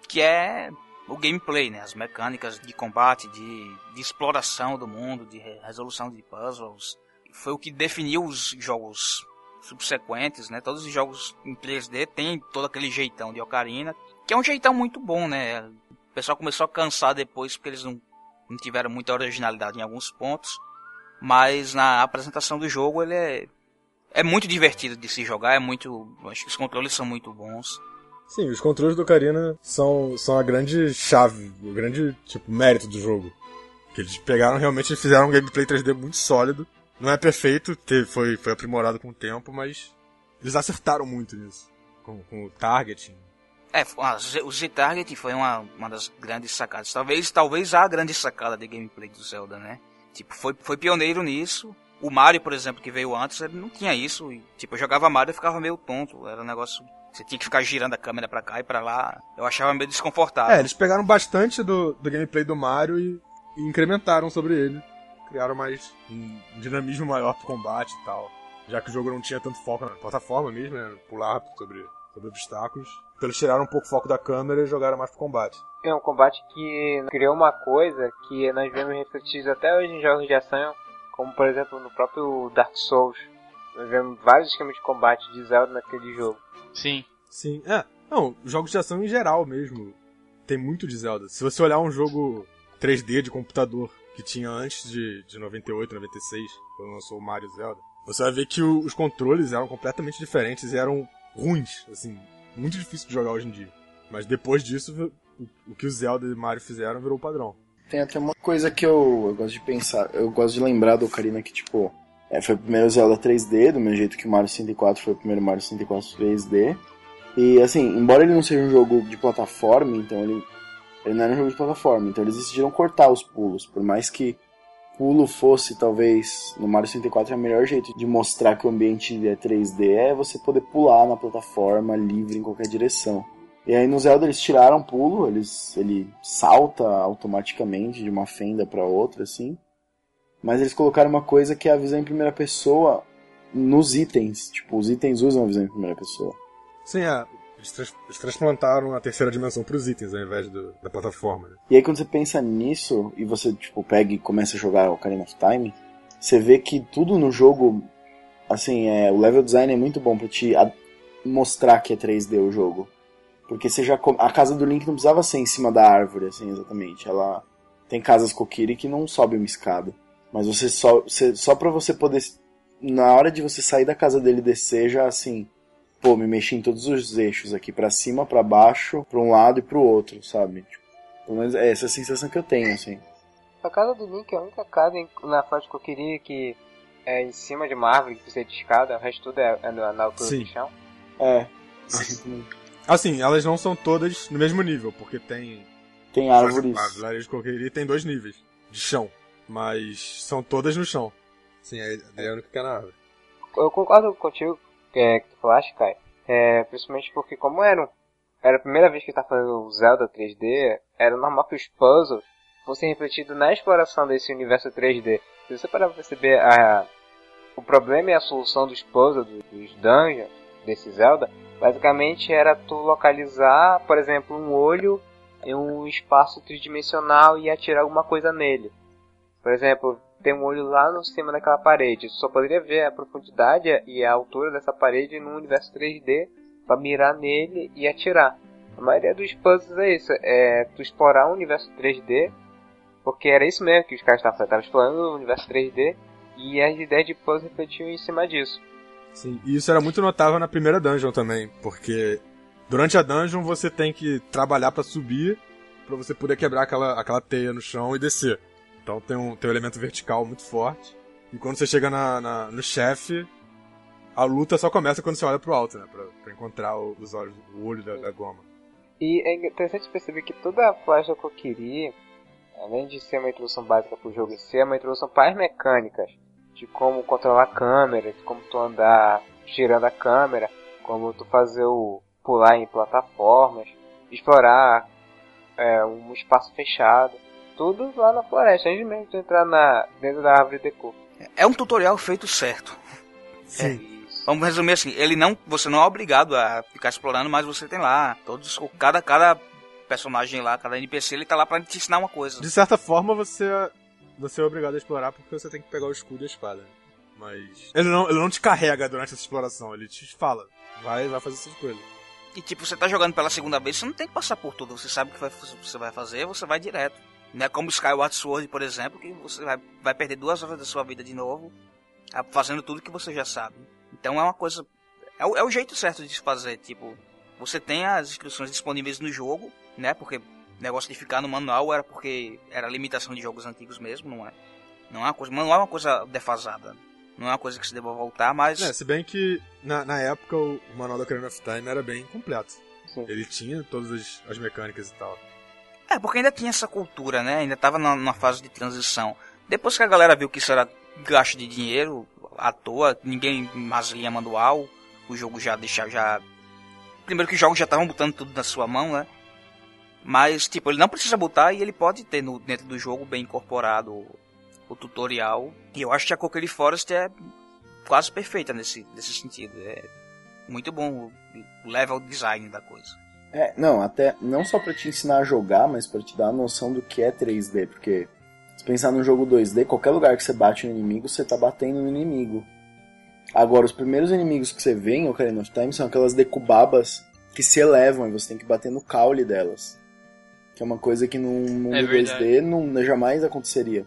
que é o gameplay, né? As mecânicas de combate, de, de exploração do mundo, de re- resolução de puzzles. Foi o que definiu os jogos subsequentes, né? Todos os jogos em 3D têm todo aquele jeitão de Ocarina, que é um jeitão muito bom, né? O pessoal começou a cansar depois porque eles não, não tiveram muita originalidade em alguns pontos. Mas na apresentação do jogo ele é, é muito divertido de se jogar, é muito. Acho que os controles são muito bons. Sim, os controles do Ocarina são, são a grande chave, o grande tipo, mérito do jogo. Que eles pegaram realmente e fizeram um gameplay 3D muito sólido. Não é perfeito, te- foi, foi aprimorado com o tempo, mas eles acertaram muito nisso. Com, com o targeting. É, a Z- o Z-Target foi uma, uma das grandes sacadas. Talvez, talvez a grande sacada de gameplay do Zelda, né? Tipo, foi, foi pioneiro nisso. O Mario, por exemplo, que veio antes, ele não tinha isso. E, tipo, eu jogava Mario e ficava meio tonto. Era um negócio. Você tinha que ficar girando a câmera pra cá e pra lá. Eu achava meio desconfortável. É, eles pegaram bastante do, do gameplay do Mario e, e incrementaram sobre ele. Criaram mais um dinamismo maior pro combate e tal. Já que o jogo não tinha tanto foco na plataforma mesmo, né? Pular sobre, sobre obstáculos. Então eles tiraram um pouco o foco da câmera e jogaram mais pro combate. É um combate que criou uma coisa que nós vemos refletidos até hoje em jogos de ação, como por exemplo no próprio Dark Souls. Nós vemos vários esquemas de combate de Zelda naquele jogo. Sim. Sim, é. Não, jogos de ação em geral mesmo. Tem muito de Zelda. Se você olhar um jogo 3D de computador que tinha antes de, de 98, 96, quando lançou o Mario e Zelda, você vai ver que o- os controles eram completamente diferentes e eram ruins, assim, muito difícil de jogar hoje em dia. Mas depois disso, o, o que o Zelda e o Mario fizeram virou o padrão. Tem até uma coisa que eu, eu gosto de pensar, eu gosto de lembrar do Ocarina que, tipo, é, foi o primeiro Zelda 3D, do mesmo jeito que o Mario 64 foi o primeiro Mario 64 3D. E, assim, embora ele não seja um jogo de plataforma, então ele, ele não era um jogo de plataforma, então eles decidiram cortar os pulos, por mais que pulo fosse, talvez, no Mario 64 é o melhor jeito de mostrar que o ambiente é 3D, é você poder pular na plataforma livre em qualquer direção. E aí no Zelda eles tiraram pulo, eles, ele salta automaticamente de uma fenda para outra, assim. Mas eles colocaram uma coisa que é a visão em primeira pessoa nos itens. Tipo, os itens usam a visão em primeira pessoa. Sim, é. Eles, trans- eles transplantaram a terceira dimensão pros itens ao invés do- da plataforma. Né? E aí quando você pensa nisso e você, tipo, pega e começa a jogar Ocarina of Time, você vê que tudo no jogo, assim, é, o level design é muito bom pra te mostrar que é 3D o jogo. Porque você já com- a casa do Link não precisava ser em cima da árvore, assim, exatamente. Ela tem casas Kokiri que não sobe uma escada. Mas você só, você, só pra você poder, na hora de você sair da casa dele e descer, já assim, pô, me mexi em todos os eixos aqui, pra cima, pra baixo, pra um lado e pro outro, sabe? Tipo, pelo menos é essa a sensação que eu tenho, assim. A casa do Link é a única casa em- na eu queria que é em cima de uma árvore que precisa de escada, o resto tudo é, é na na altura Sim. do chão. É. Assim, elas não são todas no mesmo nível, porque tem. Tem árvores. A Vilarejo de Coqueirinha tem dois níveis de chão, mas são todas no chão. Sim, a Adriano que quer na árvore. Eu concordo contigo é, que tu falaste, Kai. É, principalmente porque como era, era a primeira vez que tá fazendo o Zelda 3D, era normal que os puzzles fossem refletidos na exploração desse universo 3D. Se você parar pra perceber a, o problema e a solução dos puzzles, do- dos dungeons desse Zelda, basicamente era tu localizar, por exemplo, um olho em um espaço tridimensional e atirar alguma coisa nele. Por exemplo, tem um olho lá no cima daquela parede. Tu só poderia ver a profundidade e a altura dessa parede no universo 3D para mirar nele e atirar. A maioria dos puzzles é isso, é tu explorar o universo 3D, porque era isso mesmo que os caras estavam estavam explorando o universo 3D e as ideias de puzzle refletiam em cima disso. Sim, e isso era muito notável na primeira dungeon também, porque durante a dungeon você tem que trabalhar pra subir, pra você poder quebrar aquela, aquela teia no chão e descer. Então tem um, tem um elemento vertical muito forte. E quando você chega na, na- no chefe, a luta só começa quando você olha pro alto, né? Pra, pra encontrar os olhos, o olho da, da goma. E é interessante perceber que toda a Flash que eu queria, além de ser uma introdução básica pro jogo si, é uma introdução para as mecânicas. De como controlar a câmera, de como tu andar girando a câmera, como tu fazer o pular em plataformas, explorar é, um espaço fechado. Tudo lá na floresta, antes mesmo de tu entrar na, dentro da árvore de cor. É um tutorial feito certo. É isso. Vamos resumir assim, ele não, você não é obrigado a ficar explorando, mas você tem lá todos, o- cada, cada personagem lá, cada NPC, ele tá lá pra te ensinar uma coisa. De certa forma, você, você é obrigado a explorar porque você tem que pegar o escudo e a espada. Mas ele não, ele não te carrega durante essa exploração, ele te fala, vai, vai fazer essas coisas. E tipo, você tá jogando pela segunda vez, você não tem que passar por tudo, você sabe o que vai, você vai fazer, você vai direto. Não é como Skyward Sword, por exemplo, que você vai, vai perder duas horas da sua vida de novo, fazendo tudo que você já sabe. Então é uma coisa. É o, é o jeito certo de se fazer, tipo, você tem as instruções disponíveis no jogo, né? Porque negócio de ficar no manual era porque era limitação de jogos antigos mesmo, não é? Não é uma coisa, manual é uma coisa defasada. Não é uma coisa que se deva voltar, mas. É, se bem que na, na época o, manual da Ocarina of Time era bem completo. Sim. Ele tinha todas as, as mecânicas e tal. É, porque ainda tinha essa cultura, né? Ainda tava na- numa fase de transição. Depois que a galera viu que isso era gasto de dinheiro à toa, ninguém mais lia manual, o jogo já deixava já. Primeiro que os jogos já estavam botando tudo na sua mão, né? Mas, tipo, ele não precisa botar e ele pode ter no, dentro do jogo bem incorporado o, o tutorial. E eu acho que a Coquery Forest é quase perfeita nesse, nesse sentido. É muito bom o, level design da coisa. É, não, até não só pra te ensinar a jogar, mas pra te dar a noção do que é 3D, porque se pensar num jogo 2D, qualquer lugar que você bate no inimigo, você tá batendo no inimigo. Agora, os primeiros inimigos que você vê em Ocarina of Time são aquelas decubabas que se elevam e você tem que bater no caule delas. Que é uma coisa que num mundo É verdade. 2D não, jamais aconteceria.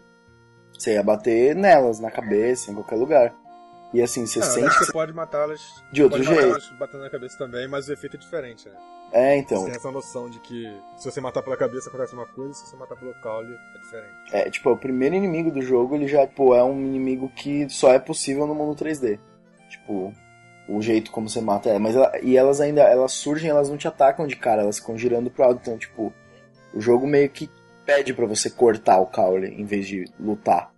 Você ia bater nelas, na cabeça, em qualquer lugar. E assim, você Ah, sente. acho que você pode matá-las De outro pode jeito. matá-las batendo na cabeça também, mas o efeito é diferente, né? É, então. Você tem essa noção de que se você matar pela cabeça acontece uma coisa, se você matar pelo caule é diferente. É, tipo, o primeiro inimigo do jogo, ele já, pô, é um inimigo que só é possível no mundo 3D. Tipo, o jeito como você mata é. Mas ela- e elas ainda, elas surgem, elas não te atacam de cara, elas ficam girando pro alto. Então, tipo, o jogo meio que pede pra você cortar o caule em vez de lutar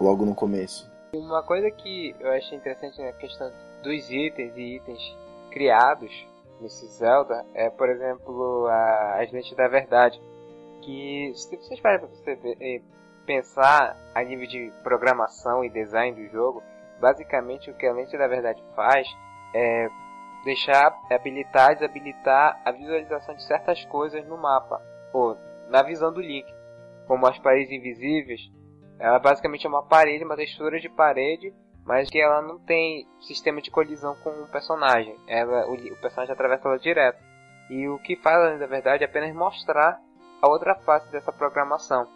logo no começo. Uma coisa que eu achei interessante na questão dos itens e itens criados nesse Zelda é, por exemplo, a, as lentes da verdade. Que se vocês pararem pra você eh, pensar a nível de programação e design do jogo, basicamente o que a lente da verdade faz é deixar habilitar, desabilitar a visualização de certas coisas no mapa, ou na visão do Link, como as paredes invisíveis, ela basicamente é uma parede, uma textura de parede, mas que ela não tem sistema de colisão com o personagem. Ela, o, o personagem atravessa ela direto. E o que faz, na verdade, é apenas mostrar a outra face dessa programação.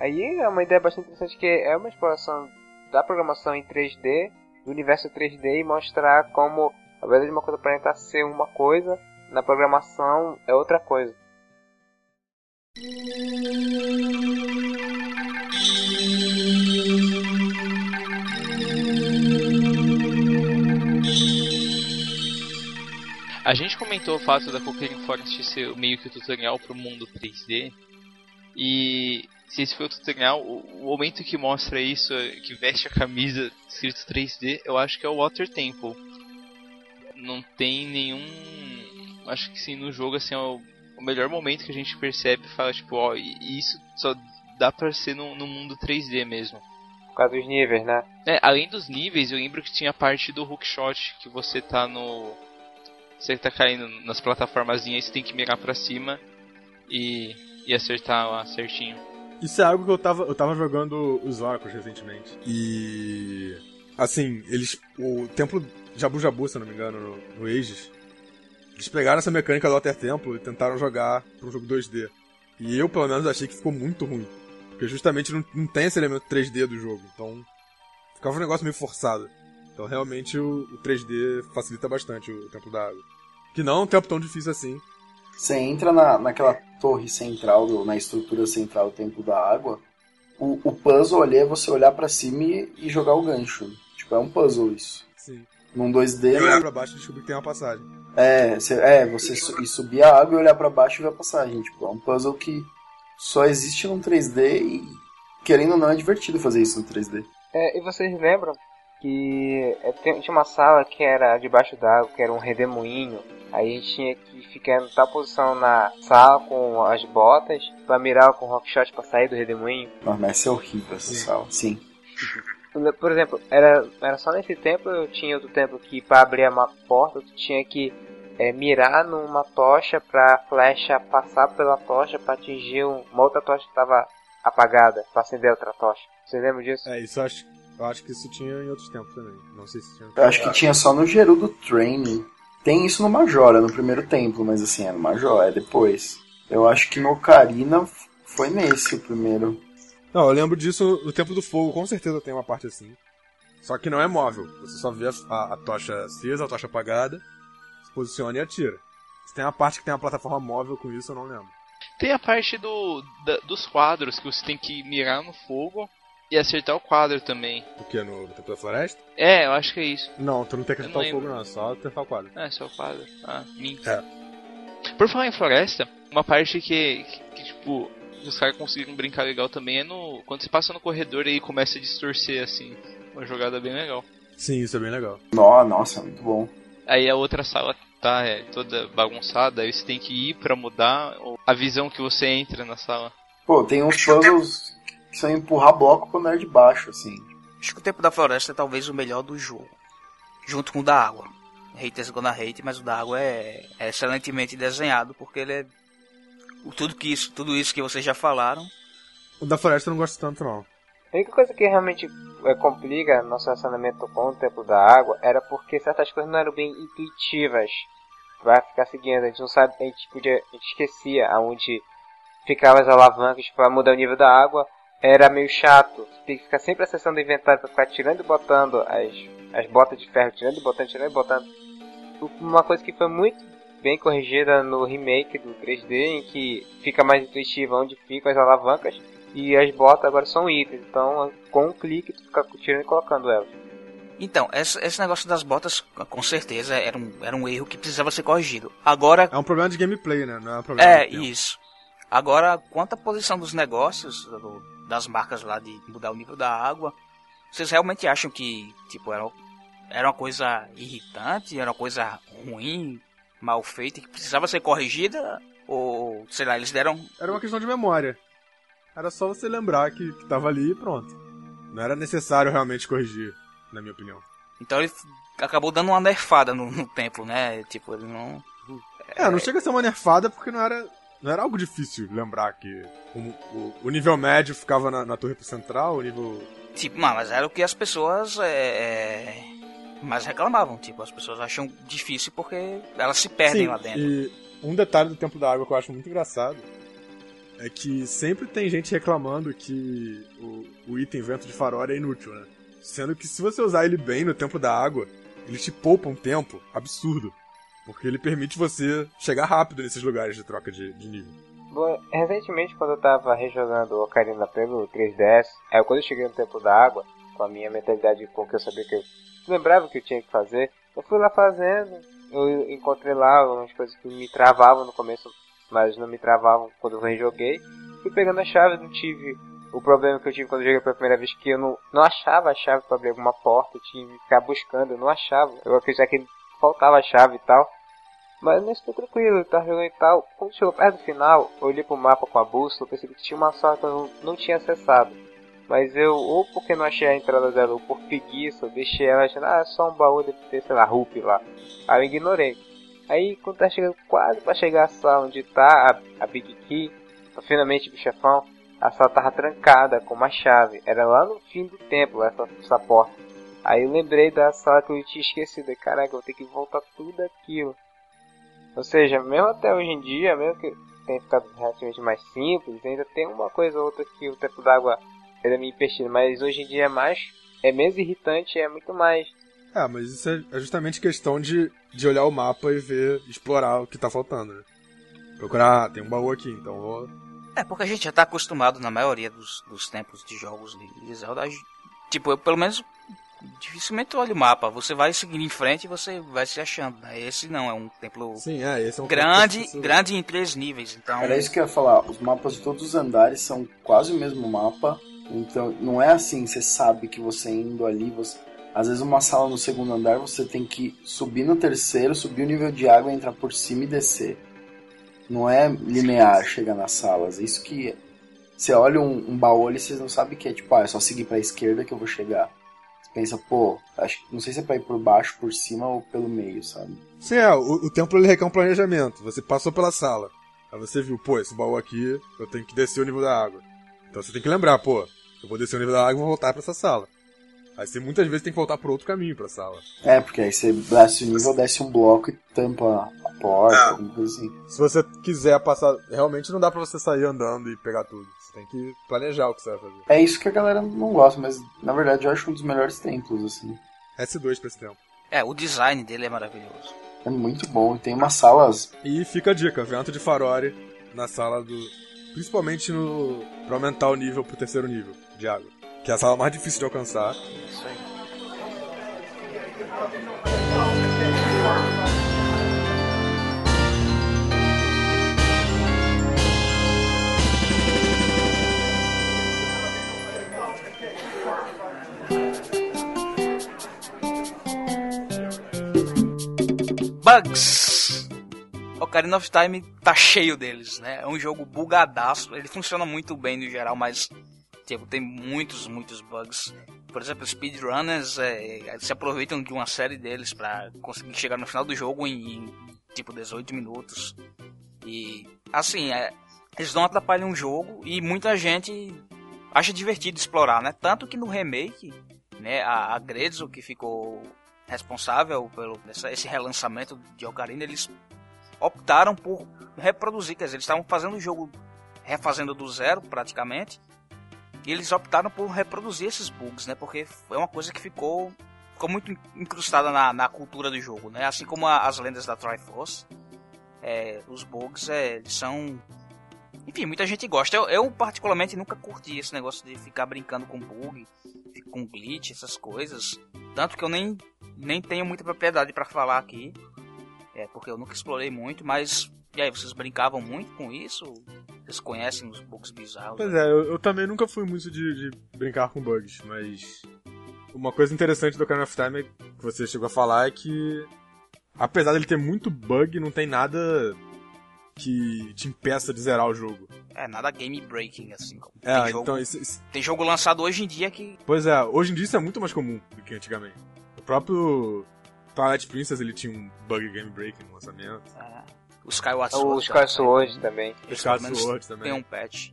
Aí é uma ideia bastante interessante que é uma exploração da programação em 3D, do universo 3D e mostrar como, ao invés de uma coisa aparentar ser uma coisa, na programação é outra coisa. A gente comentou o fato da Cocaine Forest ser meio que o tutorial para o mundo 3D. E se esse foi o tutorial, o momento que mostra isso, que veste a camisa escrito 3D, eu acho que é o Water Temple. Não tem nenhum. Acho que sim, no jogo assim, é o, melhor momento que a gente percebe e fala, tipo, ó, e isso só dá pra ser no, no mundo 3D mesmo. Por causa dos níveis, né? É, além dos níveis, eu lembro que tinha a parte do hookshot que você tá no. Você tá caindo nas plataformazinhas, você tem que mirar pra cima e, e acertar lá certinho. Isso é algo que eu tava, eu tava jogando os Oracles recentemente. E. Assim, eles. O templo Jabu Jabu, se eu não me engano, no, no Aegis. Eles pegaram essa mecânica do Water Temple e tentaram jogar para um jogo 2D. E eu, pelo menos, achei que ficou muito ruim. Porque justamente não, não tem esse elemento 3D do jogo. Então. Ficava um negócio meio forçado. Então realmente o, o 3D facilita bastante o Templo da Água. Que não é um tempo tão difícil assim. Você entra na, naquela torre central, do- na estrutura central do Templo da Água. O, o puzzle ali é você olhar pra cima e, e jogar o gancho. Tipo, é um puzzle isso. Sim. Num 2D, E olhar pra baixo e descobrir que tem uma passagem. É, você, é, você su- ir subir a água e olhar pra baixo e ver a passagem. Tipo, é um puzzle que só existe num 3D e, querendo ou não, é divertido fazer isso no 3D. É, e vocês lembram que é, tem- tinha uma sala que era debaixo d'água, que era um redemoinho. Aí a gente tinha que ficar em tal posição na sala com as botas pra mirar com o rockshot pra sair do redemoinho. Nossa, mas essa é horrível essa sala. Sim. Por exemplo, era, era só nesse templo, eu tinha outro templo que pra abrir uma porta, tu tinha que é, mirar numa tocha pra flecha passar pela tocha pra atingir um- uma outra tocha que tava apagada, pra acender outra tocha. Vocês lembram disso? É, isso eu acho, eu acho que isso tinha em outros tempos também. Não sei se tinha. Eu acho que tinha só no Gerudo Training. Tem isso no Majora, no primeiro templo, mas assim, é no Majora, é depois. Eu acho que no Ocarina foi nesse o primeiro. Não, eu lembro disso no Tempo do Fogo, com certeza tem uma parte assim. Só que não é móvel. Você só vê a, a- a tocha acesa, a tocha apagada, se posiciona e atira. Se tem uma parte que tem uma plataforma móvel com isso, eu não lembro. Tem a parte do, da- dos quadros que você tem que mirar no fogo e acertar o quadro também. O que? No, no Tempo da Floresta? É, eu acho que é isso. Não, tu não tem que acertar o fogo, não, é só acertar o quadro. É só o quadro. Ah, minto. É. Por falar em floresta, uma parte que, que, que, tipo, os caras conseguiram brincar legal também é no. Quando você passa no corredor e começa a distorcer, assim. Uma jogada bem legal. Sim, isso é bem legal. Nossa, muito bom. Aí a outra sala tá é, toda bagunçada, aí você tem que ir pra mudar a visão que você entra na sala. Pô, tem uns puzzles que são empurrar bloco quando é de baixo, assim. Acho que o Tempo da Floresta é talvez o melhor do jogo. Junto com o da água. Haters gonna hate, mas o da água é, é excelentemente desenhado, porque ele é. Tudo, que isso, tudo isso que vocês já falaram. O da Floresta eu não gosto tanto, não. A única coisa que realmente é, complica nosso relacionamento com o Templo da Água era porque certas coisas não eram bem intuitivas pra ficar seguindo. A gente não sabe, a gente podia, a gente esquecia aonde ficavam as alavancas pra mudar o nível da água. Era meio chato. Você tem que ficar sempre acessando o inventário pra ficar tirando e botando as, as botas de ferro, tirando e botando, tirando e botando. Uma coisa que foi muito bem corrigida no remake do 3D, em que fica mais intuitivo onde ficam as alavancas e as botas agora são itens. Então, com um clique, tu fica tirando e colocando elas. Então, esse, esse negócio das botas, com certeza, era um, era um erro que precisava ser corrigido. Agora, É um problema de gameplay, né? Não é um problema É, isso. Agora, quanto à posição dos negócios, do- das marcas lá de mudar o nível da água, vocês realmente acham que, tipo, era, era uma coisa irritante, era uma coisa ruim, mal feita, que precisava ser corrigida? Ou, sei lá, eles deram. Era uma questão de memória. Era só você lembrar que, que tava ali e pronto. Não era necessário realmente corrigir, na minha opinião. Então ele acabou dando uma nerfada no, no templo, né? Tipo, ele não. É, não chega a ser uma nerfada porque não era, não era algo difícil lembrar que o, o- o nível médio ficava na, na torre central, o nível. Tipo, mas era o que as pessoas é, mais reclamavam. Tipo, as pessoas acham difícil porque elas se perdem Sim, lá dentro. E um detalhe do Templo da Água que eu acho muito engraçado é que sempre tem gente reclamando que o, o item vento de farol é inútil, né? Sendo que se você usar ele bem no Templo da Água, ele te poupa um tempo absurdo. Porque ele permite você chegar rápido nesses lugares de troca de, de nível. Bom, recentemente, quando eu tava rejogando Ocarina pelo 3DS, aí quando eu cheguei no Tempo da Água, com a minha mentalidade com que eu sabia que eu lembrava que eu tinha que fazer, eu fui lá fazendo, eu encontrei lá umas coisas que me travavam no começo, mas não me travavam quando eu rejoguei. Fui pegando a chave, não tive o problema que eu tive quando eu joguei pela primeira vez que eu não, não achava a chave para abrir alguma porta, eu tinha que ficar buscando, eu não achava. Eu acreditava que faltava a chave e tal. Mas nesse tô tranquilo, eu tava jogando e tal. Quando chegou perto do final, eu olhei pro mapa com a bússola, percebi que tinha uma sala que eu não tinha acessado. Mas eu, ou porque não achei a entrada dela, ou por preguiça, eu deixei ela achando, ah, é só um baú, deve ter, sei lá, rupi lá. Aí eu ignorei. Aí quando tá chegando quase pra chegar à sala onde tá a, a Big Key, finalmente o chefão, a sala tava trancada com uma chave. Era lá no fim do templo essa, essa porta. Aí eu lembrei da sala que eu tinha esquecido. Caraca, eu vou ter que voltar tudo aquilo. Ou seja, mesmo até hoje em dia, mesmo que tenha ficado relativamente mais simples, ainda tem uma coisa ou outra que o tempo d'água era meio empecilho, mas hoje em dia é mais. é menos irritante, é muito mais. É, mas isso é, é justamente questão de, de olhar o mapa e ver, explorar o que tá faltando, né? Procurar, ah, tem um baú aqui, então vou. É, porque a gente já tá acostumado na maioria dos, dos tempos de jogos de Zelda. Tipo, eu pelo menos dificilmente olha o mapa. Você vai seguindo em frente e você vai se achando. Né? Esse não, é um templo Sim, é, esse é um grande, grande em três níveis. Então... Era isso que eu ia falar. Os mapas de todos os andares são quase o mesmo mapa. Então não é assim, você sabe que você indo ali, você. Às vezes uma sala no segundo andar você tem que subir no terceiro, subir o nível de água, entrar por cima e descer. Não é linear chegar nas salas. Isso que. Você olha um, um baú e vocês não sabem que é tipo, ah, é só seguir pra esquerda que eu vou chegar. Você pensa, pô, acho, não sei se é pra ir por baixo, por cima ou pelo meio, sabe? Sim, é, o, o templo ele requer um planejamento. Você passou pela sala. Aí você viu, pô, esse baú aqui, eu tenho que descer o nível da água. Então você tem que lembrar, pô, eu vou descer o nível da água e vou voltar para essa sala. Aí você muitas vezes tem que voltar por outro caminho pra sala. É, porque aí você desce o nível, desce um bloco e tampa a porta, é. alguma coisa assim. Se você quiser passar, realmente não dá pra você sair andando e pegar tudo. Você tem que planejar o que você vai fazer. É isso que a galera não gosta, mas na verdade eu acho um dos melhores templos, assim. S2 pra esse tempo. É, o design dele é maravilhoso. É muito bom, tem umas salas. E fica a dica, vento de Farore na sala do. Principalmente no. pra aumentar o nível pro terceiro nível de água que é a sala mais difícil de alcançar. Isso aí. Bugs! Ocarina of Time tá cheio deles, né? É um jogo bugadaço. Ele funciona muito bem no geral, mas Tipo, tem muitos, muitos bugs. Por exemplo, speedrunners é, se aproveitam de uma série deles para conseguir chegar no final do jogo em, em tipo 18 minutos. E assim, é, eles não atrapalham o jogo e muita gente acha divertido explorar, né? Tanto que no remake, né, a, a que ficou responsável pelo essa, esse relançamento de Ocarina, eles optaram por reproduzir, quer dizer, eles estavam fazendo o jogo refazendo do zero praticamente e eles optaram por reproduzir esses bugs, né? Porque é uma coisa que ficou, ficou muito incrustada na, na cultura do jogo, né? Assim como a, as lendas da Triforce, é, os bugs é, são enfim, muita gente gosta. Eu, eu, particularmente nunca curti esse negócio de ficar brincando com bug, com glitch, essas coisas. Tanto que eu nem, nem tenho muita propriedade para falar aqui. É, porque eu nunca explorei muito, mas e aí, vocês brincavam muito com isso? Vocês conhecem os bugs bizarros? Pois é, eu, eu também nunca fui muito de, de, brincar com bugs, mas. Uma coisa interessante do Ocarina of Time que você chegou a falar é que. Apesar dele ter muito bug, não tem nada que te impeça de zerar o jogo. É, nada game breaking, assim. É, tem jogo, então isso, isso... Tem jogo lançado hoje em dia que. Pois é, hoje em dia isso é muito mais comum do que antigamente. O próprio Twilight Princess ele tinha um bug game breaking no lançamento. É. O Skyward Sword. O Skyward Sword também. O Skyward Sword também. Tem um patch.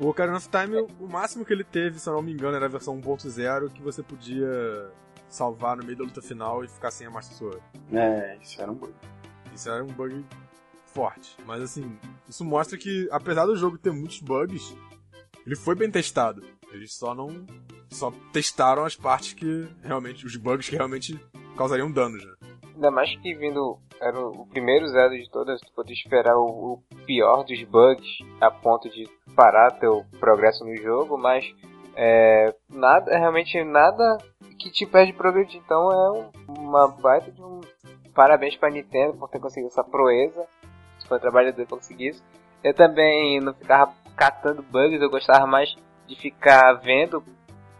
O Ocarina of Time, o máximo que ele teve, se eu não me engano, era a versão 1.0 que você podia salvar no meio da luta final e ficar sem a Master Sword. É, isso era um bug. Isso era um bug forte. Mas assim, isso mostra que, apesar do jogo ter muitos bugs, ele foi bem testado. Eles só não. só testaram as partes que realmente. os bugs que realmente causariam danos, né? Ainda mais que vindo. Era o primeiro Zelda de todas, tu poder esperar o, o, pior dos bugs a ponto de parar teu progresso no jogo, mas é, nada, realmente nada que te pede progredir. Então é uma baita de um parabéns pra Nintendo por ter conseguido essa proeza. Foi um trabalho dele conseguir isso. Eu também não ficava catando bugs, eu gostava mais de ficar vendo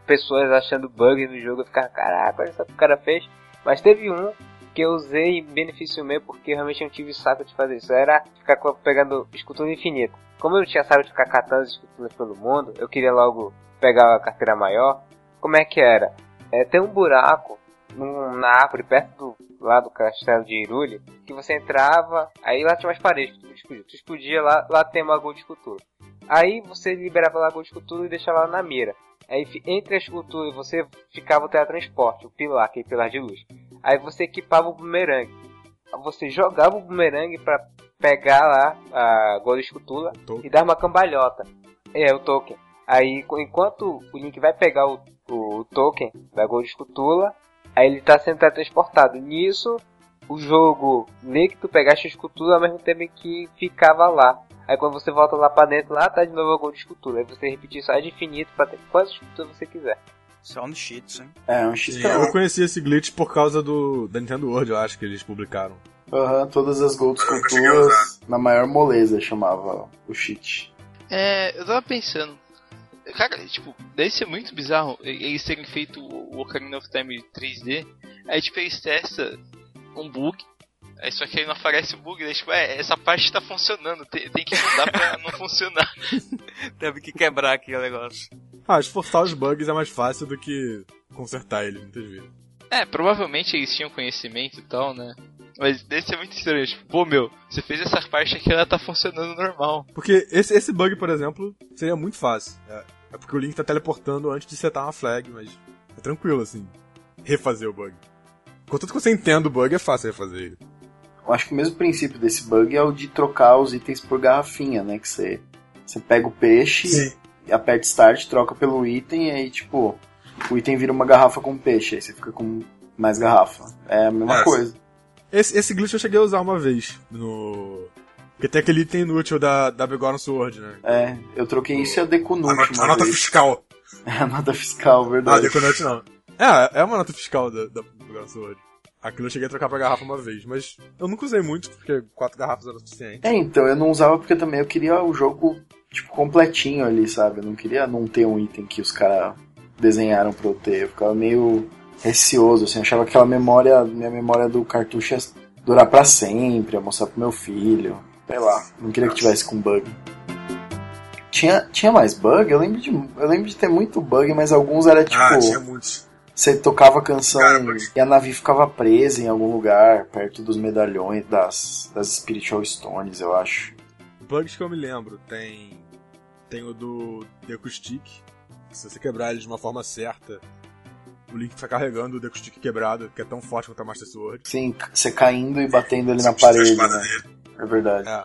pessoas achando bugs no jogo. Eu ficava, caraca, olha só o que o cara fez. Mas teve um que eu usei em benefício meu porque eu realmente não tive saco de fazer isso. Era ficar pegando escultura infinita. Como eu não tinha saco de ficar catando esculturas pelo mundo, eu queria logo pegar a carteira maior. Como é que era? É, tem um buraco num, na árvore perto do, lá do castelo de Irule que você entrava, aí lá tinha umas paredes que tu explodia. Tu explodia lá, lá tem uma gol de escultura. Aí você liberava a gol de escultura e deixava lá na mira. Aí entre a escultura você ficava o teletransporte, o pilar, aquele pilar de luz. Aí você equipava o bumerangue. Você jogava o bumerangue para pegar lá a gol de escultura e dar uma cambalhota. É, o token. Aí enquanto o Link vai pegar o, o token da gol de escultura, aí ele está sendo teletransportado. Nisso, o jogo lê que tu pegaste a escultura ao mesmo tempo que ficava lá. Aí quando você volta lá pra dentro, lá tá de novo a gol de escultura. Aí você repetir isso de infinito pra ter quantas esculturas você quiser. Só no cheats, hein? É, um cheat. Eu conheci esse glitch por causa do da Nintendo World, eu acho que eles publicaram. Aham, uhum, todas as Gold Esculturas na maior moleza chamava o cheat. É, eu tava pensando. Cara, tipo, deve ser muito bizarro eles terem feito o Ocarina of Time 3D. Aí, tipo, eles testam um bug Aí só que aí não aparece o bug, né? Tipo, é, essa parte tá funcionando, tem, tem que mudar pra não funcionar. Teve que quebrar aqui o negócio. Ah, esforçar os bugs é mais fácil do que consertar eles, muitas vezes. É, provavelmente eles tinham conhecimento e tal, né? Mas deve ser muito estranho, tipo, pô meu, você fez essa parte aqui, ela tá funcionando normal. Porque esse, esse bug, por exemplo, seria muito fácil. É, é porque o Link tá teleportando antes de setar uma flag, mas é tranquilo, assim, refazer o bug. Contanto que você entenda o bug, é fácil refazer ele. Eu acho que o mesmo princípio desse bug é o de trocar os itens por garrafinha, né? Que você, você pega o peixe, Sim. Aperta start, troca pelo item e aí, tipo, o item vira uma garrafa com peixe, aí você fica com mais garrafa. É a mesma é, coisa. Esse, esse glitch eu cheguei a usar uma vez no. Porque tem aquele item inútil da, da Begone Sword, né? É, eu troquei isso e a Dekunut. A, nota, a nota fiscal. É, a nota fiscal, verdade. Ah, Dekunut não. É, é uma nota fiscal da, da Sword. Aquilo eu cheguei a trocar pra garrafa uma vez, mas eu nunca usei muito, porque quatro garrafas era suficiente. É, então, eu não usava porque também eu queria o jogo, tipo, completinho ali, sabe? Eu não queria não ter um item que os caras desenharam pra eu ter. Eu ficava meio receoso, assim, achava que aquela memória, minha memória do cartucho ia durar pra sempre, ia mostrar pro meu filho. Sei lá, não queria que tivesse com bug. Tinha, tinha mais bug? Eu lembro, de, eu lembro de ter muito bug, mas alguns era tipo. Ah, tinha muitos você tocava a canção e a nave ficava presa em algum lugar, perto dos medalhões das, das Spiritual Stones, eu acho. Bugs que eu me lembro, tem. Tem o do Deku Stick. Se você quebrar ele de uma forma certa, o Link fica carregando o Deku Stick quebrado, que é tão forte quanto a Master Sword. Sim, você caindo e batendo ele na parede, né? É verdade. É.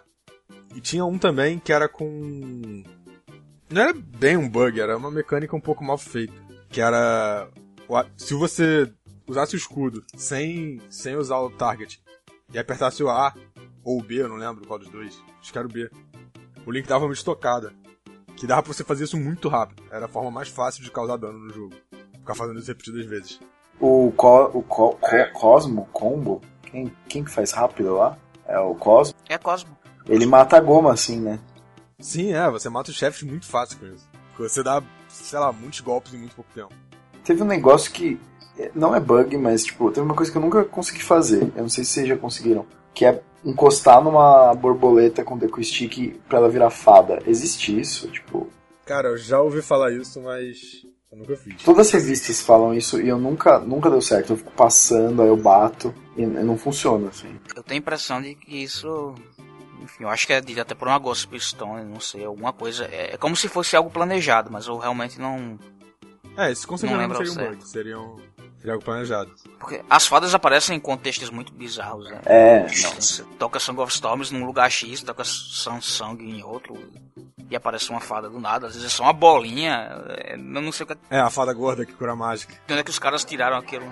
E tinha um também que era com. Não era bem um bug, era uma mecânica um pouco mal feita. Que era se você usasse o escudo sem, sem usar o target e apertasse o A ou o B, eu não lembro qual dos dois, acho que era o B, o Link dava uma estocada. Que dava pra você fazer isso muito rápido. Era a forma mais fácil de causar dano no jogo. Ficar fazendo isso repetidas vezes. O, co o co co Cosmo Combo, quem, quem que faz rápido lá? É o Cosmo? É Cosmo. Ele mata a goma assim, né? Sim, é, você mata os chefes muito fácil com isso. Você dá, sei lá, muitos golpes em muito pouco tempo teve um negócio que é, não é bug, mas tipo, teve uma coisa que eu nunca consegui fazer. Eu não sei se vocês já conseguiram. Que é encostar numa borboleta com deco stick pra ela virar fada. Existe isso? Tipo. Cara, eu já ouvi falar isso, mas eu nunca fiz. Todas as revistas falam isso e eu nunca, nunca deu certo. Eu fico passando, aí eu bato e não funciona, assim. Eu tenho a impressão de que isso. Enfim, eu acho que é de, até por uma Ghost Stone, não sei, alguma coisa. É, é como se fosse algo planejado, mas eu realmente não é, esse com certeza não, não seria um bug, seriam, seria algo planejado. Porque as fadas aparecem em contextos muito bizarros, né? É, não. Você toca Song of Storms num lugar X, toca Samsung em outro, e aparece uma fada do nada, às vezes é só uma bolinha, é, eu não sei o que... É, a fada gorda que cura mágica. De onde é que os caras tiraram aquilo?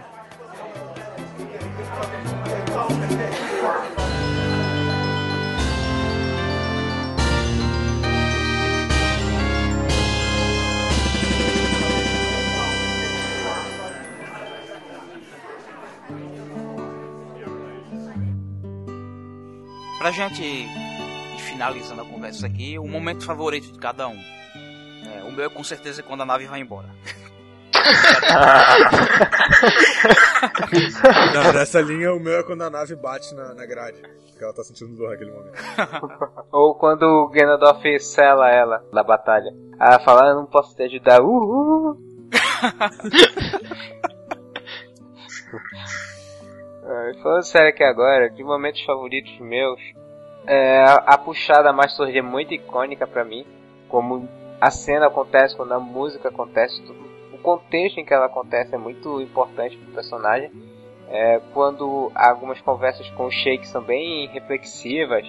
Pra gente ir finalizando a conversa aqui, o momento favorito de cada um. É, o meu é com certeza quando a nave vai embora. Não, nessa linha, o meu é quando a nave bate na, na grade. Porque ela tá sentindo dor naquele momento. Ou quando o Ganondorf sela ela na batalha. Ela fala, eu não posso te ajudar. Uhul. Falando sério aqui agora, de momentos favoritos meus, é, a, puxada mais Sword é muito icônica pra mim. Como a cena acontece, quando a música acontece, tudo, o contexto em que ela acontece é muito importante pro personagem. É, quando algumas conversas com o Shake são bem reflexivas,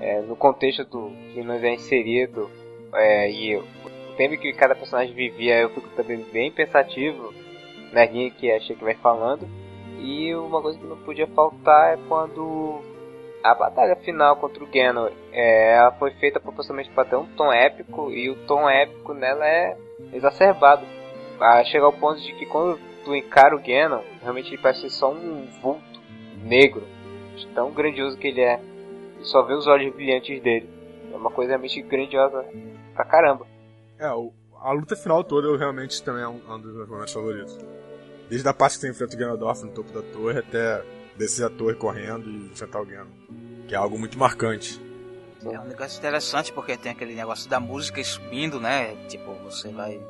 é, no contexto do que nos é inserido, é, e o tempo que cada personagem vivia, eu fico também bem pensativo na linha que a Shake vai falando. E uma coisa que não podia faltar é quando a batalha final contra o Ganon, é, ela foi feita propositalmente para ter um tom épico e o tom épico nela é exacerbado. A chegar ao ponto de que quando tu encara o Ganon, realmente ele parece só um vulto negro, tão grandioso que ele é. E só vê os olhos brilhantes dele. É uma coisa realmente grandiosa pra caramba. É, a luta final toda eu realmente também é um, um dos meus momentos favoritos. Desde a parte que você enfrenta o Ganondorf no topo da torre até descer a torre correndo e enfrentar o Ganon. Que é algo muito marcante. É um negócio interessante porque tem aquele negócio da música subindo, né? Tipo, você vai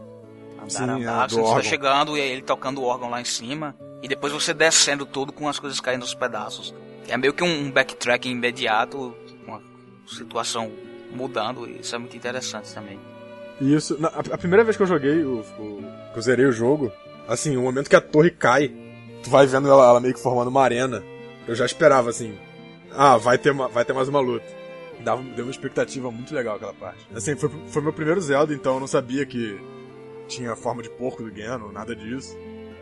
andar, Sim, é, você órgão. chegando e ele tocando o órgão lá em cima. E depois você descendo tudo com as coisas caindo aos pedaços. É meio que um backtrack imediato, uma situação mudando, e isso é muito interessante também. E isso, na- a, a primeira vez que eu joguei, o, o, que eu zerei o jogo, assim, o momento que a torre cai, tu vai vendo ela, ela meio que formando uma arena. Eu já esperava, assim, ah, vai ter, uma, vai ter mais uma luta. Dava, deu uma expectativa muito legal aquela parte. Assim, foi, foi meu primeiro Zelda, então eu não sabia que tinha forma de porco do Ganon, nada disso.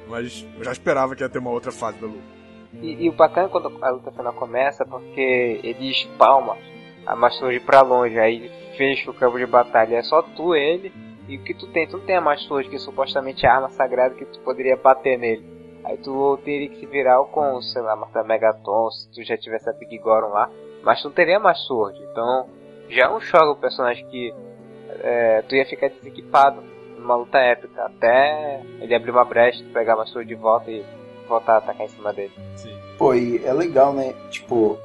Mas eu já esperava que ia ter uma outra fase da luta. E, e o bacana quando a luta final começa porque ele espalma a Master pra longe, aí ele fecha o campo de batalha. É só tu, ele, e o que tu tem? Tu não tem a Master que supostamente é a arma sagrada que tu poderia bater nele. Aí tu teria que se virar com, sei lá, Marta Megaton, se tu já tivesse a Big Goron lá. Mas tu não teria mais Sword. Então já é um o personagem que é, tu ia ficar desequipado numa luta épica. Até ele abrir uma brecha, tu pegar a Master de volta e voltar a atacar em cima dele. Sim. Pô, e é legal, né? Tipo,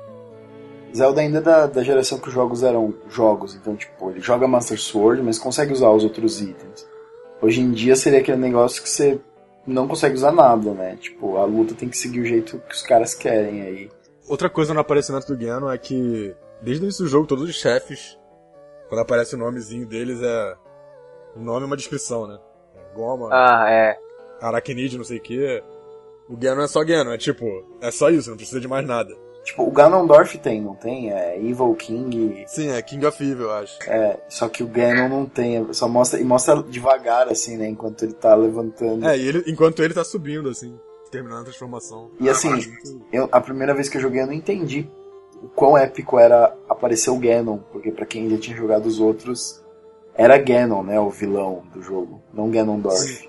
Zelda ainda é da, da geração que os jogos eram jogos. Então, tipo, ele joga Master Sword, mas consegue usar os outros itens. Hoje em dia seria aquele negócio que você não consegue usar nada, né? Tipo, a luta tem que seguir o jeito que os caras querem aí. Outra coisa no aparecimento do Ganon é que, desde o início do jogo, todos os chefes, quando aparece o nomezinho deles, é. O nome é uma descrição, né? É Goma, Ah, é. Arachnid, não sei o que. O Ganon é só Ganon, é tipo, é só isso, não precisa de mais nada. Tipo, o Ganondorf tem, não tem? É Evil King. Sim, é King of Evil, eu acho. É, só que o Ganon não tem. Só mostra. E mostra devagar, assim, né? Enquanto ele tá levantando. É, e ele, enquanto ele tá subindo, assim, terminando a transformação. E assim, Muito- Eu, a primeira vez que eu joguei eu não entendi o quão épico era aparecer o Ganon, porque pra quem já tinha jogado os outros, era Ganon, né, o vilão do jogo, não Ganondorf.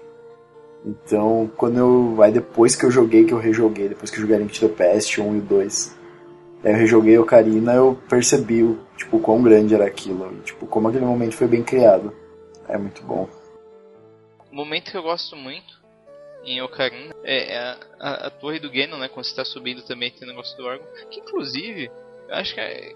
Então, quando eu. Aí depois que eu joguei, que eu rejoguei, depois que eu joguei Link to the Past 1 e o 2, eu rejoguei Ocarina, eu percebi o, tipo, o quão grande era aquilo, e, tipo, como aquele momento foi bem criado. É muito bom. Um momento que eu gosto muito em Ocarina é a, a, a torre do Ganon, né? Quando você tá subindo também tem o negócio do órgão. Que inclusive, eu acho que é,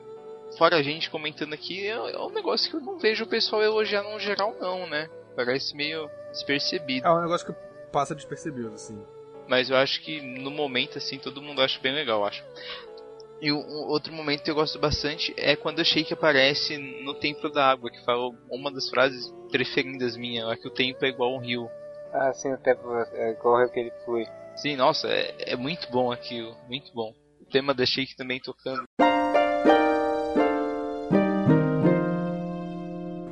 fora a gente comentando aqui, é, é um negócio que eu não vejo o pessoal elogiar no geral não, né? Parece meio despercebido. É um negócio que passa despercebido, assim. Mas eu acho que no momento, assim, todo mundo acha bem legal, eu acho. E um, um outro momento que eu gosto bastante é quando o Shake aparece no Templo da Água, que fala uma das frases preferidas minha, é que o tempo é igual um rio. Ah, sim, o tempo é, correu que ele flui. Sim, nossa, é, é muito bom aquilo, muito bom. O tema da Shake também tocando.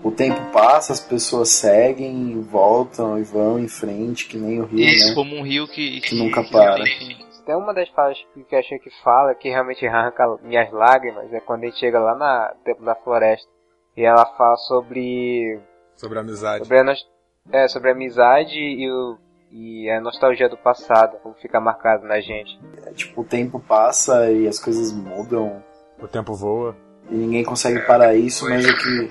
O tempo passa, as pessoas seguem, voltam e vão em frente, que nem o Rio, Isso, né? como um rio que, Que nunca para. não tem. Tem uma das falas que a achei que fala que realmente arranca minhas lágrimas é quando a gente chega lá na Templo da Floresta e ela fala sobre Sobre a amizade. sobre a, nos- é, sobre a amizade e, o, e a nostalgia do passado, como fica marcado na gente. Tipo, o tempo passa e as coisas mudam. O tempo voa. E ninguém consegue parar isso, mas o que.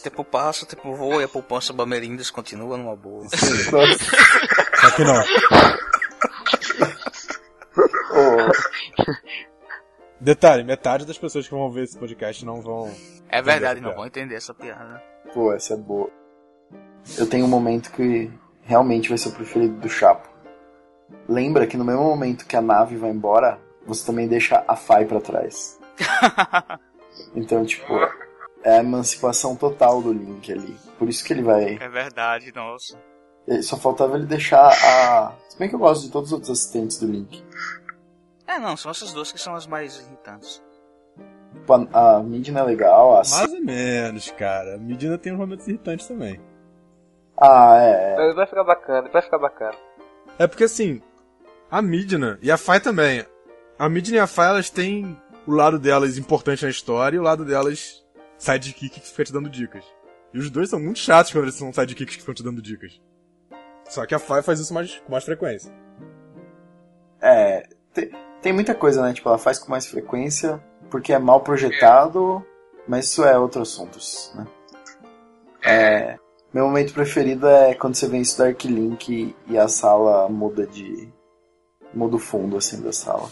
O tempo passa, o tempo voa e a poupança Bamerindas continua numa boa. Só que não. Detalhe, metade das pessoas que vão ver esse podcast não vão. É verdade, não vão entender essa piada. Pô, essa é boa. Eu tenho um momento que realmente vai ser o preferido do Chapo. Lembra que no mesmo momento que a nave vai embora, você também deixa a Fai pra trás. Então, tipo, é a emancipação total do Link ali. Por isso que ele vai. É verdade, nossa. ele- Só faltava ele deixar a. Se bem que eu gosto de todos os outros assistentes do Link. É, não, são essas duas que são as mais irritantes. A, a Midna é legal, a. Mais ou menos, cara. A Medina tem uns momentos irritantes também. Ah, é. é. Vai ficar bacana, vai ficar bacana. É porque assim, a Midna e a Fai também. A Midna e a Fai elas têm o lado delas importante na história e o lado delas sidekick que fica te dando dicas. E os dois são muito chatos quando eles são sidekicks que ficam te dando dicas. Só que a Fai faz isso mais, com mais frequência. É, tem, tem muita coisa, né? Tipo, ela faz com mais frequência porque é mal projetado, mas isso é outro assunto, né? É, meu momento preferido é quando você vem Dark Link e a sala muda de. muda o fundo, assim, da sala.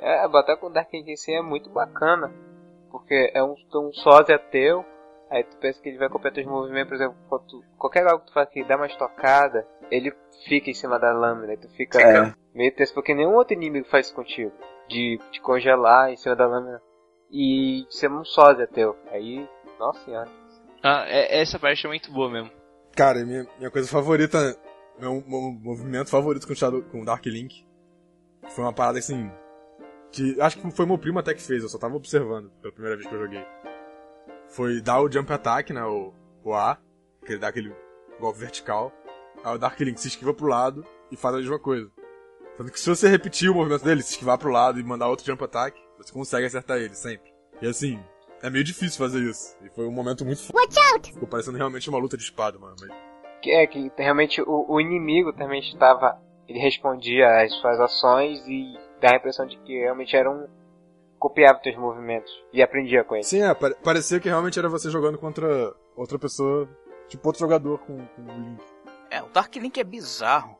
É, a batalha com o Dark em si é muito bacana. Porque é um, um sósia teu, aí tu pensa que ele vai copiar teus movimentos, por exemplo, tu- qualquer algo que tu faz que dá uma estocada, ele fica em cima da lâmina, e tu fica É. meio tenso, porque nenhum outro inimigo faz isso contigo. De te congelar em cima da lâmina e ser um sósia teu. Aí, nossa senhora. Ah, é- essa parte é muito boa mesmo. Cara, minha, minha coisa favorita, meu, meu movimento favorito com o, Shadow, com o Dark Link, foi uma parada assim, que acho que foi meu primo até que fez, eu só tava observando pela primeira vez que eu joguei. Foi dar o jump attack, né, o, o A, que ele dá aquele golpe vertical, aí o Dark Link se esquiva pro lado e faz a mesma coisa. Tanto que se você repetir o movimento dele, se esquivar pro lado e mandar outro jump attack, você consegue acertar ele, sempre. E assim, é meio difícil fazer isso. E foi um momento muito foda. Watch out! Ficou parecendo realmente uma luta de espada, mano. É que realmente o, o inimigo também estava. Ele respondia às suas ações e dá a impressão de que realmente era um. copiava teus movimentos e aprendia com eles. Sim, é, pare- parecia que realmente era você jogando contra outra pessoa, tipo outro jogador com, com o Link. É, o Dark Link é bizarro.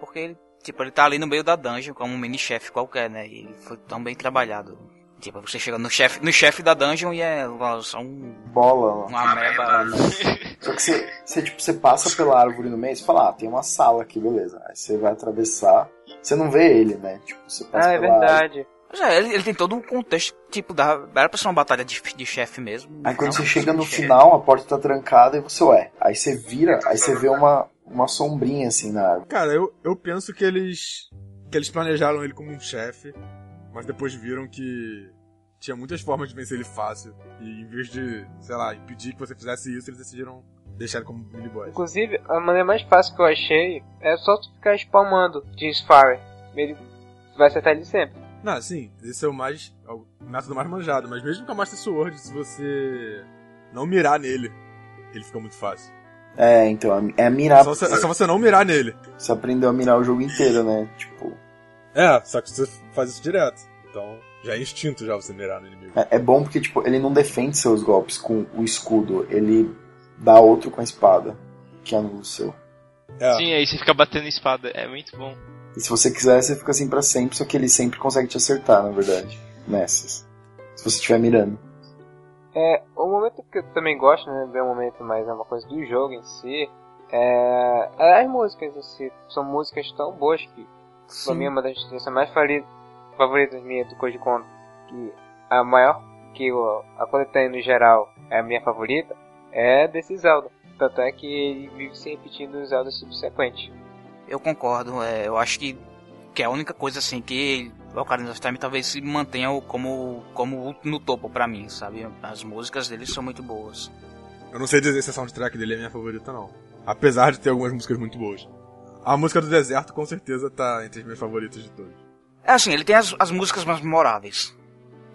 Porque ele, tipo, ele tá ali no meio da dungeon como um mini-chefe qualquer, né? E ele foi tão bem trabalhado. Tipo, você chega no chefe no chefe da dungeon e é só um, Bola. uma ameba. Só que você, você, tipo, você passa pela árvore no meio e você fala, ah, tem uma sala aqui, beleza. Aí você vai atravessar, você não vê ele, né? Tipo, você passa Ah, é pela árvore. verdade. Mas é, ele, ele tem todo um contexto, tipo, da, era pra ser uma batalha de, de chefe mesmo. Aí quando Não, você chega no chefe. final, a porta tá trancada e você, ué. Aí você vira, aí você vê uma, uma sombrinha assim na árvore. Cara, eu, eu penso que eles. que eles planejaram ele como um chefe, mas depois viram que tinha muitas formas de vencer ele fácil. E em vez de, sei lá, impedir que você fizesse isso, eles decidiram deixar ele como mini boss. Inclusive, a maneira mais fácil que eu achei é só tu ficar spamando James Fire. Ele vai acertar ele sempre. Não, sim, esse é o mais. é o método mais manjado, mas mesmo com a Master Sword, se você não mirar nele, ele fica muito fácil. É, então, é a mirar. É só, você, é só você não mirar nele. Você aprendeu a mirar o jogo inteiro, né? Tipo, É, só que você faz isso direto. Então, já é instinto já você mirar no inimigo. é, é bom porque, tipo, ele não defende seus golpes com o escudo, ele dá outro com a espada, que anula o seu. É, Sim, aí você fica batendo espada. É muito bom. E se você quiser, você fica assim pra sempre, só que ele sempre consegue te acertar, na verdade. Nessas. Se você estiver mirando. É, o momento que eu também gosto, né, ver um momento mais é uma coisa do jogo em si, é, é as músicas em si. São músicas tão boas que, pra mim, é uma das trilhas mais favoritas minhas do Koji Kondo. Que a maior, que o- a coletânea no geral é a minha favorita, é desse Zelda. Tanto é que ele vive se repetindo os Zelda subsequentes. Eu concordo, é, eu acho que, que é a única coisa assim que o Ocarina of Time talvez se mantenha como, como no topo pra mim, sabe? As músicas dele são muito boas. Eu não sei dizer se a soundtrack dele é minha favorita, não. Apesar de ter algumas músicas muito boas. A música do deserto, com certeza, tá entre as minhas favoritas de todas. É assim, ele tem as, as músicas mais memoráveis.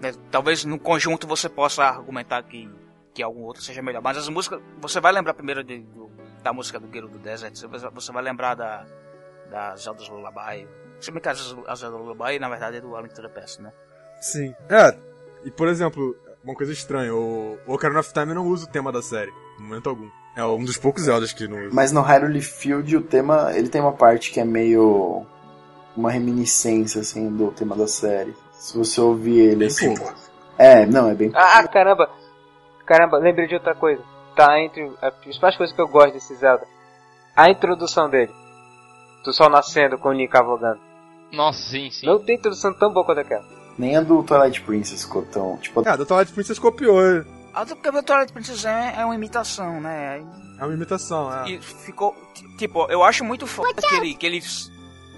né? Talvez no conjunto você possa argumentar que, que algum outro seja melhor. Mas as músicas. Você vai lembrar primeiro de- do- da música do Guerreiro do Desert. Você vai- Você vai lembrar da. Da Zelda's Lullaby. Se bem que a Zelda Lullaby, na verdade, é do to the Past, né? Sim. É, E, por exemplo, uma coisa estranha, o Ocarina of Time não usa o tema da série, no momento algum. É um dos poucos Zeldas que não usa. Mas no Hyrule Field o tema, ele tem uma parte que é meio uma reminiscência assim do tema da série. Se você ouvir ele Bem assim. pouco. É, não, é bem Ah, caramba! Caramba, lembrei de outra coisa. Tá entre as principais coisas que eu gosto desse Zelda. A introdução dele. Do sol nascendo com o Link cavalgando. Nossa, sim, sim. Não tem introdução tão boa quanto aquela. nem a do Twilight Princess ficou tão, tipo, Ah, da Twilight Princess copiou. Até porque o Twilight Princess é, é uma imitação, né? É uma imitação, é. E ficou. Tipo, eu acho muito foda que ele, que ele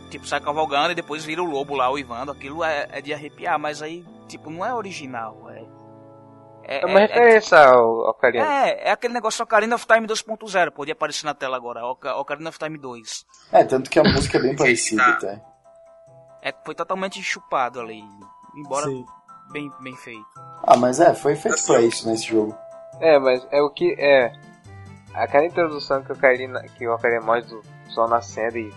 tipo, sai cavalgando e depois vira o lobo lá, uivando. Aquilo é, é de arrepiar, mas aí, tipo, não é original. É, É uma referência ao, ao é, Ocarina. é, é aquele negócio Ocarina of Time 2.0. Podia aparecer na tela agora. Oca- Ocarina of Time 2. É, tanto que a música é bem parecida até. É, foi totalmente chupado ali. Embora Sim. bem, bem feito. Ah, mas é, foi feito pra isso nesse jogo. É, mas é o que é. Aquela introdução que o Ocarina, que o Ocarina mostra do sol nascendo e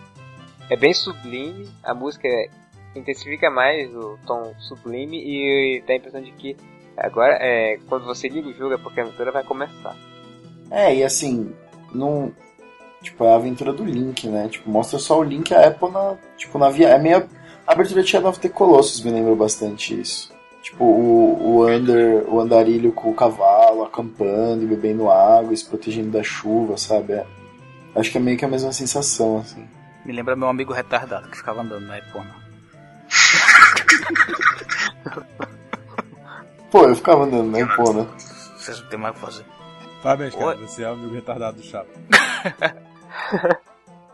é bem sublime, a música é- intensifica mais o tom sublime e dá a impressão de que agora é quando você liga o jogo é porque a aventura vai começar. É, e assim, não. Tipo, é a aventura do Link, né? Tipo, mostra só o Link e a Apple na. Tipo, na via. É meio. A abertura de Shadow of the Colossus me lembra bastante isso. Tipo, o, o, under, o andarilho com o cavalo, acampando e bebendo água, e se protegendo da chuva, sabe? É- acho que é meio que a mesma sensação, assim. Me lembra meu amigo retardado que ficava andando na Epona. Pô, eu ficava andando na Epona. Vocês não tem mais o que fazer. Parabéns, cara. Você é o amigo retardado do Chapo.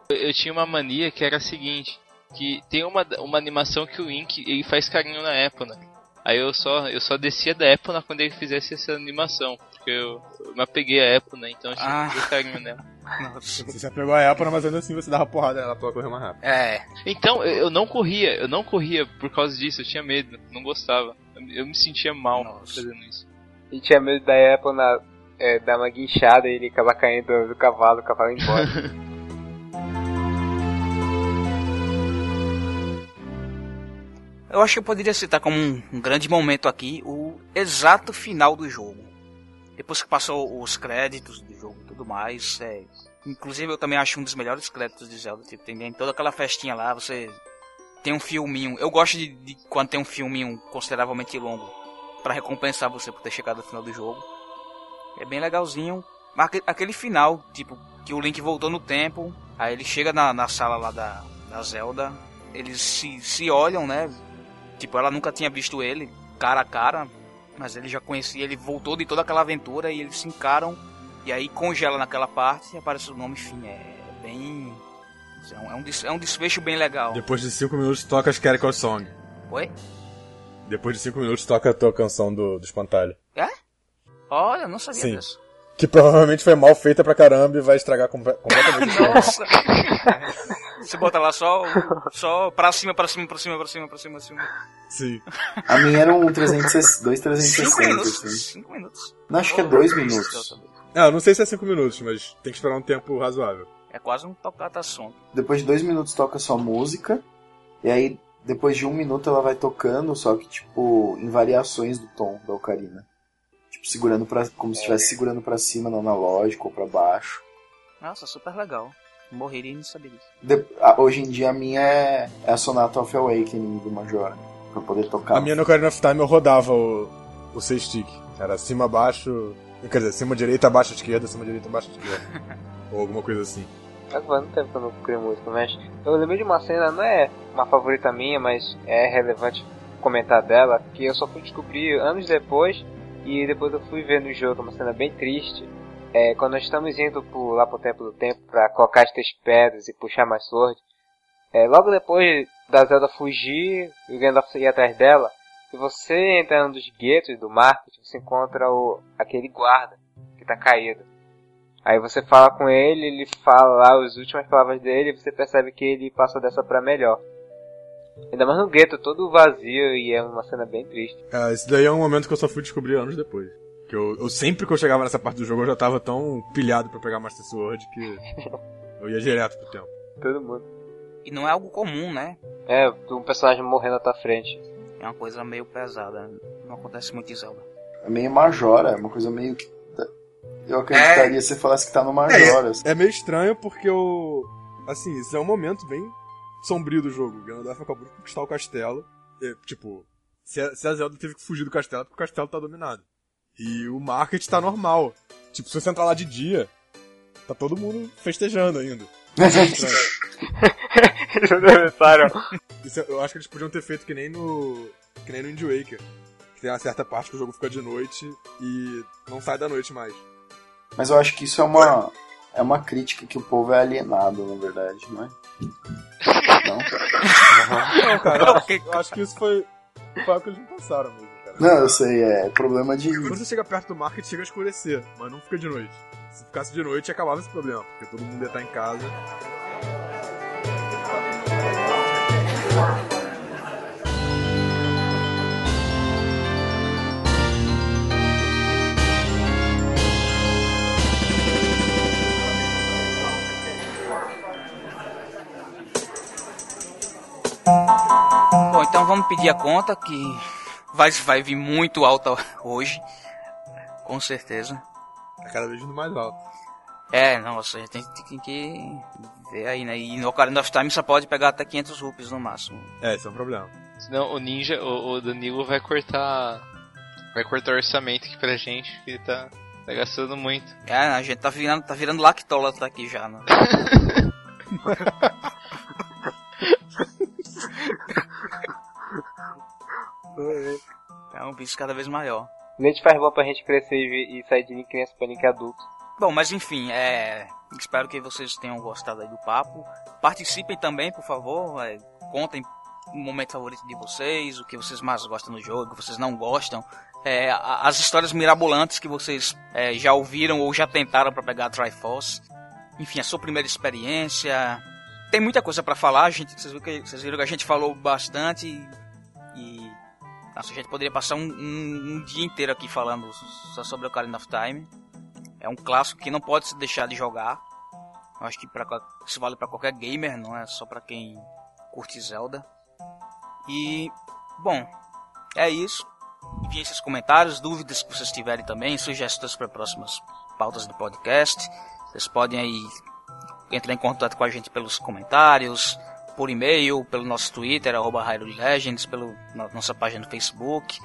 Eu, eu tinha uma mania que era a seguinte, que tem uma, uma animação que o Link ele faz carinho na Epona. Aí eu só, eu só descia da Epona quando ele fizesse essa animação, porque eu, eu me apeguei a Epona, então eu tinha Ah. que carinho nela. Nossa. Você já pegou a Epona, mas ainda assim você dava porrada nela pra ela correr mais rápido. É, Então, eu, eu não corria, eu não corria por causa disso, eu tinha medo, não gostava. Eu, eu me sentia mal Nossa. fazendo isso. E tinha medo da Apple na, é, dar uma guinchada e ele acabar caindo do cavalo, o cavalo embora. Eu acho que eu poderia citar como um, grande momento aqui o exato final do jogo. Depois que passou os créditos do jogo e tudo mais, é, inclusive eu também acho um dos melhores créditos de Zelda. Tipo, tem, toda aquela festinha lá, você tem um filminho. Eu gosto de, de quando tem um filminho consideravelmente longo para recompensar você por ter chegado ao final do jogo. É bem legalzinho. Mas aque- aquele final, tipo, que o Link voltou no tempo, aí ele chega na, na sala lá da, da Zelda, eles se, se olham, né? Tipo, ela nunca tinha visto ele cara a cara, mas ele já conhecia, ele voltou de toda aquela aventura e eles se encaram e aí congela naquela parte e aparece o nome, enfim, é bem. É um, é um, é desfecho bem legal. Depois de 5 minutos toca as Caracol Song. Oi? Depois de 5 minutos toca a tua canção do, do espantalho. Olha, eu não sabia Sim. disso. Que provavelmente foi mal feita pra caramba e vai estragar comple- completamente. Nossa! Você bota lá só, só pra cima, pra cima, pra cima, pra cima, pra cima, pra cima. Sim. A minha era um 360, dois Cinco 360, minutos. assim. Cinco minutos. Não, acho que é dois minutos. É, eu não sei se é 5 minutos, mas tem que esperar um tempo razoável. É quase um tocata som. Depois de dois minutos toca só música. E aí, depois de um minuto ela vai tocando, só que, tipo, em variações do tom da ocarina. Tipo, segurando pra, como se estivesse segurando pra cima no analógico ou pra baixo. Nossa, super legal. Morreria e não sabia disso. De- a- hoje em dia a minha é, é a Sonata of Awakening do Majora. Pra poder tocar. A minha no Ocarina of Time eu rodava o, o C-Stick. Era cima, abaixo. Quer dizer, cima, direita, abaixo, esquerda, cima, direita, abaixo, esquerda. Ou alguma coisa assim. Faz muito tempo que eu não música, mas eu lembrei de uma cena, não é uma favorita minha, mas é relevante comentar dela, que eu só fui descobrir anos depois, e depois eu fui ver no jogo uma cena bem triste. É, quando nós estamos indo pro, lá pro Templo do Tempo pra colocar as três pedras e puxar mais sword, é, logo depois da Zelda fugir e o Gandalf ir atrás dela, se você entrar num dos guetos do market, você encontra o, aquele guarda que tá caído. Aí você fala com ele, ele fala as últimas palavras dele e você percebe que ele passa dessa pra melhor. Ainda mais no gueto, todo vazio e é uma cena bem triste. É, esse daí é um momento que eu só fui descobrir anos depois. Que eu, eu sempre que eu chegava nessa parte do jogo eu já tava tão pilhado pra pegar Master Sword que eu ia direto pro tempo. Todo mundo. E não é algo comum, né? É, um personagem morrendo à tua frente. É uma coisa meio pesada. Não acontece muito em Zelda. É meio Majora, é uma coisa meio que. Eu acreditaria se você falasse que tá no Majora. assim. É meio estranho porque o. Assim, isso é um momento bem sombrio do jogo. O Ganondorf acabou de conquistar o castelo. E, tipo, se a, se a Zelda teve que fugir do castelo é porque o castelo tá dominado. E o market tá normal. Tipo, se você entrar lá de dia, tá todo mundo festejando ainda. É. Eles atravessaram. É- eu acho que eles podiam ter feito que nem no. que nem no Wind Waker. Que tem uma certa parte que o jogo fica de noite e não sai da noite mais. Mas eu acho que isso é uma. É uma crítica que o povo é alienado, na verdade, não é? Não? Não, cara, eu acho, eu acho que isso foi. Foi o que eles não passaram mesmo. Não, eu sei, é problema de. Quando você chega perto do market, chega a escurecer, mas não fica de noite. Se ficasse de noite, acabava esse problema, porque todo mundo ia estar em casa. Bom, então vamos pedir a conta que vai, vai vir muito alta hoje. Com certeza. É cada vez indo mais alto. É, nossa, a gente tem, tem que ver aí, né? E no Ocarina of Time só pode pegar até 500 rupees no máximo. É, esse é um problema. Senão o Ninja, o, o Danilo vai cortar. Vai cortar o orçamento aqui pra gente, que ele tá, tá gastando muito. É, a gente tá virando, tá virando lactólatra aqui já, né? É um vício cada vez maior. Leite faz bom pra gente crescer e, sair de criança pra Nick adulto. Bom, mas enfim, é. Espero que vocês tenham gostado aí do papo. Participem também, por favor. é, contem o momento favorito de vocês, o que vocês mais gostam no jogo, o que vocês não gostam. é, as histórias mirabolantes que vocês é, já ouviram ou já tentaram para pegar a Triforce. Enfim, a sua primeira experiência. Tem muita coisa para falar, gente, vocês, viram que, vocês viram que a gente falou bastante nossa, a gente poderia passar um, um- um dia inteiro aqui falando só sobre o Ocarina of Time. É um clássico que não pode se deixar de jogar. Eu acho que pra, isso vale para qualquer gamer, não é só para quem curte Zelda. E, bom, é isso. Enviem seus comentários, dúvidas que vocês tiverem também, sugestões para próximas pautas do podcast. Vocês podem aí entrar em contato com a gente pelos comentários, por e-mail, pelo nosso Twitter, arroba Hyrule Legends, pelo na nossa página no Facebook,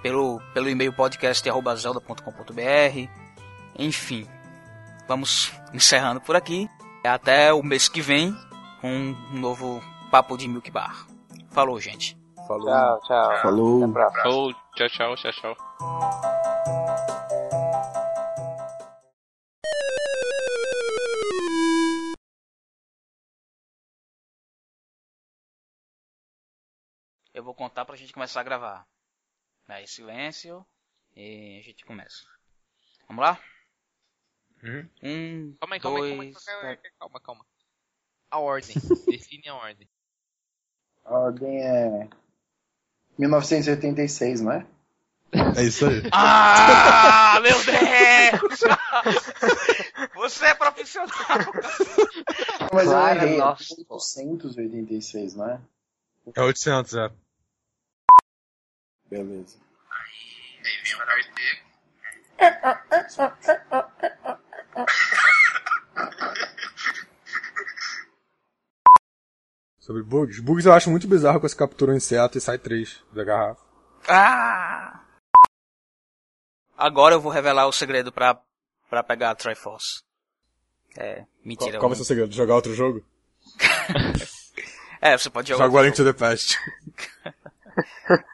pelo, pelo e-mail podcast arroba zelda.com.br. Enfim, vamos encerrando por aqui. Até o mês que vem com um novo Papo de Milk Bar. Falou, gente. Falou. Tchau, tchau. Falou. Falou, tchau, tchau, tchau, tchau. Eu vou contar pra gente começar a gravar. Aí, silêncio. E a gente começa. Vamos lá? Uhum. Um, Calma aí, calma aí, calma aí, dois, calma aí, calma, calma. A ordem. Define a ordem. A ordem é. 1986, não é? É isso aí. Ah, meu Deus! Você é profissional. Mas Claro, eu errei. nossa. É 886, não é? É 800, é. Beleza. Sobre bugs. Bugs eu acho muito bizarro quando você captura um inseto e sai três da garrafa. Ah! Agora eu vou revelar o segredo pra, pra pegar a Triforce. É, Qual, mentira. qual vai eu ser o segredo? Jogar outro jogo? É, você pode jogar. Joga o A Link to the Past.